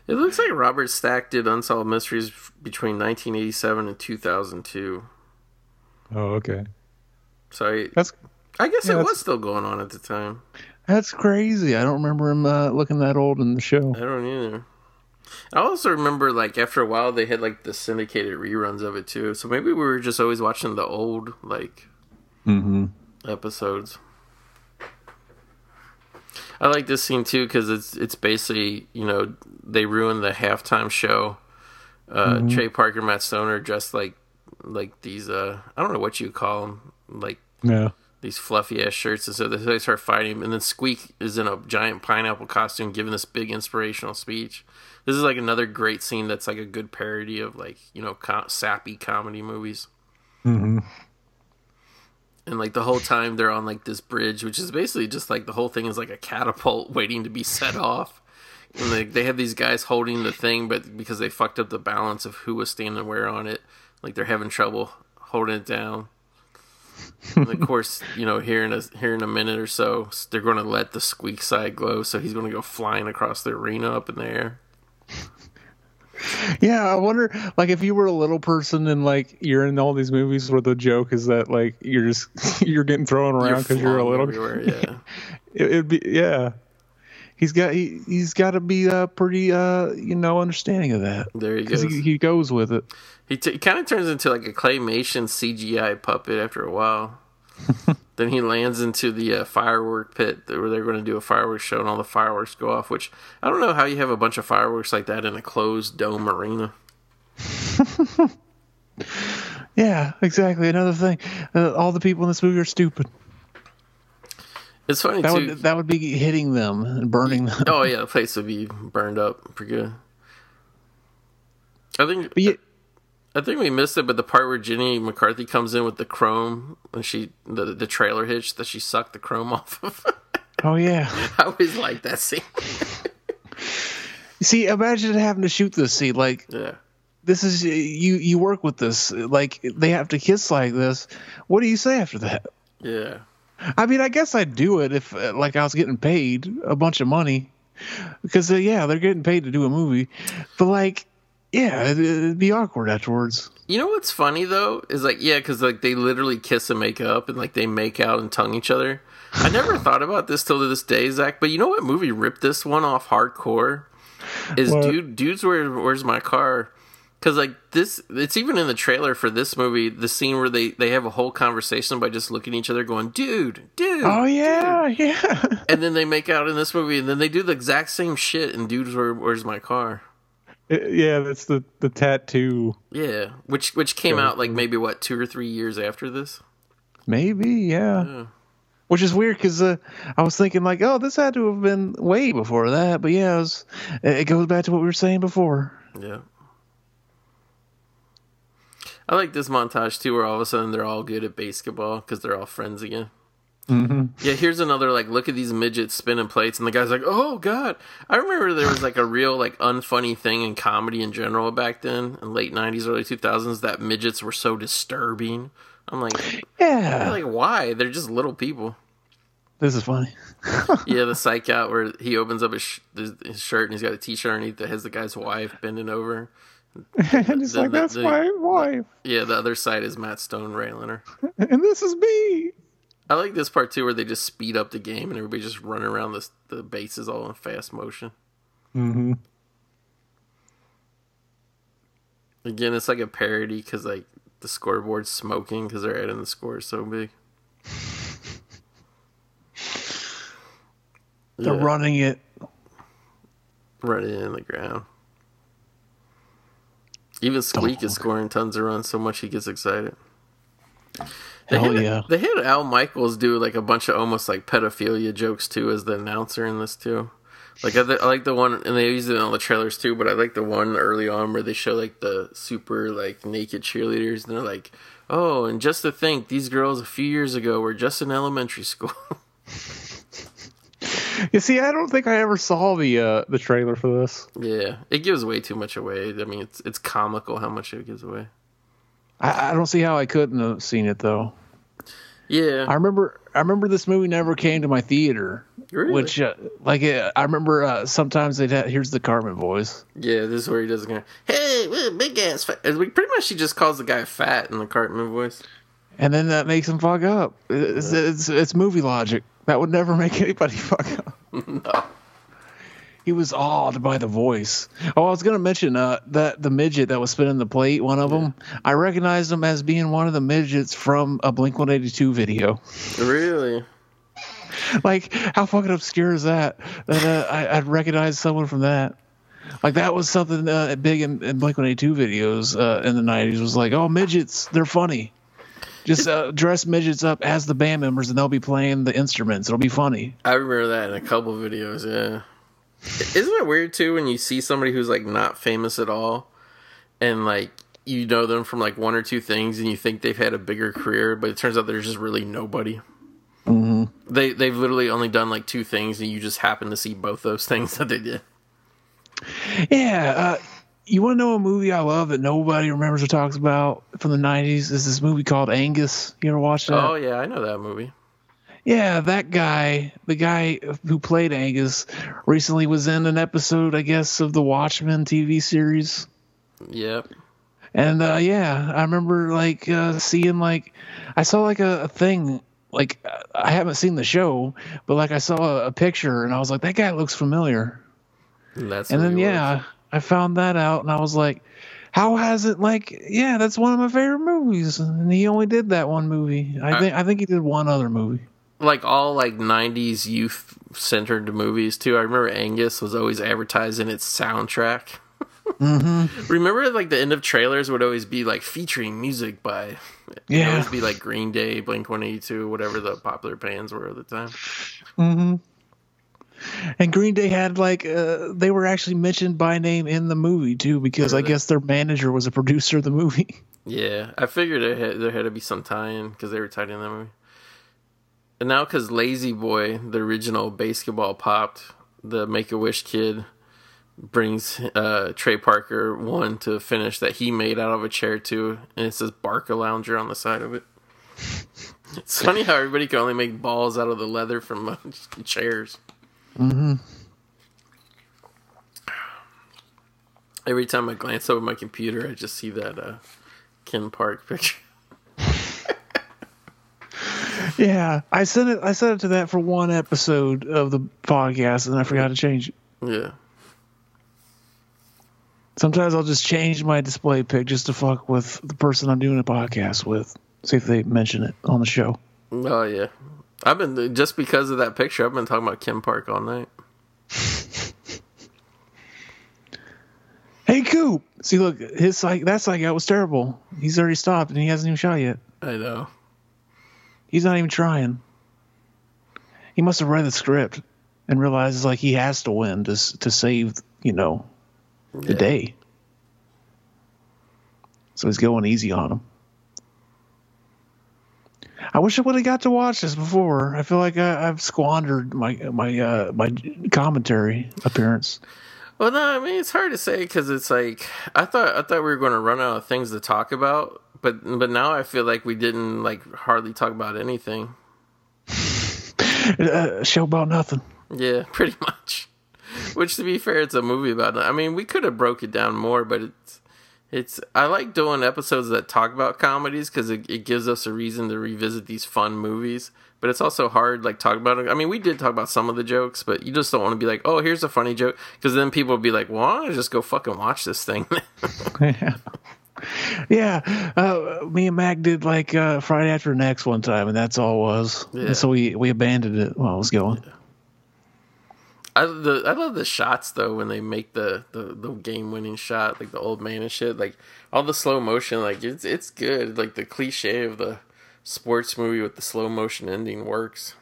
[SPEAKER 3] It looks like Robert Stack did Unsolved Mysteries between 1987 and 2002.
[SPEAKER 5] Oh, okay.
[SPEAKER 3] So I,
[SPEAKER 5] That's
[SPEAKER 3] I guess
[SPEAKER 5] yeah,
[SPEAKER 3] it was still going on at the time.
[SPEAKER 4] That's crazy. I don't remember him uh, looking that old in the show.
[SPEAKER 3] I don't either. I also remember, like, after a while, they had, like, the syndicated reruns of it, too. So maybe we were just always watching the old, like, episodes. I like this scene, too, because it's, it's basically, you know, they ruined the halftime show. Uh, Trey Parker, Matt Stoner, dressed like, like these, uh, I don't know what you call them, like,
[SPEAKER 5] yeah.
[SPEAKER 3] these fluffy ass shirts, and so they start fighting. And then Squeak is in a giant pineapple costume, giving this big inspirational speech. This is like another great scene that's like a good parody of like you know sappy comedy movies. Mm-hmm. And like the whole time they're on like this bridge, which is basically just like the whole thing is like a catapult [LAUGHS] waiting to be set off. And they they have these guys holding the thing, but because they fucked up the balance of who was standing where on it, like they're having trouble holding it down. And of course, [LAUGHS] you know, here in a here in a minute or so, they're going to let the squeak side glow, so he's going to go flying across the arena up in the air. [LAUGHS]
[SPEAKER 5] Yeah, I wonder, like, if you were a little person and like you're in all these movies where the joke is that like you're just [LAUGHS] you're getting thrown around because you're, a little.
[SPEAKER 3] yeah.
[SPEAKER 5] It, it'd be yeah. He's got he, he's got to be uh, pretty uh you know understanding of that
[SPEAKER 3] There he goes.
[SPEAKER 5] he, he goes with it.
[SPEAKER 3] He, t- he kind of turns into like a claymation CGI puppet after a while. [LAUGHS] Then he lands into the uh, firework pit where they're going to do a fireworks show, and all the fireworks go off. Which I don't know how you have a bunch of fireworks like that in a closed dome arena. [LAUGHS]
[SPEAKER 4] Yeah, exactly. Another thing, uh, all the people in this movie are stupid.
[SPEAKER 3] It's funny
[SPEAKER 4] That
[SPEAKER 3] too.
[SPEAKER 4] would that would be hitting them and burning them.
[SPEAKER 3] oh yeah, the place would be burned up pretty good. I think
[SPEAKER 4] yeah,
[SPEAKER 3] I think we missed it, but the part where Jenny McCarthy comes in with the chrome and she the the trailer hitch that she sucked the chrome [LAUGHS] off of.
[SPEAKER 4] oh yeah. [LAUGHS]
[SPEAKER 3] I always like that scene.
[SPEAKER 4] See, imagine having to shoot this scene. Like
[SPEAKER 3] Yeah.
[SPEAKER 4] this is you. You work with this. Like they have to kiss like this. What do you say after that?
[SPEAKER 3] Yeah.
[SPEAKER 4] I mean, I guess I'd do it if uh, like I was getting paid a bunch of money because uh, yeah, they're getting paid to do a movie. But like, yeah, it, it'd be awkward afterwards.
[SPEAKER 3] You know what's funny though is like yeah, because like they literally kiss and make up and like they make out and tongue each other. I never [LAUGHS] thought about this till to this day, Zach. But you know what movie ripped this one off hardcore? Is
[SPEAKER 4] What?
[SPEAKER 3] dude, dudes, where where's my car? Because like this, it's even in the trailer for this movie. The scene where they they have a whole conversation by just looking at each other, going, "Dude, dude."
[SPEAKER 4] Oh yeah, yeah. [LAUGHS]
[SPEAKER 3] And then they make out in this movie, and then they do the exact same shit in Dudes, where, where's my car?
[SPEAKER 4] yeah, that's the the tattoo.
[SPEAKER 3] Yeah, which which came out like maybe what two or three years after this.
[SPEAKER 4] Maybe, yeah. Which is weird because uh, I was thinking like, oh, this had to have been way before that. But yeah, it, was, it goes back to what we were saying before.
[SPEAKER 3] Yeah. I like this montage too, where all of a sudden they're all good at basketball because they're all friends again. Mm-hmm. Yeah, here's another like look at these midgets spinning plates, and the guy's like, "Oh God!" I remember there was like a real like unfunny thing in comedy in general back then, in late '90s, early 2000s, that midgets were so disturbing. I'm like,
[SPEAKER 4] Yeah,
[SPEAKER 3] like why? They're just little people.
[SPEAKER 4] this is funny. [LAUGHS]
[SPEAKER 3] Yeah, the psych out where he opens up his, sh- his shirt and he's got a T-shirt underneath that has the guy's wife bending over. [LAUGHS]
[SPEAKER 4] and it's
[SPEAKER 3] The-
[SPEAKER 4] like that's
[SPEAKER 3] the-
[SPEAKER 4] my wife,
[SPEAKER 3] Yeah, the other side is Matt Stone railing her. [LAUGHS]
[SPEAKER 4] and this is me.
[SPEAKER 3] I like this part too, where they just speed up the game and everybody just running around the the bases all in fast motion.
[SPEAKER 4] Mm-hmm.
[SPEAKER 3] Again, it's like a parody because like the scoreboard's smoking because they're adding the score so big.
[SPEAKER 4] They're
[SPEAKER 3] Yeah,
[SPEAKER 4] running it.
[SPEAKER 3] running in the ground. Even Squeak is scoring tons of runs so much he gets excited. They
[SPEAKER 4] Hell
[SPEAKER 3] had,
[SPEAKER 4] yeah.
[SPEAKER 3] They had Al Michaels do like a bunch of almost like pedophilia jokes too as the announcer in this too. Like I, I like the one, and they use it in all the trailers too. But I like the one early on where they show like the super like naked cheerleaders, and they're like, "Oh, and just to think, these girls a few years ago were just in elementary school." [LAUGHS]
[SPEAKER 4] You see, I don't think I ever saw the uh, the trailer for this.
[SPEAKER 3] yeah, it gives way too much away. I mean, it's it's comical how much it gives away.
[SPEAKER 4] I, I don't see how I couldn't have seen it though.
[SPEAKER 3] Yeah,
[SPEAKER 4] I remember I remember this movie never came to my theater,
[SPEAKER 3] Really?
[SPEAKER 4] which uh, like uh, I remember uh, sometimes they'd have, here's the Cartman voice.
[SPEAKER 3] yeah. This is where he does go, "Hey, big ass fat." Pretty much, he just calls the guy fat in the Cartman voice.
[SPEAKER 4] and then that makes him fuck up. It's, it's, it's movie logic. That would never make anybody [LAUGHS] fuck up.
[SPEAKER 3] no.
[SPEAKER 4] He was awed by the voice. Oh, I was gonna mention uh, that the midget that was spinning the plate, one of them. I recognized him as being one of the midgets from a Blink One Eighty Two video.
[SPEAKER 3] Really?
[SPEAKER 4] like, how fucking obscure is that? That uh, I, I'd recognize someone from that. Like that was something uh, big in, in Blink One Eighty Two videos uh, in the nineties. Was like, oh, midgets, they're funny. Just uh, dress midgets up as the band members, and they'll be playing the instruments. It'll be funny.
[SPEAKER 3] I remember that in a couple videos, yeah. Isn't it weird too when you see somebody who's like not famous at all and like you know them from like one or two things and you think they've had a bigger career, but it turns out they're just really nobody. Mm-hmm. They they've literally only done like two things and you just happen to see both those [LAUGHS] things that they did.
[SPEAKER 4] Yeah. Uh, you want to know a movie I love that nobody remembers or talks about from the '90s? Is this movie called Angus? You ever watch that?
[SPEAKER 3] Oh yeah, I know that movie.
[SPEAKER 4] Yeah, that guy, the guy who played Angus, recently was in an episode, I guess, of the Watchmen TV series.
[SPEAKER 3] Yep.
[SPEAKER 4] And uh, yeah, I remember like uh, seeing like I saw like a, a thing like I haven't seen the show, but like I saw a, a picture and I was like that guy looks familiar.
[SPEAKER 3] And that's
[SPEAKER 4] And then yeah, I found that out and I was like, How has it like? Yeah, that's one of my favorite movies, and he only did that one movie. I think I think he did one other movie.
[SPEAKER 3] like all like 90s youth centered movies too i remember angus was always advertising its soundtrack
[SPEAKER 4] Mm-hmm. [LAUGHS]
[SPEAKER 3] remember like the end of trailers would always be like featuring music by it would
[SPEAKER 4] Yeah.
[SPEAKER 3] always be like green day blink 182 whatever the popular bands were at the time
[SPEAKER 4] Mm-hmm. And Green Day had like uh, they were actually mentioned by name in the movie too, because I guess their manager was a producer of the movie.
[SPEAKER 3] yeah i figured there had, there had to be some tie-in because they were tied in that movie and now because La-Z-Boy the original basketball popped the make-a-wish kid brings uh, Trey Parker one to finish that he made out of a chair too, and it says BarcaLounger on the side of it. [LAUGHS] It's funny how everybody can only make balls out of the leather from uh, [LAUGHS] chairs. Mm-hmm. Every time I glance over my computer, I just see that uh, Ken Park picture. [LAUGHS]
[SPEAKER 4] Yeah, I sent it. I sent it to that for one episode of the podcast, and I forgot to change it.
[SPEAKER 3] Yeah,
[SPEAKER 4] Sometimes I'll just change my display pic just to fuck with the person I'm doing a podcast with. See if they mention it on the show.
[SPEAKER 3] oh yeah. I've been just because of that picture. I've been talking about Ken Park all night. [LAUGHS]
[SPEAKER 4] Hey, Coop. See, look, his like That psych out was terrible. He's already stopped, and he hasn't even shot yet.
[SPEAKER 3] I know.
[SPEAKER 4] He's not even trying. He must have read the script and realizes like he has to win to to save you know the
[SPEAKER 3] Yeah.
[SPEAKER 4] day. So he's going easy on him. I wish I would have got to watch this before. I feel like I, I've squandered my my uh, my commentary appearance.
[SPEAKER 3] Well, no, I mean it's hard to say because it's like I thought I thought we were going to run out of things to talk about, but but now I feel like we didn't like hardly talk about anything. [LAUGHS]
[SPEAKER 4] Uh, show about nothing.
[SPEAKER 3] Yeah, [LAUGHS] pretty much. Which, to be fair, it's a movie about. That. I mean, we could have broke it down more, but it's it's. I like doing episodes that talk about comedies because it, it gives us a reason to revisit these fun movies. But it's also hard, like talk about it. I mean, we did talk about some of the jokes, but you just don't want to be like, "Oh, here's a funny joke," because then people will be like, "Well, why don't I just go fucking watch this thing?" [LAUGHS]
[SPEAKER 4] yeah. [LAUGHS] Yeah, uh, me and Mac did like uh, Friday After Next one time, and that's all it was.
[SPEAKER 3] Yeah.
[SPEAKER 4] And so we we abandoned it while it was going.
[SPEAKER 3] I the I love the shots though when they make the the, the game winning shot like the old man and shit like all the slow motion like it's it's good like the cliche of the sports movie with the slow motion ending works.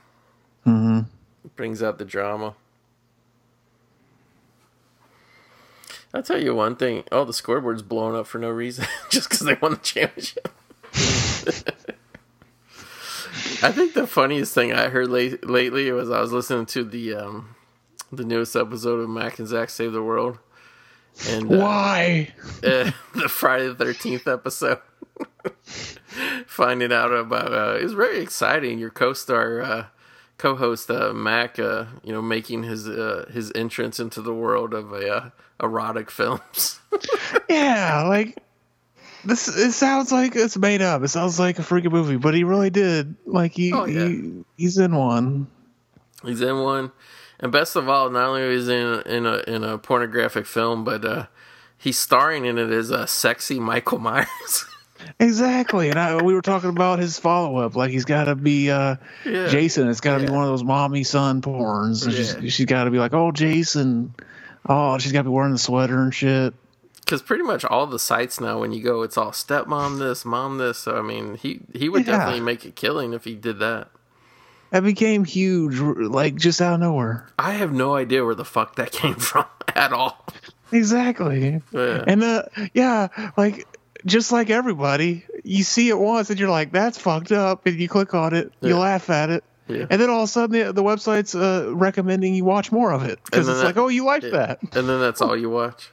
[SPEAKER 3] Mm-hmm. It brings out the drama. I'll tell you one thing: Oh, the scoreboards blown up for no reason [LAUGHS] just because they won the championship. [LAUGHS] I think the funniest thing I heard late, lately was I was listening to the um, the newest episode of Mac and Zach Save the World, and uh,
[SPEAKER 4] Why?
[SPEAKER 3] uh, [LAUGHS] the Friday the Thirteenth episode. [LAUGHS] Finding out about uh, it was very exciting. Your co-star, uh, co-host uh, Mac, uh, you know, making his uh, his entrance into the world of uh, erotic films. [LAUGHS]
[SPEAKER 4] Yeah, like this. It sounds like it's made up. It sounds like a freaking movie, but he really did. Like he,
[SPEAKER 3] Oh, yeah.
[SPEAKER 4] he he's in one.
[SPEAKER 3] He's in one, and best of all, not only is he in in a in a pornographic film, but uh, he's starring in it as a sexy Michael Myers. [LAUGHS]
[SPEAKER 4] Exactly, and I, we were talking about his follow up. Like he's got to be uh,
[SPEAKER 3] Yeah.
[SPEAKER 4] Jason. It's got to
[SPEAKER 3] Yeah.
[SPEAKER 4] be one of those mommy son porns.
[SPEAKER 3] Yeah.
[SPEAKER 4] She's, she's got to be like, oh Jason. Oh, she's got to be wearing the sweater and shit.
[SPEAKER 3] Because pretty much all the sites now, when you go, it's all stepmom this, mom this. So I mean, he he would definitely make a killing if he did that.
[SPEAKER 4] That became huge, like just out of nowhere.
[SPEAKER 3] I have no idea where the fuck that [LAUGHS] came from [LAUGHS] at all.
[SPEAKER 4] Exactly.
[SPEAKER 3] Yeah.
[SPEAKER 4] And uh, yeah, like just like everybody, you see it once and you're like, "That's fucked up," and you click on it, you laugh at it,
[SPEAKER 3] Yeah.
[SPEAKER 4] and then all of a sudden the, the website's uh, recommending you watch more of it because it's
[SPEAKER 3] then
[SPEAKER 4] like, "Oh, you like
[SPEAKER 3] Yeah.
[SPEAKER 4] that."
[SPEAKER 3] And then that's [LAUGHS] all you watch.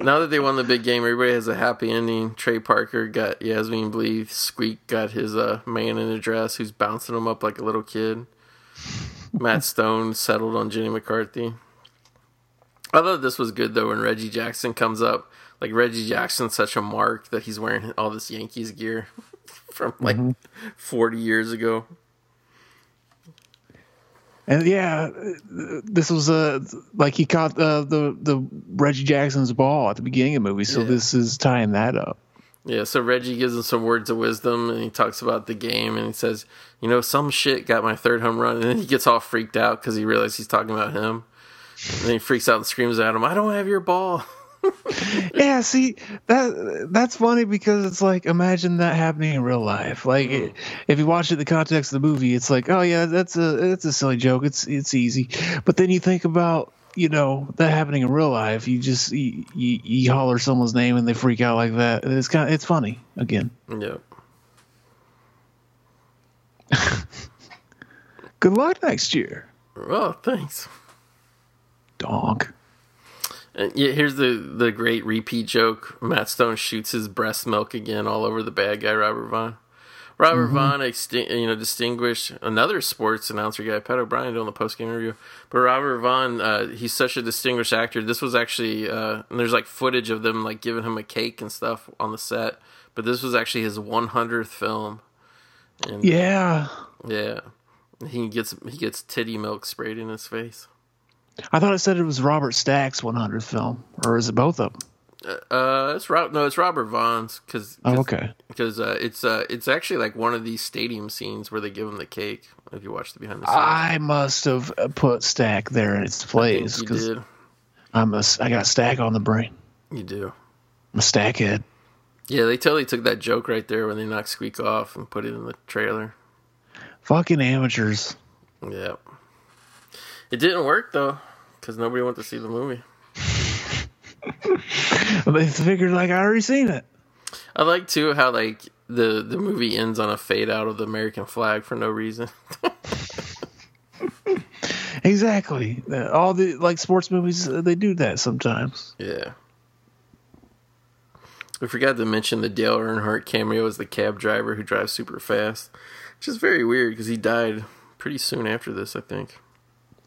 [SPEAKER 3] Now that they won the big game, everybody has a happy ending. Trey Parker got Yasmine Bleeth. Squeak got his uh, man in a dress who's bouncing him up like a little kid. Matt [LAUGHS] Stone settled on Jenny McCarthy. I thought this was good though when Reggie Jackson comes up. Like Reggie Jackson's such a mark that he's wearing all this Yankees gear [LAUGHS] from like 40 years ago.
[SPEAKER 4] And yeah, this was uh, like he caught uh, the the Reggie Jackson's ball at the beginning of the movie, so
[SPEAKER 3] Yeah.
[SPEAKER 4] this is tying that up.
[SPEAKER 3] Yeah, so Reggie gives him some words of wisdom and he talks about the game and he says, you know, some shit got my third home run. And then he gets all freaked out because he realizes he's talking about him. And then he freaks out and screams at him, I don't have your ball. [LAUGHS]
[SPEAKER 4] Yeah, see that that's funny because it's like imagine that happening in real life. Like
[SPEAKER 3] Mm.
[SPEAKER 4] if you watch it in the context of the movie, it's like, oh yeah, that's a that's a silly joke. It's it's easy. But then you think about you know that happening in real life. You just you, you, you holler someone's name and they freak out like that. It's kind of it's funny again.
[SPEAKER 3] Yeah. [LAUGHS]
[SPEAKER 4] Good luck next year,
[SPEAKER 3] Oh, thanks.
[SPEAKER 4] dog.
[SPEAKER 3] And yeah, here's the the great repeat joke. Matt Stone shoots his breast milk again all over the bad guy Robert Vaughn. Robert Vaughn, exti- you know, distinguished another sports announcer guy, Pat O'Brien, doing the post game interview. But Robert Vaughn, uh, he's such a distinguished actor. This was actually, uh, and there's like footage of them like giving him a cake and stuff on the set. But this was actually his 100th film. And
[SPEAKER 4] Yeah,
[SPEAKER 3] yeah, he gets he gets titty milk sprayed in his face.
[SPEAKER 4] I thought it said it was Robert Stack's 100th film, or is it both of them?
[SPEAKER 3] Uh, it's Rob. No, it's Robert Vaughn's because
[SPEAKER 4] Oh, okay.
[SPEAKER 3] because uh, it's uh, it's actually like one of these stadium scenes where they give him the cake. If you watch the behind the scenes,
[SPEAKER 4] I must have uh, put Stack there in its place because
[SPEAKER 3] did.
[SPEAKER 4] I'm a I got Stack on the brain.
[SPEAKER 3] You do.
[SPEAKER 4] I'm a Stack head.
[SPEAKER 3] Yeah, they totally took that joke right there when they knocked Squeak off and put it in the trailer.
[SPEAKER 4] Fucking amateurs.
[SPEAKER 3] Yeah, it didn't work though because nobody went to see the movie. [LAUGHS]
[SPEAKER 4] They figured like I already seen it.
[SPEAKER 3] I like too how like the the movie ends on a fade out of the American flag for no reason. [LAUGHS]
[SPEAKER 4] Exactly. All the like sports movies, uh, they do that sometimes.
[SPEAKER 3] Yeah. We forgot to mention the Dale Earnhardt cameo as the cab driver who drives super fast, which is very weird because he died pretty soon after this, I think.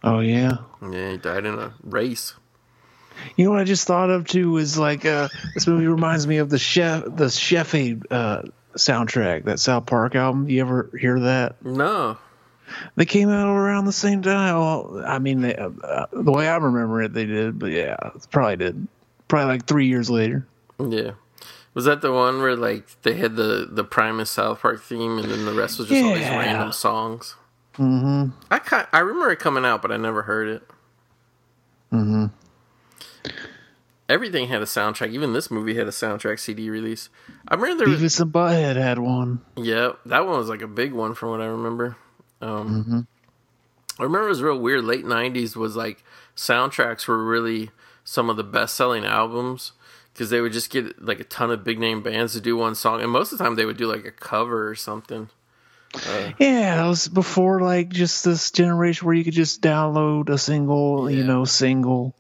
[SPEAKER 4] Oh yeah.
[SPEAKER 3] Yeah, he died in a race.
[SPEAKER 4] You know what I just thought of too is like uh, this movie reminds me of the chef the Chef Aid uh, soundtrack, that South Park album. You ever hear that?
[SPEAKER 3] No.
[SPEAKER 4] They came out around the same time. Well, I mean, they, uh, uh, the way I remember it, they did, but yeah, it probably did. Probably like three years later.
[SPEAKER 3] Yeah. Was that the one where like they had the the Primus South Park theme and then the rest was just all these random songs? Mm-hmm. I ca I remember it coming out, but I never heard it. Mm-hmm. Everything had a soundtrack. Even this movie had a soundtrack CD release. I remember there was
[SPEAKER 4] Beavis and Butthead had one.
[SPEAKER 3] Yeah, that one was like a big one from what I remember. Um, I remember it was real weird. Late '90s was like soundtracks were really some of the best-selling albums because they would just get like a ton of big name bands to do one song, and most of the time they would do like a cover or something. Uh.
[SPEAKER 4] Yeah, that was before like just this generation where you could just download a single, you know, single.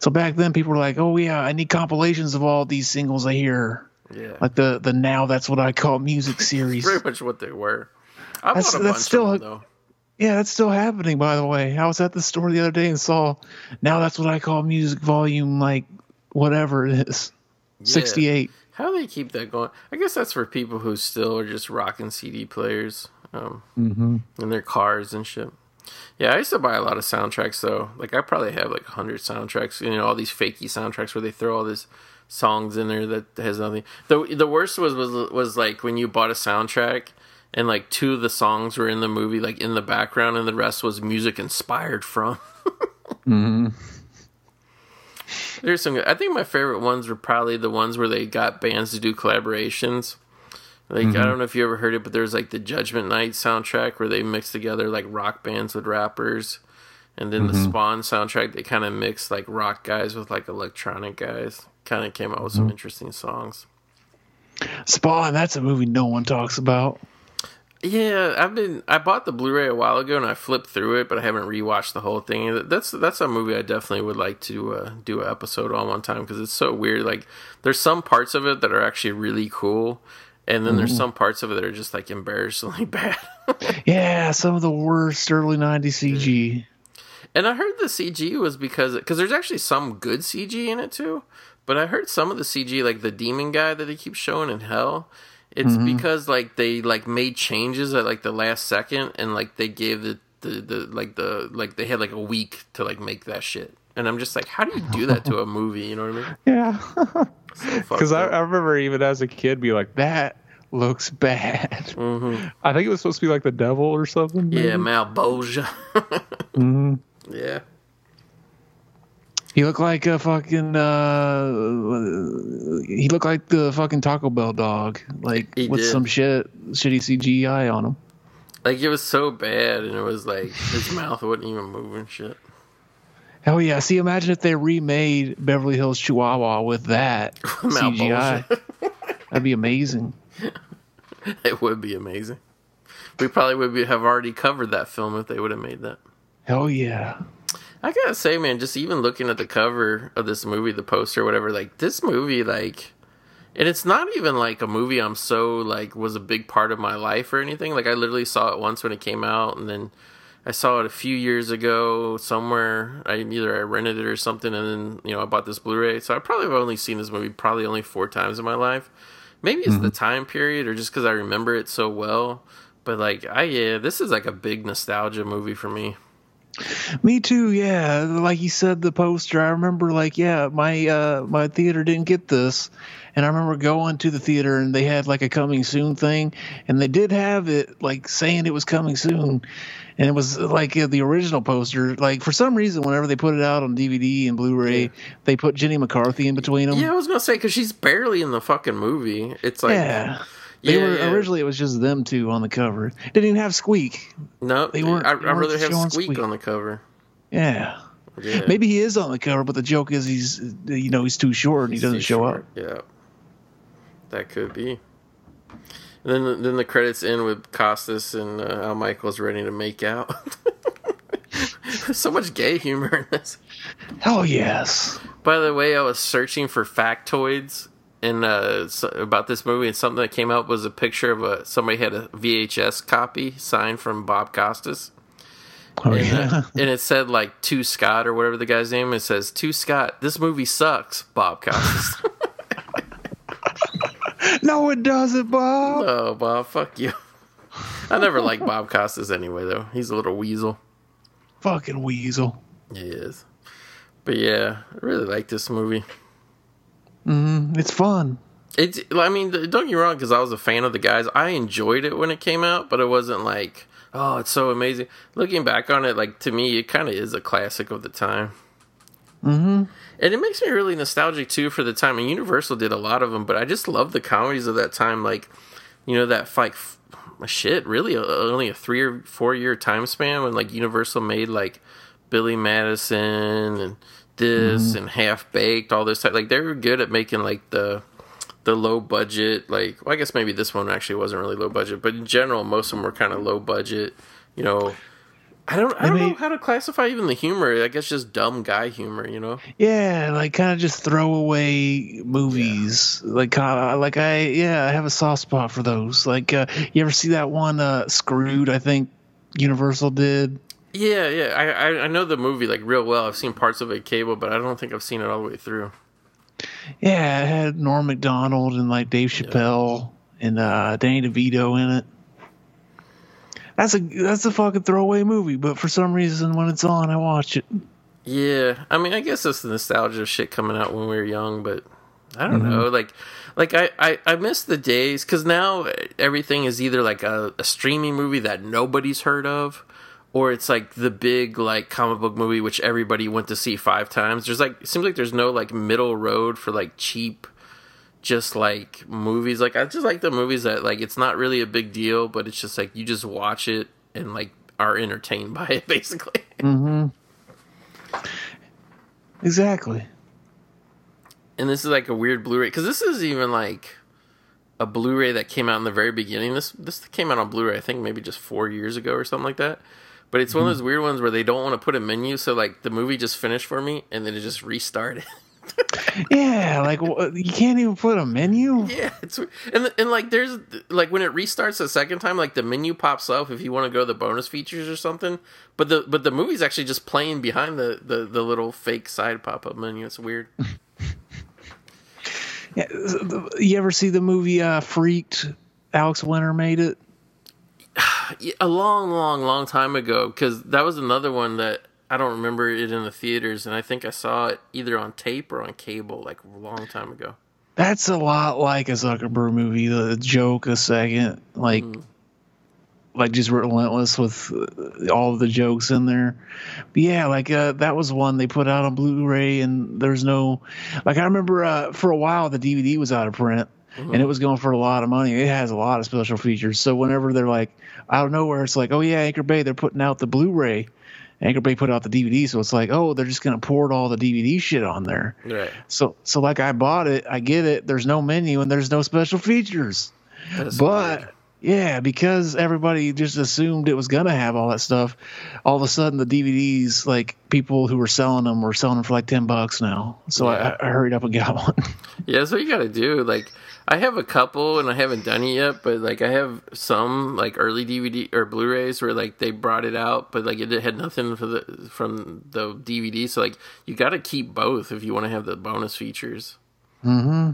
[SPEAKER 4] So back then, people were like, "Oh yeah, I need compilations of all these singles I hear."
[SPEAKER 3] Yeah,
[SPEAKER 4] Like the the now that's what I call music [LAUGHS] series.
[SPEAKER 3] pretty much what they were. I
[SPEAKER 4] That's-
[SPEAKER 3] bought a
[SPEAKER 4] that's
[SPEAKER 3] bunch
[SPEAKER 4] still
[SPEAKER 3] of them though.
[SPEAKER 4] Yeah, that's still happening, by the way. I was at the store the other day and saw now that's what I call music volume, like whatever it is, sixty eight.
[SPEAKER 3] How do they keep that going? I guess that's for people who still are just rocking CD players um,
[SPEAKER 4] Mm-hmm.
[SPEAKER 3] in their cars and shit. Yeah, I used to buy a lot of soundtracks though. Like I probably have like hundred soundtracks. You know, all these fakey soundtracks where they throw all these songs in there that has nothing. The the worst was was was like when you bought a soundtrack and like two of the songs were in the movie, like in the background, and the rest was music inspired from. [LAUGHS] There's some. I think my favorite ones were probably the ones where they got bands to do collaborations. Like I mm-hmm. don't know if you ever heard it, but there's like the Judgment Night soundtrack where they mix together like rock bands with rappers, and then the mm-hmm. Spawn soundtrack they kind of mixed like rock guys with like electronic guys. Kind of came out with some mm-hmm. interesting songs.
[SPEAKER 4] Spawn, that's a movie no one talks about.
[SPEAKER 3] Yeah, I've been. I bought the Blu-ray a while ago and I flipped through it, but I haven't rewatched the whole thing. That's that's a movie I definitely would like to uh, do an episode on one time because it's so weird. Like, there's some parts of it that are actually really cool, and then there's some parts of it that are just like embarrassingly [LAUGHS] bad.
[SPEAKER 4] Yeah, some of the worst early '90s CG.
[SPEAKER 3] and I heard the CG was because because there's actually some good CG in it too, but I heard some of the CG like the demon guy that they keep showing in Hell. It's because like they like made changes at like the last second and like they gave the the, the like the like they had like a week to like make that shit. And I'm just like, how do you do that to a [LAUGHS] movie? You know what I mean?
[SPEAKER 4] Yeah.
[SPEAKER 3] So
[SPEAKER 4] Because [LAUGHS] I. I remember even as a kid be like, that looks bad.
[SPEAKER 3] Mhm.
[SPEAKER 4] I think it was supposed to be like the devil or something.
[SPEAKER 3] yeah,
[SPEAKER 4] maybe?
[SPEAKER 3] Malebolgia. [LAUGHS]
[SPEAKER 4] Mhm.
[SPEAKER 3] yeah.
[SPEAKER 4] He looked like a fucking. Uh, he looked like the fucking Taco Bell dog, like
[SPEAKER 3] He
[SPEAKER 4] with
[SPEAKER 3] did.
[SPEAKER 4] some shit, shitty CGI on him.
[SPEAKER 3] Like it was so bad, and it was like his mouth wouldn't even move and shit.
[SPEAKER 4] Hell yeah! See, imagine if they remade Beverly Hills Chihuahua with that [LAUGHS] CGI. [LAUGHS] That'd be amazing. [LAUGHS]
[SPEAKER 3] It would be amazing. We probably would be, have already covered that film if they would have made that.
[SPEAKER 4] Hell yeah!
[SPEAKER 3] I gotta say, man, just even looking at the cover of this movie, the poster, whatever, like this movie, like, and it's not even like a movie I'm so like was a big part of my life or anything. Like I literally saw it once when it came out, and then I saw it a few years ago somewhere. I either I rented it or something, and then you know I bought this Blu-ray. So I probably have only seen this movie probably only four times in my life. Maybe it's the mm-hmm. time period, or just because I remember it so well. But like, I yeah, this is like a big nostalgia movie for me.
[SPEAKER 4] Me too. Yeah, like you said, the poster. I remember, like, yeah, my uh, my theater didn't get this, and I remember going to the theater and they had like a coming soon thing, and they did have it like saying it was coming soon, and it was like uh, the original poster. Like for some reason, whenever they put it out on DVD and Blu-ray, they put Jenny McCarthy in between them.
[SPEAKER 3] Yeah, I was gonna say because she's barely in the fucking movie. It's like
[SPEAKER 4] yeah. They
[SPEAKER 3] Yeah,
[SPEAKER 4] were
[SPEAKER 3] yeah.
[SPEAKER 4] originally it was just them two on the cover. Didn't even have Squeak.
[SPEAKER 3] no,
[SPEAKER 4] they weren't-
[SPEAKER 3] I, I'd rather have Squeak,
[SPEAKER 4] Squeak.
[SPEAKER 3] on the cover.
[SPEAKER 4] Yeah.
[SPEAKER 3] Yeah,
[SPEAKER 4] Maybe he is on the cover, but the joke is he's you know he's too short and he doesn't show
[SPEAKER 3] short.
[SPEAKER 4] up.
[SPEAKER 3] Yeah, that could be. And then then the credits end with Costas and uh, Al Michaels ready to make out. [LAUGHS] so much gay humor in this.
[SPEAKER 4] Hell yes.
[SPEAKER 3] By the way, I was searching for factoids and uh, about this movie, and something that came out was a picture of a somebody had a VHS copy signed from Bob Costas.
[SPEAKER 4] Oh
[SPEAKER 3] and,
[SPEAKER 4] yeah.
[SPEAKER 3] uh, and it said like to Scott or whatever the guy's name. It says to Scott, this movie sucks, Bob Costas. [LAUGHS]
[SPEAKER 4] no, it doesn't, Bob.
[SPEAKER 3] oh, Bob, fuck you. I never liked Bob Costas anyway, though. He's a little weasel.
[SPEAKER 4] Fucking weasel.
[SPEAKER 3] He is. But yeah, I really like this movie.
[SPEAKER 4] Mm, it's fun.
[SPEAKER 3] It's. I mean, don't get me wrong, because I was a fan of the guys. I enjoyed it when it came out, but it wasn't like, oh, it's so amazing. Looking back on it, like to me, it kind of is a classic of the time.
[SPEAKER 4] Mm-hmm.
[SPEAKER 3] And it makes me really nostalgic too for the time. And Universal did a lot of them, but I just love the comedies of that time. Like, you know, that like f- shit. Really, uh, only a three or four year time span when like Universal made like Billy Madison and this and Half Baked, all this type. Like they were good at making like the the low budget. Like, well, I guess maybe this one actually wasn't really low budget, but in general, most of them were kind of low budget. You know. I don't. I don't know how to classify even the humor. I guess just dumb guy humor. You know.
[SPEAKER 4] Yeah, like kind of just throwaway movies. Like, kinda, like I yeah, I have a soft spot for those. Like, uh, you ever see that one uh, Screwed? I think Universal did.
[SPEAKER 3] Yeah, yeah. I, I I know the movie like real well. I've seen parts of it cable, but I don't think I've seen it all the way through.
[SPEAKER 4] Yeah, it had Norm Macdonald and like Dave Chappelle and uh, Danny DeVito in it. That's a that's a fucking throwaway movie, but for some reason when it's on, I watch it.
[SPEAKER 3] Yeah, I mean, I guess it's the nostalgia of shit coming out when we were young, but I don't know. Like, like I I, I miss the days because now everything is either like a, a streaming movie that nobody's heard of, or it's like the big like comic book movie which everybody went to see five times. There's like it seems like there's no like middle road for like cheap just like movies like i just like the movies that like it's not really a big deal but it's just like you just watch it and like are entertained by it [LAUGHS] basically Mm-hmm.
[SPEAKER 4] Exactly.
[SPEAKER 3] and this is like a weird blu-ray because this is even like a blu-ray that came out in the very beginning this this came out on blu-ray i think maybe just four years ago or something like that but it's one of those weird ones where they don't want to put a menu so like the movie just finished for me and then it just restarted [LAUGHS]
[SPEAKER 4] Yeah, like you can't even put a menu.
[SPEAKER 3] Yeah, it's and and like there's like when it restarts the second time, like the menu pops up if you want to go to the bonus features or something. But the but the movie's actually just playing behind the the, the little fake side pop up menu. It's weird. [LAUGHS]
[SPEAKER 4] Yeah, you ever see the movie uh, Freaked? Alex Winter made it.
[SPEAKER 3] A long, long, long time ago. Because that was another one that I don't remember it in the theaters, and I think I saw it either on tape or on cable, like a long time ago.
[SPEAKER 4] That's a lot like a Zuckerberg movie. The joke, a second, like,
[SPEAKER 3] Mm-hmm.
[SPEAKER 4] like just relentless with uh, all of the jokes in there. But yeah, like uh, that was one they put out on Blu-ray, and there's no, like I remember uh, for a while the DVD was out of print, and it was going for a lot of money. It has a lot of special features. So whenever they're like out of nowhere, it's like, oh yeah, Anchor Bay, they're putting out the Blu-ray. Anchor Bay put out the DVD, so it's like, oh, they're just gonna pour all the DVD shit on there.
[SPEAKER 3] Right.
[SPEAKER 4] So so like I bought it, I get it. There's no menu and there's no special features. But
[SPEAKER 3] weird.
[SPEAKER 4] Yeah, because everybody just assumed it was gonna have all that stuff, all of a sudden the DVDs, like people who were selling them, were selling them for like ten bucks now. So
[SPEAKER 3] Yeah.
[SPEAKER 4] I, I hurried up and got [LAUGHS] one.
[SPEAKER 3] Yeah, that's what you gotta do. Like, I have a couple, and I haven't done it yet. But like, I have some like early DVD or Blu-rays where like they brought it out, but like it had nothing for the from the DVD. So like, you got to keep both if you want to have the bonus features. Mm-hmm.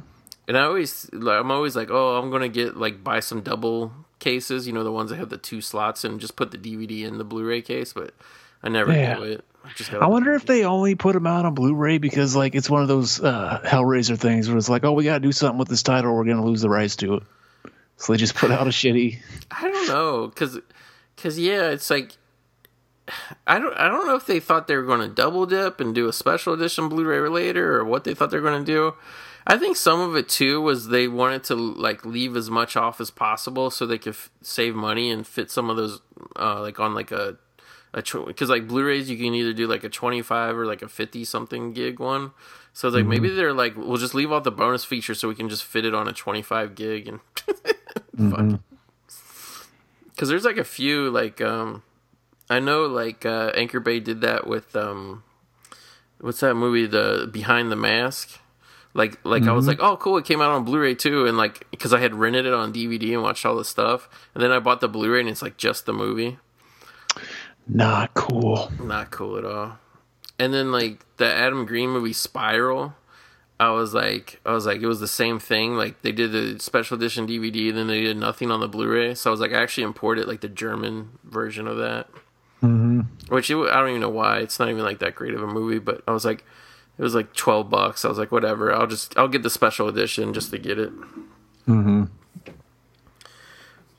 [SPEAKER 3] And I always, I'm always like, oh, I'm gonna get like buy some double cases. You know, the ones that have the two slots, and just put the DVD in the Blu-ray case. But I never
[SPEAKER 4] Yeah.
[SPEAKER 3] do it. I.
[SPEAKER 4] I wonder if they only put them out on Blu-ray because like it's one of those uh, Hellraiser things where it's like, oh, we gotta do something with this title, or we're gonna lose the rights to it. So they just put out a shitty. [LAUGHS]
[SPEAKER 3] I don't know, cause, cause yeah, it's like I don't I don't know if they thought they were going to double dip and do a special edition Blu-ray later, or what they thought they were going to do. I think some of it too was they wanted to like leave as much off as possible so they could f- save money and fit some of those uh, like on like a a because like Blu-rays you can either do like a 25 or like a 50 something gig one. So it's like maybe they're like we'll just leave all the bonus feature so we can just fit it on a 25 gig and [LAUGHS] fun. Cuz there's like a few like um I know like uh Anchor Bay did that with um what's that movie the Behind the Mask? Like like I was like, "Oh, cool, it came out on Blu-ray too." And like cuz I had rented it on DVD and watched all the stuff. And then I bought the Blu-ray and it's like just the movie.
[SPEAKER 4] Not cool.
[SPEAKER 3] Not cool at all. And then like the Adam Green movie Spiral, I was like, I was like, it was the same thing. Like they did the special edition DVD, and then they did nothing on the Blu-ray. So I was like, I actually imported like the German version of that. Mm-hmm. Which it, I don't even know why. It's not even like that great of a movie, but I was like, it was like twelve bucks. I was like, whatever. I'll just I'll get the special edition just to get it. Mm-hmm.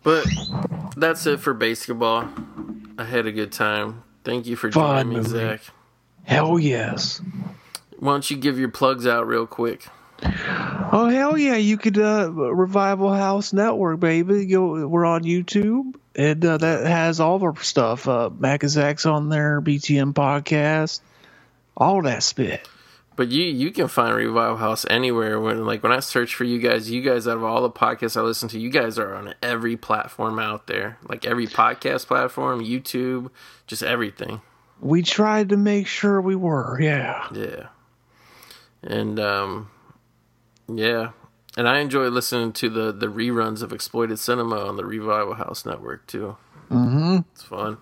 [SPEAKER 3] But that's it for BASEketball. I had a good time. Thank you for joining me. Zach.
[SPEAKER 4] Hell yes.
[SPEAKER 3] Why don't you give your plugs out real quick?
[SPEAKER 4] Oh hell yeah! You could uh, Revival House Network, baby. Go, we're on YouTube, and uh, that has all of our stuff. Uh, Mac and Zach's on there, BTM podcast, all that spit.
[SPEAKER 3] But you you can find Revival House anywhere. When like when I search for you guys, you guys out of all the podcasts I listen to, you guys are on every platform out there. Like every podcast platform, YouTube, just everything.
[SPEAKER 4] We tried to make sure we were, yeah.
[SPEAKER 3] Yeah. And um yeah. And I enjoy listening to the the reruns of exploited cinema on the Revival House network too. Mm-hmm. It's fun.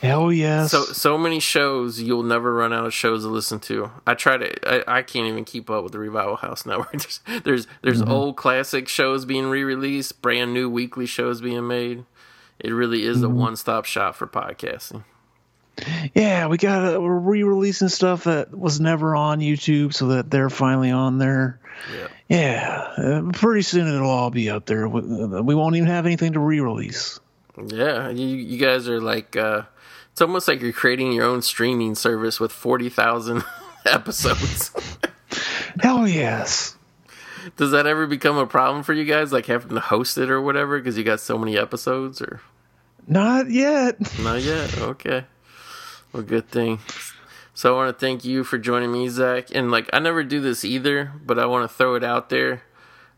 [SPEAKER 4] Hell yes.
[SPEAKER 3] So so many shows you'll never run out of shows to listen to. I try to I, I can't even keep up with the Revival House [LAUGHS] network. There's there's, there's old classic shows being re-released, brand new weekly shows being made. It really is a one-stop shop for podcasting.
[SPEAKER 4] yeah, we got uh, we're re-releasing stuff that was never on YouTube, so that they're finally on there.
[SPEAKER 3] Yeah.
[SPEAKER 4] Yeah, uh, pretty soon it'll all be up there. We, uh, we won't even have anything to re-release.
[SPEAKER 3] Yeah, you you guys are like uh it's almost like you're creating your own streaming service with 40,000 [LAUGHS] episodes.
[SPEAKER 4] Hell yes.
[SPEAKER 3] Does that ever become a problem for you guys like having to host it or whatever because you got so many episodes or
[SPEAKER 4] Not yet. [LAUGHS]
[SPEAKER 3] Not yet. Okay. Well, good thing. So I want to thank you for joining me, Zach. And like, I never do this either, but I want to throw it out there.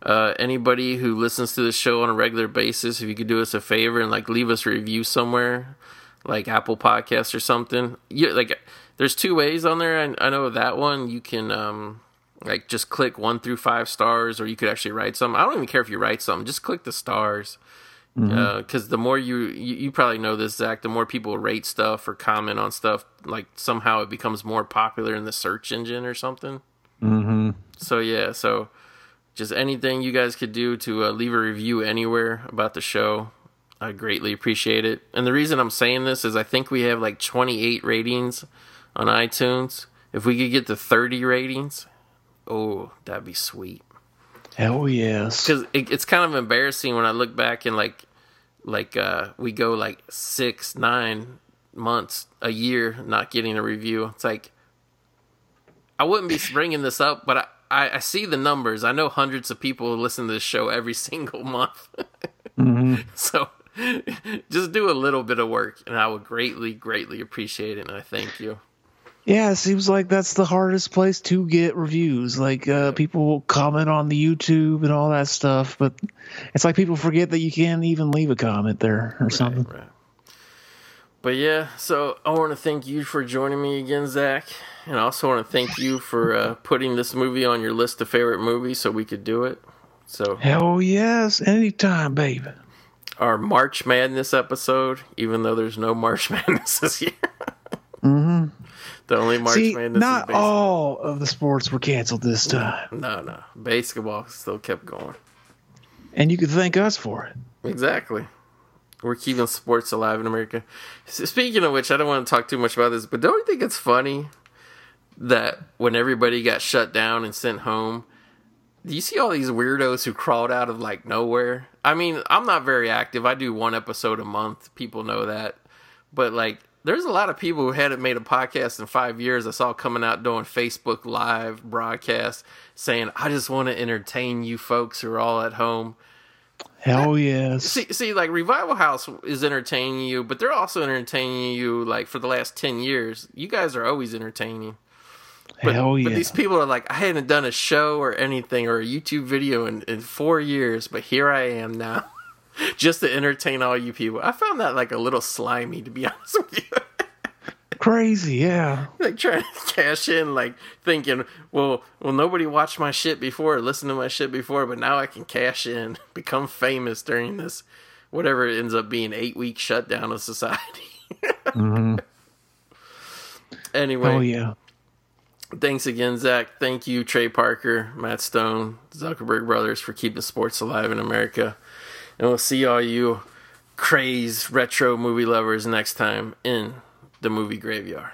[SPEAKER 3] Uh, anybody who listens to the show on a regular basis, if you could do us a favor and like leave us a review somewhere, like Apple Podcasts or something. Yeah, like there's two ways on there. I, I know that one you can um like just click one through five stars, or you could actually write some. I don't even care if you write something. Just click the stars because the more you, you you probably know this zach the more people rate stuff or comment on stuff like somehow it becomes more popular in the search engine or something mm-hmm. so yeah so just anything you guys could do to uh, leave a review anywhere about the show I greatly appreciate it. And the reason I'm saying this is I think we have like 28 ratings on iTunes. If we could get to 30 ratings, oh, that'd be sweet.
[SPEAKER 4] Hell yes.
[SPEAKER 3] Because it, it's kind of embarrassing when I look back and like, like uh, we go like six, nine months, a year not getting a review. It's like I wouldn't be [LAUGHS] bringing this up, but I, I, I see the numbers. I know hundreds of people listen to this show every [LAUGHS] single month. [LAUGHS] So [LAUGHS] just do a little bit of work, and I would greatly, greatly appreciate it. And I thank you.
[SPEAKER 4] Yeah, it seems like that's the hardest place to get reviews. Like uh, people will comment on the YouTube and all that stuff, but it's like people forget that you can't even leave a comment there or something.
[SPEAKER 3] Right. But yeah, so I want to thank you for joining me again, Zach, and I also want to thank you for uh, putting this movie on your list of favorite movies so we could do it. So
[SPEAKER 4] Hell yes, anytime, baby.
[SPEAKER 3] Our March Madness episode, even though there's no March [LAUGHS] Madness this year. mm-hmm. The only March
[SPEAKER 4] See,
[SPEAKER 3] Madness is
[SPEAKER 4] not all of the sports were canceled this time,
[SPEAKER 3] No, no, basketball still kept going.
[SPEAKER 4] and you could thank us for it.
[SPEAKER 3] Exactly. We're keeping sports alive in America. Speaking of which, I don't want to talk too much about this, but don't you think it's funny that when everybody got shut down and sent home, do you see all these weirdos who crawled out of like nowhere? I mean, I'm not very active. I do one episode a month. People know that. But like, there's a lot of people who hadn't made a podcast in five years. I saw coming out doing Facebook Live broadcasts saying, I just want to entertain you folks who are all at home.
[SPEAKER 4] Hell yes.
[SPEAKER 3] See, see, like Revival House is entertaining you, but they're also entertaining you. Like for the last ten years, you guys are always entertaining. But,
[SPEAKER 4] Hell yeah.
[SPEAKER 3] but these people are like, I hadn't done a show or anything or a YouTube video in, in four years, but here I am now, [LAUGHS] just to entertain all you people. I found that like a little slimy, to be [LAUGHS] honest with you.
[SPEAKER 4] Crazy, yeah. [LAUGHS]
[SPEAKER 3] like trying to cash in, like thinking, well, well, nobody watched my shit before, or listened to my shit before, but now I can cash in, become famous during this, whatever it ends up being, eight week shutdown of society. Hmm. Anyway,
[SPEAKER 4] Oh yeah.
[SPEAKER 3] Thanks again, Zach. Thank you, Trey Parker, Matt Stone, Zuckerberg Brothers, for keeping sports alive in America. And we'll see all you crazed retro movie lovers next time in the movie graveyard.